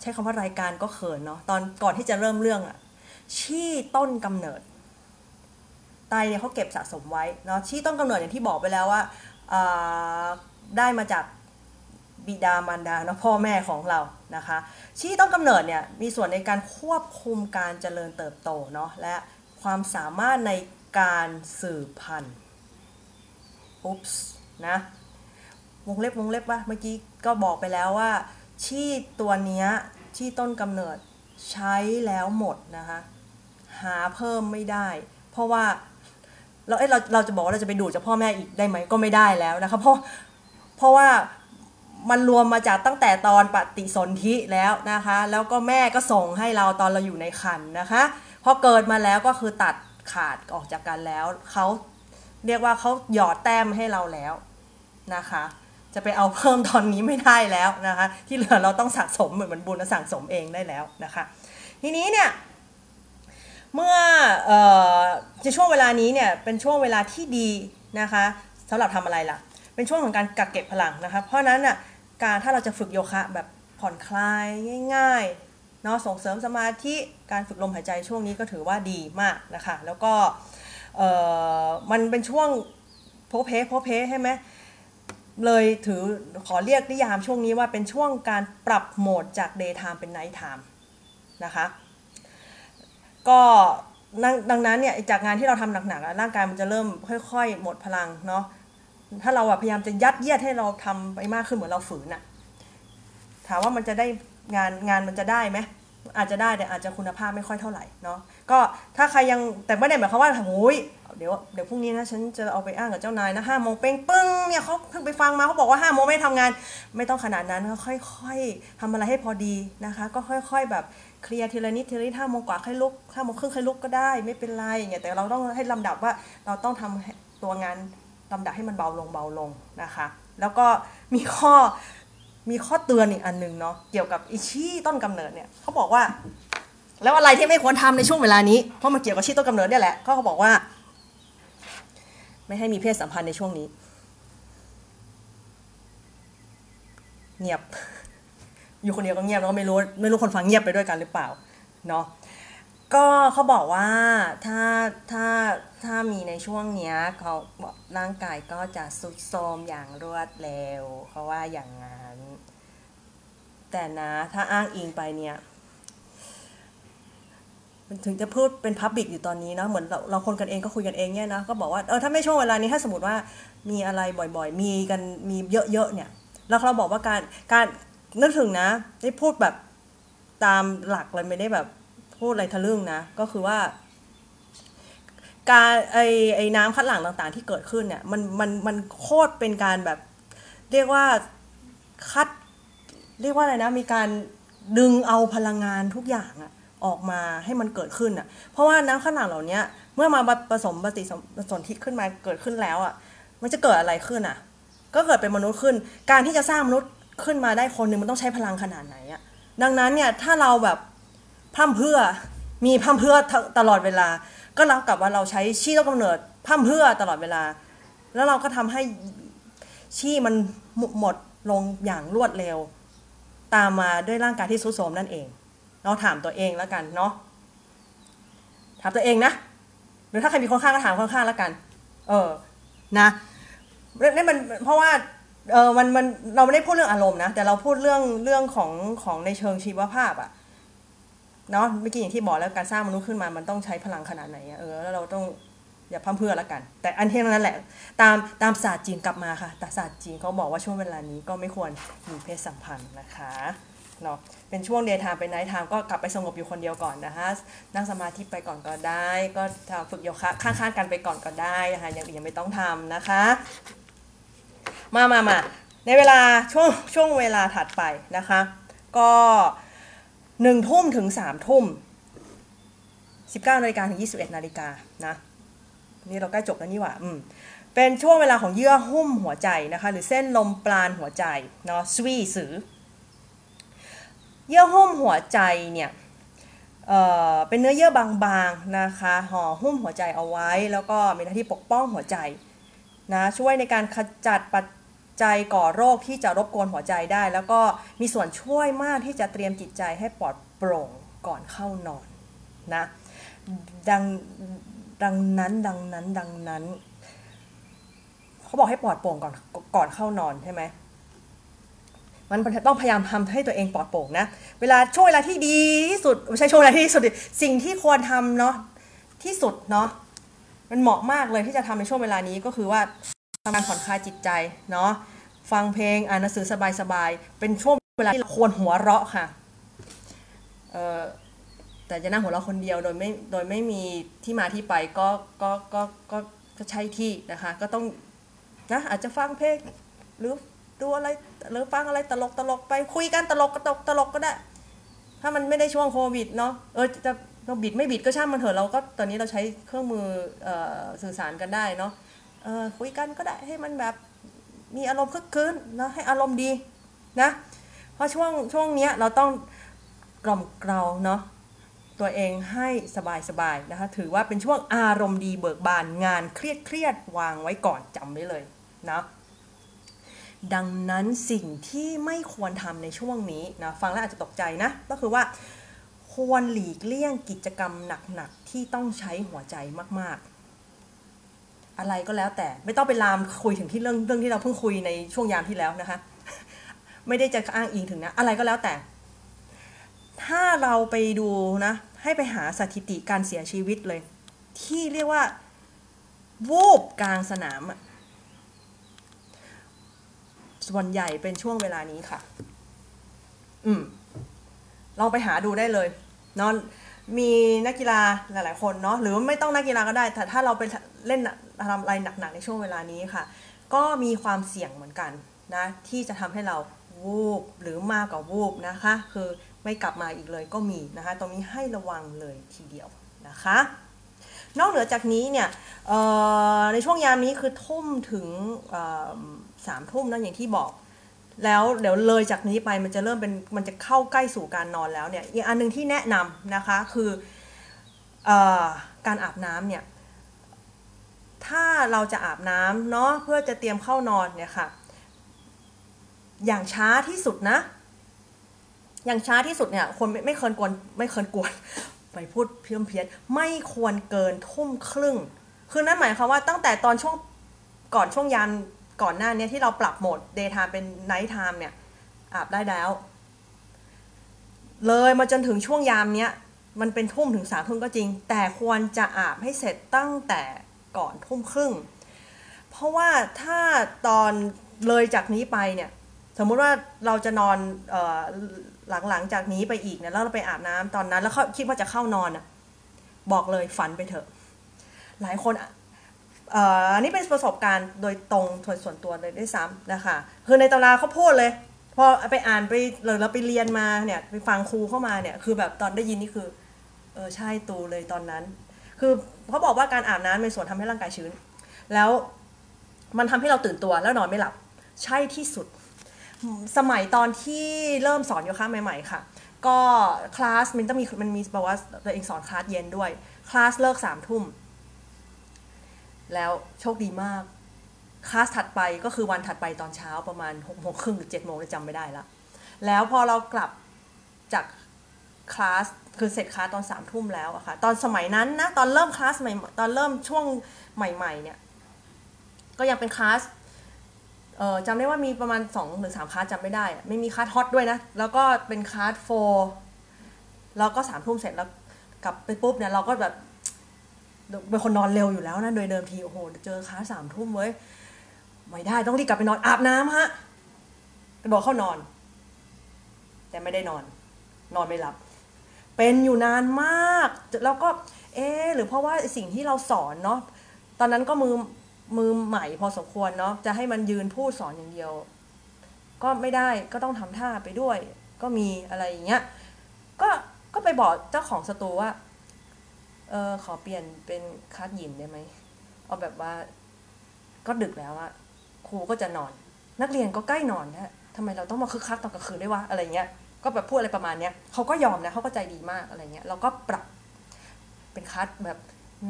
ใช้คำว่ารายการก็เขินเนาะตอนก่อนที่จะเริ่มเรื่องอะชี่ต้นกำเนิด ไตเนี่ยเขาเก็บสะสมไว้เนาะชี้ต้นกำเนิดอย่างที่บอกไปแล้วว่าได้มาจากบิดามารดาเนาะพ่อแม่ของเรานะคะชี้ต้นกำเนิดเนี่ยมีส่วนในการควบคุมการเจริญเติบโตเนาะและความสามารถในการสืบพันธุ์อุ๊ปส์นะวงเล็บวงเล็บว่าเมื่อกี้ก็บอกไปแล้วว่าชี้ตัวเนี้ยชี้ต้นกำเนิดใช้แล้วหมดนะคะหาเพิ่มไม่ได้ เพราะว่า เราเอ้เราเราจะบอกว่าเราจะไปดูจากพ่อแม่อีกได้ไหมก็ไม่ได้แล้วนะคะเพราะเพราะว่ามันรวมมาจากตั้งแต่ตอนปฏิสนธิแล้วนะคะ แล้วก็แม่ก็ส่งให้เราตอนเราอยู่ในครรภ์นะคะพอเกิดมาแล้วก็คือตัดขาดออกจากกันแล้วเขาเรียกว่าเขาหยอดแต้มให้เราแล้วนะคะ จะไปเอาเพิ่มตอนนี้ไม่ได้แล้วนะคะ ที่เหลือเราต้องสะสมเหมือนมันบุญและสั่งสมเองได้แล้วนะคะ ทีนี้เนี่ย เมื่อเอ่อในช่วงเวลานี้เนี่ยเป็นช่วงเวลาที่ดีนะคะสำหรับทำอะไรล่ะ เป็นช่วงของการกักเก็บพลังนะคะ เพราะนั้นน่ะการถ้าเราจะฝึกโยคะแบบผ่อนคลายง่ายๆเนาะส่งเสริมสมาธิการฝึกลมหายใจช่วงนี้ก็ถือว่าดีมากนะคะ แล้วก็มันเป็นช่วงโพเพโพเพใช่ไหมเลยถือขอเรียกนิยามช่วงนี้ว่าเป็นช่วงการปรับโหมดจาก day time เป็น night time นะคะ ก็ดังนั้นเนี่ยจากงานที่เราทำหนักๆร่างกายมันจะเริ่มค่อย ๆ หมดพลังเนาะถ้าเราพยายามจะยัดเยียดให้เราทำไปมากขึ้นเหมือนเราฝืนอะถามว่ามันจะได้งานงานมันจะได้ไหมอาจจะได้แต่อาจจะคุณภาพไม่ค่อยเท่าไหร่เนาะก็ถ้าใครยังแต่ไม่ได้หมายความว่าโอ้ยเดี๋ยวเดี๋ยวพรุ่งนี้นะฉันจะเอาไปอ้างกับเจ้านายนะห้าโมงเป้งปึ้งเนี่ยเขาเพิ่งไปฟังมาเขาบอกว่าห้าโมงไม่ทำงาน ไม่ต้องขนาดนั้นก็ค่อยๆทำอะไรให้พอดีนะคะ ก็ค่อย ๆแบบ เคลียร์ทีละนิดทีละนิดห้าโมงกว่าค่อยลุกห้าโมงครึ่งค่อยลุกก็ได้ไม่เป็นไรอย่างเงี้ยแต่เราต้องให้ลำดับว่าเราต้องทำตัวงานลำดับให้มันเบาลงเบาลงนะคะ แล้วก็มีข้อมีข้อเตือนอีกอันหนึ่งเนาะเกี่ยวกับอิชี่ต้นกำเนิดเนี่ยเขาบอกว่า แล้วอะไรที่ไม่ควรทำในช่วงเวลานี้เพราะมันเกี่ยวกับชี่ต้นกำเนิดเนี่ยแหละเขาบอกว่า ไม่ให้มีเพศสัมพันธ์ในช่วงนี้ เงียบ อยู่คนเดียวก็เงียบแล้วก็ไม่รู้ไม่รู้คนฟังเงียบไปด้วยกันหรือเปล่าเนาะก็เขาบอกว่าถ้าถ้าถ้ามีในช่วงเนี้ยเขาบอกร่างกายก็จะสุดโทรมอย่างรวดเร็วเขาว่าอย่างนั้น แต่นะถ้าอ้างอิงไปเนี่ยถึงจะพูดเป็นพับบิกอยู่ตอนนี้นะเหมือนเราเราคนกันเองก็คุยกันเองเนี่ยนะก็บอกว่าเออถ้าไม่ช่วงเวลานี้ถ้าสมมติว่ามีอะไรบ่อยๆ มีกันมีเยอะๆเนี่ยแล้วเราบอกว่าการการ นึกถึงนะได้พูดแบบตามหลักเลยไม่ได้แบบพูดอะไรทะลึ่งนะ ก็คือว่า การไอไอน้ำคัดหลั่งต่างๆ ที่เกิดขึ้นเนี่ยมันมันมันโคตรเป็นการแบบ เรียกว่าคัด เรียกว่าอะไรนะ มีการดึงเอาพลังงานทุกอย่างอะออกมาให้มันเกิดขึ้นอะเพราะว่าน้ำขนาดเหล่านี้เมื่อมาผสมปฏิสนธิขึ้นมาเกิดขึ้นแล้วอะมันจะเกิดอะไรขึ้นอะก็เกิดเป็นมนุษย์ขึ้น การที่จะสร้างมนุษย์ ขึ้นมาได้คนหนึ่งมันต้องใช้พลังขนาดไหนอะดังนั้นเนี่ยถ้าเราแบบพร่ำเพื่อมีพร่ำเพื่อตลอดเวลา ก็เรากับว่าเราใช้ชี้ต้นกำเนิดพร่ำเพื่อตลอดเวลา แล้วเราก็ทำให้ชี้มันหมดลงอย่างรวดเร็ว ตามมาด้วยร่างกายที่สุดโทมนั่นเองเราถามตัวเองแล้วกันเนาะถามตัวเองนะหรือถ้าใครมีคนข้างก็ถามคนข้างแล้วกัน เออนะนี่มันเพราะว่า เออมันมันเราไม่ได้พูดเรื่องอารมณ์นะ แต่เราพูดเรื่องเรื่องของของในเชิงชีวภาพอะเนาะเมื่อกี้อย่างที่บอกแล้วการสร้างมนุษย์ขึ้นมามันต้องใช้พลังขนาดไหนอะเออแล้วเราต้องอย่าพร่ำเพรื่อละกัน แต่อันที่นั้นแหละ ตามตามศาสตร์จีนกลับมาค่ะ แต่ศาสตร์จีนเขาบอกว่าช่วงเวลานี้ก็ไม่ควรมีเพศสัมพันธ์นะคะเนาะเป็นช่วง daytime เป็น nighttime ก็กลับไปสงบอยู่คนเดียวก่อนนะคะนั่งสมาธิไปก่อนก็ได้ ก็ฝึกโยคะข้างๆกันไปก่อนก็ได้นะคะอย่างอื่นยังไม่ต้องทำนะคะ มามามาในเวลาช่วงช่วงเวลาถัดไปนะคะ ก็หนึ่งทุ่มถึงสามทุ่มสิบเก้านาฬิกาถึงยี่สิบเอ็ดนาฬิกานะนี่เราใกล้จบแล้วนี่หว่าอืมเป็นช่วงเวลาของเยื่อหุ้มหัวใจนะคะ หรือเส้นลมปราณหัวใจเนาะสวีสือ เยื่อหุ้มหัวใจเนี่ยเอ่อเป็นเนื้อเยื่อบางๆนะคะห่อหุ้มหัวใจเอาไว้ แล้วก็มีหน้าที่ปกป้องหัวใจ นะช่วยในการขจัดปัจจัยก่อโรคที่จะรบกวนหัวใจได้ แล้วก็มีส่วนช่วยมากที่จะเตรียมจิตใจให้ปลอดโปร่งก่อนเข้านอนนะดังดังนั้นดังนั้นดังนั้น เขาบอกให้ปลอดโปร่งก่อนก่อนเข้านอนใช่ไหมมันต้องพยายามทำให้ตัวเองปลอดโปร่งนะ เวลาช่วงเวลาที่ดีที่สุดไม่ใช่ช่วงเวลาที่ดีสุด สิ่งที่ควรทำเนาะที่สุดเนาะ มันเหมาะมากเลยที่จะทำในช่วงเวลานี้ก็คือว่าทำการผ่อนคลายจิตใจเนาะฟังเพลงอ่านหนังสือสบายๆเป็นช่วงเวลาที่ควรหัวเราะค่ะเออแต่จะนั่งหัวเราะคนเดียวโดยไม่โดยไม่มีที่มาที่ไปก็ก็ก็ก็ก็ใช่ที่นะคะ ก็ต้องนะอาจจะฟังเพลงหรือดูอะไรหรือฟังอะไรตลกตลกไปคุยกันตลกตลกตลกก็ได้ ถ้ามันไม่ได้ช่วงโควิดเนาะเออจะ เราบิดไม่บิดก็ช่างมันเถอะเราก็ตอนนี้เราใช้เครื่องมืออสื่อสารกันได้เนาะคุยกันก็ได้ให้มันแบบมีอารมณ์คึกคืนนะให้อารมณ์ดีนะ เพราะช่วงช่วงเนี้ยเราต้องกล่อมเกลาเนาะตัวเองให้สบายสบายๆนะคะถือว่าเป็นช่วงอารมณ์ดีเบิกบานงานเครียดเครียดวางไว้ก่อนจำไว้เลยนะดังนั้นสิ่งที่ไม่ควรทำในช่วงนี้นะฟังแล้วอาจจะตกใจนะ ก็คือว่า ควรหลีกเลี่ยงกิจกรรมหนักๆที่ต้องใช้หัวใจมาก ๆ อะไรก็แล้วแต่ไม่ต้องไปลามคุยถึงที่เรื่องเรื่องที่เราเพิ่งคุยในช่วงยามที่แล้วนะคะ ไม่ได้จะอ้างอิงถึงนะ อะไรก็แล้วแต่ ถ้าเราไปดูนะ ให้ไปหาสถิติการเสียชีวิตเลย ที่เรียกว่าวูบกลางสนามส่วนใหญ่เป็นช่วงเวลานี้ค่ะ อืม ลองไปหาดูได้เลยเนาะมีนักกีฬาหลาย ๆ คนเนาะหรือไม่ต้องนักกีฬาก็ได้ แต่ถ้าเราไปเล่นทำอะไรหนัก ๆ ในช่วงเวลานี้ค่ะ ก็มีความเสี่ยงเหมือนกันนะที่จะทำให้เราวูบหรือมากกว่าวูบนะคะ คือไม่กลับมาอีกเลยก็มีนะคะ ตรงนี้ให้ระวังเลยทีเดียวนะคะ นอกเหนือจากนี้เนี่ยในช่วงยามนี้คือทุ่มถึงสามทุ่มนะอย่างที่บอก แล้วเดี๋ยวเลยจากนี้ไปมันจะเริ่มเป็นมันจะเข้าใกล้สู่การนอนแล้วเนี่ยอีกอันหนึงที่แนะนำนะคะคือออการอาบน้ำเนี่ยถ้าเราจะอาบน้ำเนาะเพื่อจะเตรียมเข้านอนเนี่ยค่ะ อย่างช้าที่สุดนะ อย่างช้าที่สุดเนี่ยคนไม่ไม่เคินกวนไม่เคินกวนไปพูดเพี้ยนเพี้ยนไม่ควรเกินทุ่มครึ่ง คือนั่นหมายความว่าตั้งแต่ตอนช่วงก่อนช่วงยาน ก่อนหน้านี้ที่เราปรับโหมด daytime เป็น night time เนี่ยอาบได้แล้ว เลยมาจนถึงช่วงยามเนี้ยมันเป็นทุ่มถึงสามทุ่มก็จริง แต่ควรจะอาบให้เสร็จตั้งแต่ก่อนทุ่มครึ่ง เพราะว่าถ้าตอนเลยจากนี้ไปเนี่ยสมมุติว่าเราจะนอนออหลังๆจากนี้ไปอีกเนี่ยแล้วเราไปอาบน้ำตอนนั้น แล้วคิดว่าจะเข้านอนอะบอกเลยฝันไปเถอะ หลายคน อันนี้เป็นประสบการณ์โดยตรงส่วนตัวเลยด้วยซ้ำนะคะ คือในตำราเขาพูดเลย พอไปอ่านไปหรือเราไปเรียนมาเนี่ยไปฟังครูเข้ามาเนี่ยคือแบบตอนได้ยินนี่คือเออใช่ตูเลยตอนนั้น คือเขาบอกว่าการอาบน้ำเป็นส่วนทำให้ร่างกายชื้น แล้วมันทำให้เราตื่นตัวแล้วนอนไม่หลับ ใช่ที่สุด สมัยตอนที่เริ่มสอนโยคะใหม่ ๆ ค่ะ ก็คลาสมันต้องมีมันมีบอกว่าตัวเองสอนคลาสเย็นด้วยคลาสเลิกสามทุ่ม แล้วโชคดีมากคลาสถัดไปก็คือวันถัดไปตอนเช้าประมาณหกโมงครึ่งหรือเจ็ดโมงจำไม่ได้ละแล้วพอเรากลับจากคลาสคือเสร็จคลาสตอนสามทุ่มแล้วอะค่ะ ตอนสมัยนั้นนะ ตอนเริ่มคลาสใหม่ตอนเริ่มช่วงใหม่ ๆ เนี่ย ก็ยังเป็นคลาสเออจำได้ว่ามีประมาณ2หรือ3คลาสจำไม่ได้ ไม่มีคลาสฮอตด้วยนะ แล้วก็เป็นคลาสโฟแล้วก็สามทุ่มเสร็จแล้วกลับไปปุ๊บเนี่ยเราก็แบบ เป็นคนนอนเร็วอยู่แล้วนะโดยเดิมทีโอ้โหเจอคลาสามทุ่มเว้ยไม่ได้ต้องรีบกลับไปนอนอาบน้ำฮะกระโดดเข้านอน แต่ไม่ได้นอน นอนไม่หลับ เป็นอยู่นานมากแล้วก็ เอ๊หรือเพราะว่าสิ่งที่เราสอนเนาะตอนนั้นก็มือมือใหม่พอสมควรเนาะจะให้มันยืนพูดสอนอย่างเดียว ก็ไม่ได้ก็ต้องทำท่าไปด้วย ก็มีอะไรอย่างเงี้ยก็ก็ไปบอกเจ้าของสตูว่า เออขอเปลี่ยนเป็นคลาสยิมได้ไหมเอาแบบว่า ก็ดึกแล้วอะครูก็จะนอน นักเรียนก็ใกล้นอนนะทำไมเราต้องมาคึกคักตอนกลางคืนด้วยวะอะไรเงี้ยก็แบบพูดอะไรประมาณเนี้ยเขาก็ยอมนะเขาก็ใจดีมากอะไรเงี้ยเราก็ปรับเป็นคลาสแบบ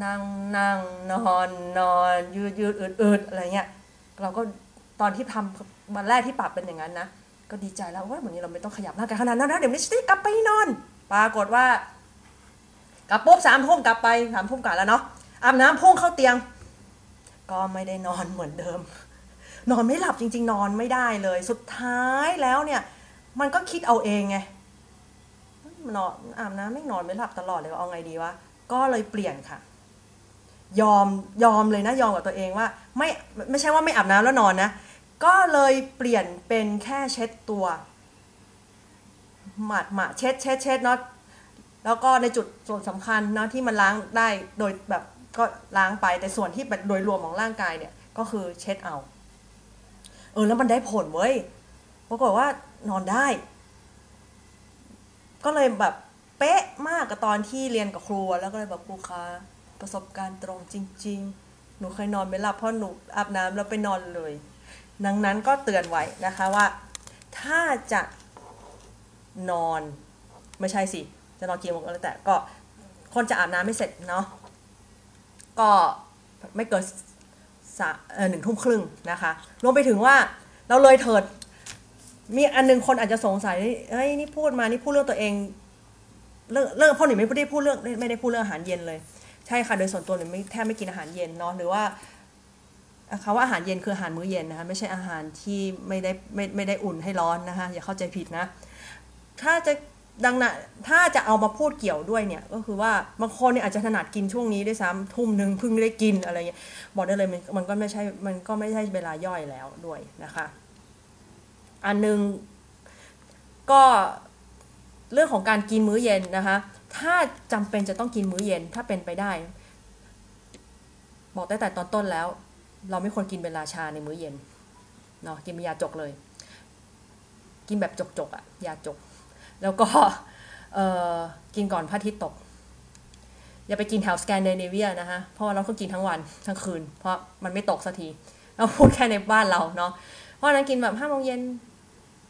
นั่งนั่งนอนนอนยืดยืดอืดอืดอะไรเงี้ยเราก็ตอนที่ทำวันแรกที่ปรับเป็นอย่างนั้นนะก็ดีใจแล้วว่าวันนี้เราไม่ต้องขยับร่างกายขนาดนั้นนะเดี๋ยวนี้จะได้กลับไปนอน ปรากฏว่า กลับปุ๊บสามทุ่มกลับไปสามทุ่มกลับแล้วเนาะอาบน้ำพุ่งเข้าเตียง ก็ไม่ได้นอนเหมือนเดิม นอนไม่หลับจริง ๆ นอนไม่ได้เลย สุดท้ายแล้วเนี่ย มันก็คิดเอาเองไงนอนอาบน้ำไม่นอนไม่หลับตลอดเลยเอาไงดีวะก็เลยเปลี่ยนค่ะ ยอมยอมเลยนะยอมกับตัวเองว่า ไม่ไม่ใช่ว่าไม่อาบน้ำแล้วนอนนะก็เลยเปลี่ยนเป็นแค่เช็ดตัวหมาดหมาเช็ดเช็ดเช็ดเนาะ แล้วก็ในจุดส่วนสำคัญเนาะที่มันล้างได้โดยแบบก็ล้างไปแต่ส่วนที่แบบโดยรวมของร่างกายเนี่ยก็คือเช็ดเอา เออแล้วมันได้ผลเว้ยปรากฏว่านอนได้ ก็เลยแบบเป๊ะมากกับตอนที่เรียนกับครูแล้วก็เลยแบบครูคะประสบการณ์ตรงจริง ๆ หนูเคยนอนไม่หลับเพราะหนูอาบน้ำแล้วไปนอนเลย ดังนั้นก็เตือนไว้นะคะว่า ถ้าจะนอนไม่ใช่สิ จะนอนกี่โมงก็แล้วแต่ก็คนจะอาบน้ำไม่เสร็จเนาะก็ไม่เกินสะเอ่อหนึ่งทุ่มครึ่งนะคะรวมไปถึงว่าเราเลยเถิด มีอันหนึงคนอาจจะสงสัยเฮ้ยนี่พูดมานี่พูดเรื่องตัวเองเรื่องเรื่องพ่อหนูไม่ได้พูดเรื่องไม่ได้พูดเรื่องอาหารเย็นเลย ใช่ค่ะโดยส่วนตัวหนูไม่แทบไม่กินอาหารเย็นเนาะหรือว่าคำว่าอาหารเย็นคืออาหารมื้อเย็นนะคะไม่ใช่อาหารที่ไม่ได้ไม่ไม่ได้อุ่นให้ร้อนนะคะอย่าเข้าใจผิดนะ ถ้าจะ ดังนั้นถ้าจะเอามาพูดเกี่ยวด้วยเนี่ยก็คือว่าบางคนเนี่ยอาจจะถนัดกินช่วงนี้ด้วยซ้ำทุ่มหนึ่งเพิ่งได้กินอะไรเงี้ยบอกได้เลยมันมันก็ไม่ใช่มันก็ไม่ใช่เวลาย่อยแล้วด้วยนะคะ อันหนึ่งก็เรื่องของการกินมื้อเย็นนะคะ ถ้าจำเป็นจะต้องกินมื้อเย็นถ้าเป็นไปได้ บอกตั้งแต่ตอนต้นแล้ว เราไม่ควรกินเป็นราชาในมื้อเย็นเนาะกินเป็นยาจกเลย กินแบบจกๆอะยาจก แล้วก็กินก่อนพระอาทิตย์ตก อย่าไปกินแถวสแกนดิเนเวียนะคะเพราะเราต้องกินทั้งวันทั้งคืน เพราะมันไม่ตกสักทีเราพูดแค่ในบ้านเราเนาะเพราะฉะนั้นกินแบบห้าโมงเย็น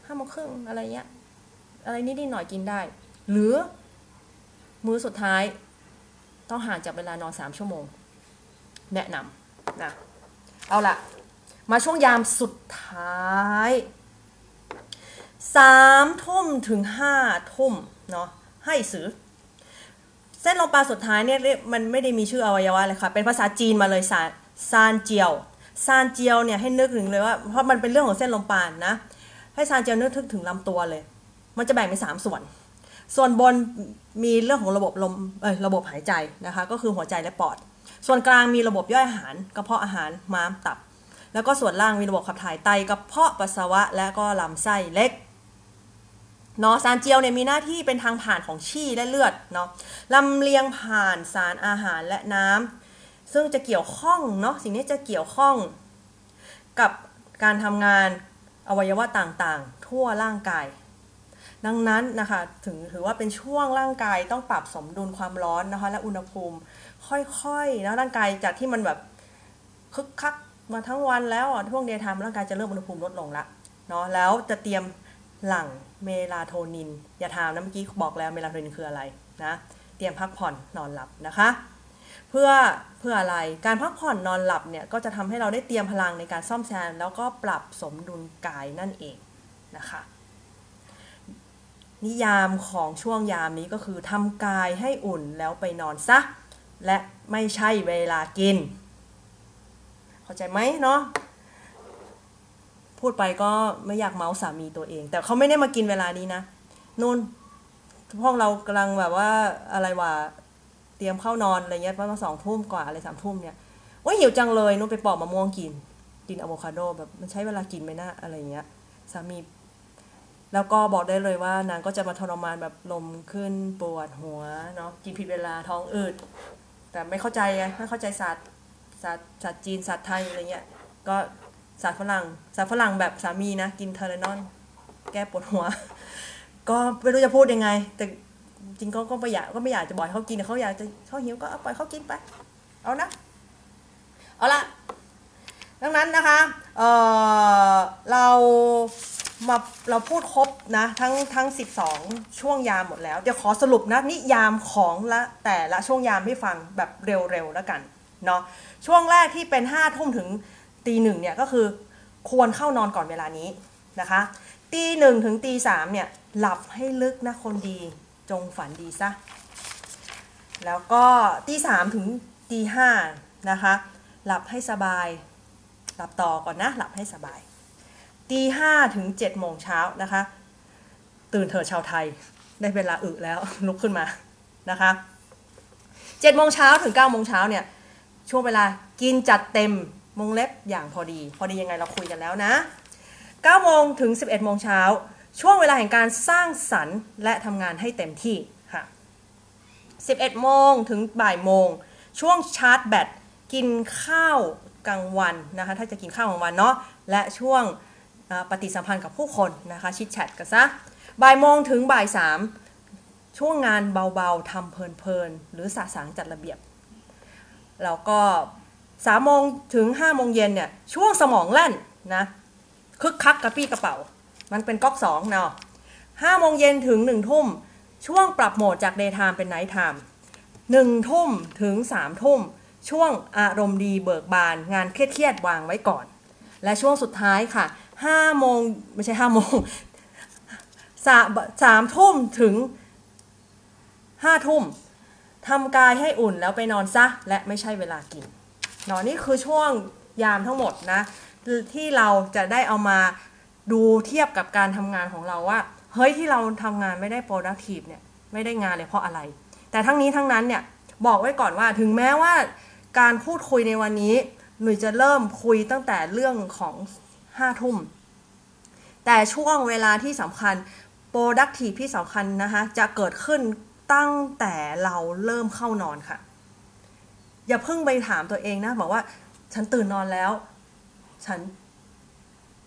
ห้าโมงครึ่งอะไรเงี้ยอะไรนิดๆหน่อยกินได้ หรือมื้อสุดท้ายต้องห่างจากเวลานอนสามชั่วโมง แนะนำนะเอาละมาช่วงยามสุดท้าย สามทุ่มถึงห้าทุ่มเนาะให้ซื้อเส้นลมปราสุดท้ายเนี่ยมันไม่ได้มีชื่ออวัยวะเลยค่ะ เป็นภาษาจีนมาเลยซานซานเจียวซานเจียวเนี่ยให้นึกถึงเลยว่าเพราะมันเป็นเรื่องของเส้นลมปราณนะให้ซานเจียวนึกถึงถึงลำตัวเลย มันจะแบ่งเป็นสามส่วน ส่วนบนมีเรื่องของระบบลมเอยระบบหายใจนะคะ ก็คือหัวใจและปอด ส่วนกลางมีระบบย่อยอาหารกระเพาะอาหารม้ามตับ แล้วก็ส่วนล่างมีระบบขับถ่ายไตกระเพาะปัสสาวะและก็ลำไส้เล็ก เนาะซานเจียวเนี่ยมีหน้าที่เป็นทางผ่านของชี่และเลือดเนาะลำเลียงผ่านสารอาหารและน้ำซึ่งจะเกี่ยวข้องเนาะสิ่งนี้จะเกี่ยวข้องกับการทำงานอวัยวะต่างๆ ทั่วร่างกาย ดังนั้นนะคะถึงถือว่าเป็นช่วงร่างกายต้องปรับสมดุลความร้อนนะคะและอุณหภูมิค่อยๆนะร่างกายจากที่มันแบบคึกคักมาทั้งวันแล้วอะช่วง daytime ร่างกายจะเริ่มอุณหภูมิลดลงละเนาะแล้วจะเตรียมหลัง เมลาโทนิน อย่าถามนะเมื่อกี้บอกแล้วเมลาโทนินคืออะไรนะเตรียมพักผ่อนนอนหลับนะคะ เพื่อเพื่ออะไรการพักผ่อนนอนหลับเนี่ยก็จะทำให้เราได้เตรียมพลังในการซ่อมแซม แล้วก็ปรับสมดุลกายนั่นเองนะคะนิยามของช่วงยามนี้ก็คือทำกายให้อุ่นแล้วไปนอนซะ และไม่ใช่เวลากิน เข้าใจไหมเนาะ พูดไปก็ไม่อยากเมาส์สามีตัวเอง แต่เขาไม่ได้มากินเวลานี้นะนู่นพวกเรากำลังแบบว่าอะไรวะเตรียมเข้านอนอะไรเงี้ยประมาณสองทุ่มกว่าอะไรสามทุ่มเนี่ยโอ้ยหิวจังเลยนู่นไปปอกมะม่วงกิน กินอะโวคาโดแบบมันใช้เวลากินไหมนะอะไรเงี้ยสามี แล้วก็บอกได้เลยว่านางก็จะมาทรมานแบบลมขึ้นปวดหัวเนาะกินผิดเวลาท้องอืดแต่ไม่เข้าใจไงไม่เข้าใจศาสตร์ศาสตร์ศาสตร์จีนศาสตร์ไทยอะไรเงี้ยก็ ศารฝรั่งศารฝรั่งแบบสามีนะ กินเทอร์เรนอน แก้ปวดหัว ก็ไม่รู้จะพูดยังไง แต่จริงก็ก็ไม่อยากก็ไม่อยากจะบอกเขากินแต่เขาอยากจะเขาหิวก็เอาปล่อยเขากินไป เอานะ เอาละดังนั้นนะคะเออเรามาเราพูดครบนะทั้งทั้ง 12 ช่วงยามหมดแล้ว เดี๋ยวขอสรุปนะนิยามของละแต่ละช่วงยามให้ฟังแบบเร็วๆแล้วกันเนาะช่วงแรกที่เป็น5ทุ่มถึง ตีหนึ่งเนี่ยก็คือควรเข้านอนก่อนเวลานี้นะคะ ตีหนึ่งถึงตีสามเนี่ยหลับให้ลึกนะคนดีจงฝันดีซะ แล้วก็ตีสามถึงตีห้านะคะ หลับให้สบาย หลับต่อก่อนนะ หลับให้สบาย ตีห้าถึงเจ็ดโมงเช้านะคะ ตื่นเถิดชาวไทยได้เวลาอึแล้วลุกขึ้นมานะคะเจ็ดโมงเช้าถึงเก้าโมงเช้าเนี่ยช่วงเวลากินจัดเต็ม มงเล็บอย่างพอดี พอดียังไงเราคุยกันแล้วนะ9โมงถึง 11โมงเช้า ช่วงเวลาแห่งการสร้างสรรค์และทำงานให้เต็มที่ค่ะ11โมงถึงบ่ายโมง ช่วงชาร์จแบตกินข้าวกลางวันนะคะถ้าจะกินข้าวกลางวันเนาะและช่วงปฏิสัมพันธ์กับผู้คนนะคะชิดแชทกันซะบ่ายโมงถึงบ่ายสามช่วงงานเบาๆทำเพลินๆหรือสะสางจัดระเบียบแล้วก็ สามโมงถึงห้าโมงเย็นเนี่ยช่วงสมองแล่นนะคึกคักกระปี้กระเป๋า มันเป็นก๊อกสองเนาะห้าโมงเย็นถึงหนึ่งทุ่มช่วงปรับโหมดจาก daytime เป็น night time หนึ่งทุ่มถึงสามทุ่มช่วงอารมณ์ดีเบิกบาน งานเครียดๆวางไว้ก่อน และช่วงสุดท้ายค่ะห้าโมงไม่ใช่ห้าโมงสามสามทุ่มถึงห้าทุ่มทำกายให้อุ่นแล้วไปนอนซะ และไม่ใช่เวลากิน นอนนี่คือช่วงยามทั้งหมดนะ ที่เราจะได้เอามาดูเทียบกับการทำงานของเราว่า เฮ้ยที่เราทำงานไม่ได้ productive เนี่ยไม่ได้งานเลยเพราะอะไร แต่ทั้งนี้ทั้งนั้นเนี่ยบอกไว้ก่อนว่าถึงแม้ว่าการพูดคุยในวันนี้ หนุ่ยจะเริ่มคุยตั้งแต่เรื่องของห้าทุ่ม แต่ช่วงเวลาที่สำคัญ productive ที่สำคัญนะคะจะเกิดขึ้นตั้งแต่เราเริ่มเข้านอนค่ะ อย่าเพิ่งไปถามตัวเองนะบอกว่า ฉันตื่นนอนแล้ว ฉัน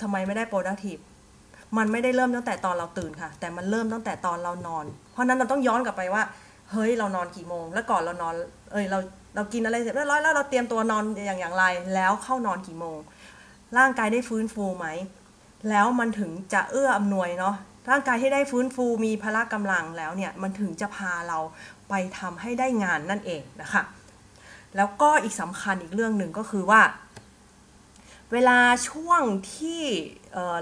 ทำไมไม่ได้ productive มันไม่ได้เริ่มตั้งแต่ตอนเราตื่นค่ะ แต่มันเริ่มตั้งแต่ตอนเรานอน เพราะนั้นเราต้องย้อนกลับไปว่า เฮ้ยเรานอนกี่โมง แล้วก่อนเรานอน เอ้ยเราเรากินอะไรเสร็จเรียบร้อยแล้วเราเตรียมตัวนอนอย่างอย่างไร แล้วเข้านอนกี่โมง ร่างกายได้ฟื้นฟูไหม แล้วมันถึงจะเอื้ออำนวยเนาะ ร่างกายที่ได้ฟื้นฟูมีพละกำลังแล้วเนี่ย มันถึงจะพาเราไปทำให้ได้งานนั่นเองนะคะ แล้วก็อีกสำคัญอีกเรื่องหนึ่งก็คือว่า เวลาช่วงที่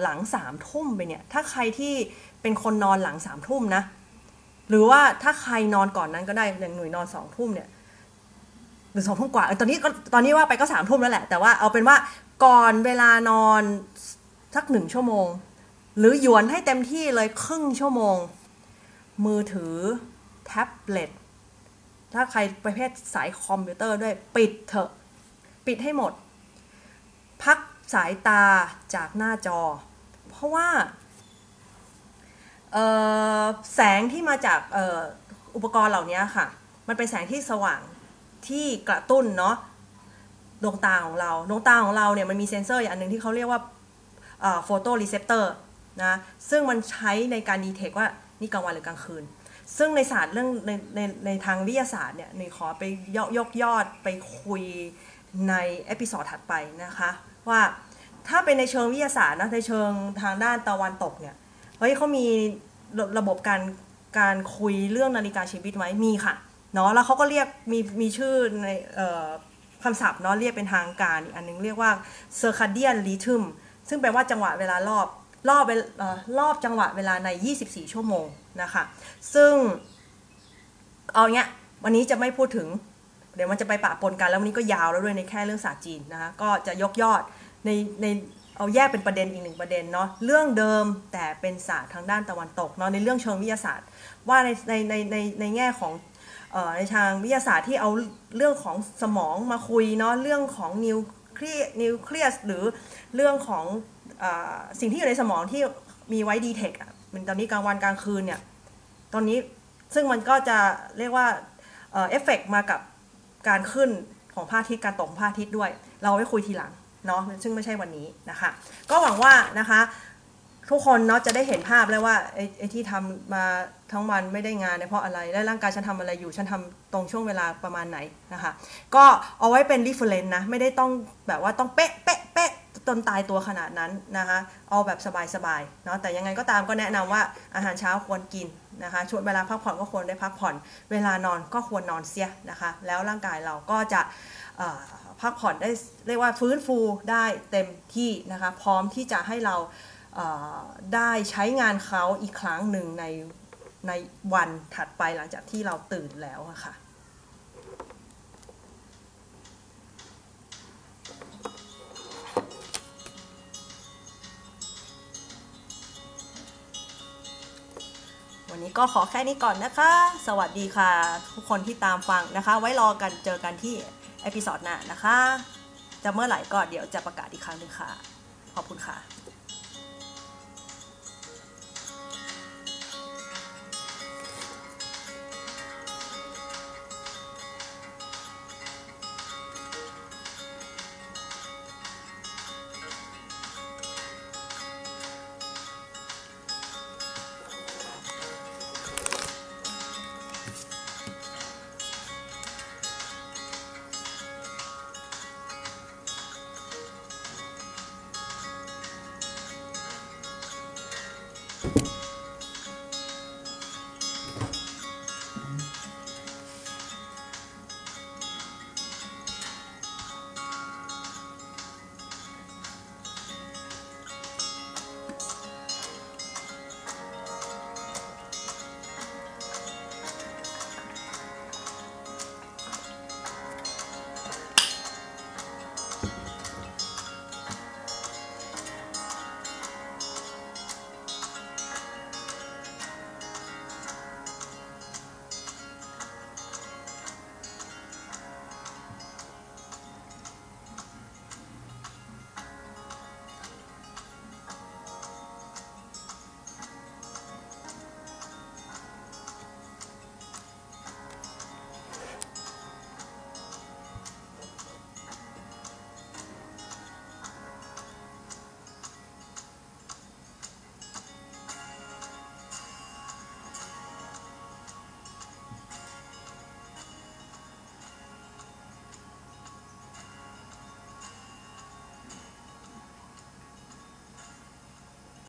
หลังสามทุ่มไปเนี่ย ถ้าใครที่เป็นคนนอนหลังสามทุ่มนะ หรือว่าถ้าใครนอนก่อนนั้นก็ได้อย่างหนุ่ยนอนสองทุ่มเนี่ยหรือสองทุ่มกว่าตอนนี้ก็ตอนนี้ว่าไปก็สามทุ่มแล้วแหละ แต่ว่าเอาเป็นว่าก่อนเวลานอนสักหนึ่งชั่วโมง หรือหยวนให้เต็มที่เลยครึ่งชั่วโมง มือถือ แท็บเล็ต ถ้าใครประเภทสายคอมพิวเตอร์ด้วยปิดเถอะ ปิดให้หมด พักสายตาจากหน้าจอ เพราะว่าแสงที่มาจากออุปกรณ์เหล่านี้ค่ะ มันเป็นแสงที่สว่างที่กระตุ้นเนาะดวงตาของเรา ดวงตาของเราเนี่ยมันมีเซนเซอร์อย่างหนึ่งที่เขาเรียกว่าphotoreceptor นะ ซึ่งมันใช้ในการ detect ว่านี่กลางวันหรือกลางคืน ซึ่งในศาสตร์เรื่องในในในทางวิทยาศาสตร์เนี่ยในขอไปยกยกยอดไปคุยใน episode ถัดไปนะคะ ว่าถ้าเป็นในเชิงวิทยาศาสตร์นะในเชิงทางด้านตะวันตกเนี่ยเฮ้ยเขามีระบบการการคุยเรื่องนาฬิกาชีวิตไว้มีค่ะเนาะแล้วเขาก็เรียกมีมีชื่อในคำศัพท์เนาะเรียกเป็นทางการอีกอันนึงเรียกว่า circadian rhythm ซึ่งแปลว่าจังหวะเวลารอบ รอบรอบจังหวะเวลาใน 24 ชั่วโมงนะคะ ซึ่งเอาเนี้ยวันนี้จะไม่พูดถึง เดี๋ยวมันจะไปปะปนกันแล้ววันนี้ก็ยาวแล้วด้วยในแค่เรื่องศาสตร์จีนนะคะก็จะยกยอดในในเอาแยกเป็นประเด็นอีกหนึ่งประเด็นเนาะเรื่องเดิมแต่เป็นศาสตร์ทางด้านตะวันตกเนาะในเรื่องเชิงวิทยาศาสตร์ ว่าในในในในในแง่ของในทางวิทยาศาสตร์ที่เอาเรื่องของสมองมาคุยเนาะเรื่องของนิวเคลียนิวเคลียสหรือเรื่องของ สิ่งที่อยู่ในสมองที่มีไว้ detect อะมันตอนนี้กลางวันกลางคืนเนี่ยตอนนี้ซึ่งมันก็จะเรียกว่าเอฟเฟกมากับการขึ้นของพระอาทิตย์การตกพระอาทิตย์ด้วย เราไว้คุยทีหลังเนาะซึ่งไม่ใช่วันนี้นะคะ ก็หวังว่านะคะ ทุกคนเนาะจะได้เห็นภาพแล้วว่าไอ้ไอที่ทำมาทั้งวันไม่ได้งานเนี่ยเพราะอะไร และร่างกายฉันทำอะไรอยู่ฉันทำตรงช่วงเวลาประมาณไหนนะคะ ก็เอาไว้เป็น reference นะ ไม่ได้ต้องแบบว่าต้องเป๊ะเป๊ะเป๊ะ จนตายตัวขนาดนั้นนะคะเอาแบบสบายๆเนาะแต่ยังไงก็ตามก็แนะนำว่าอาหารเช้าควรกินนะคะช่วงเวลาพักผ่อนก็ควรได้พักผ่อน เวลานอนก็ควรนอนเสียนะคะ แล้วร่างกายเราก็จะพักผ่อนได้เรียกว่าฟื้นฟูได้เต็มที่นะคะพร้อมที่จะให้เราได้ใช้งานเขาอีกครั้งหนึ่งในในวันถัดไปหลังจากที่เราตื่นแล้วค่ะ วันนี้ก็ขอแค่นี้ก่อนนะคะ สวัสดีค่ะ ทุกคนที่ตามฟังนะคะ ไว้รอกันเจอกันที่เอพิซอดหน้านะคะ จะเมื่อไหร่ก็เดี๋ยวจะประกาศอีกครั้งหนึ่งค่ะ ขอบคุณค่ะ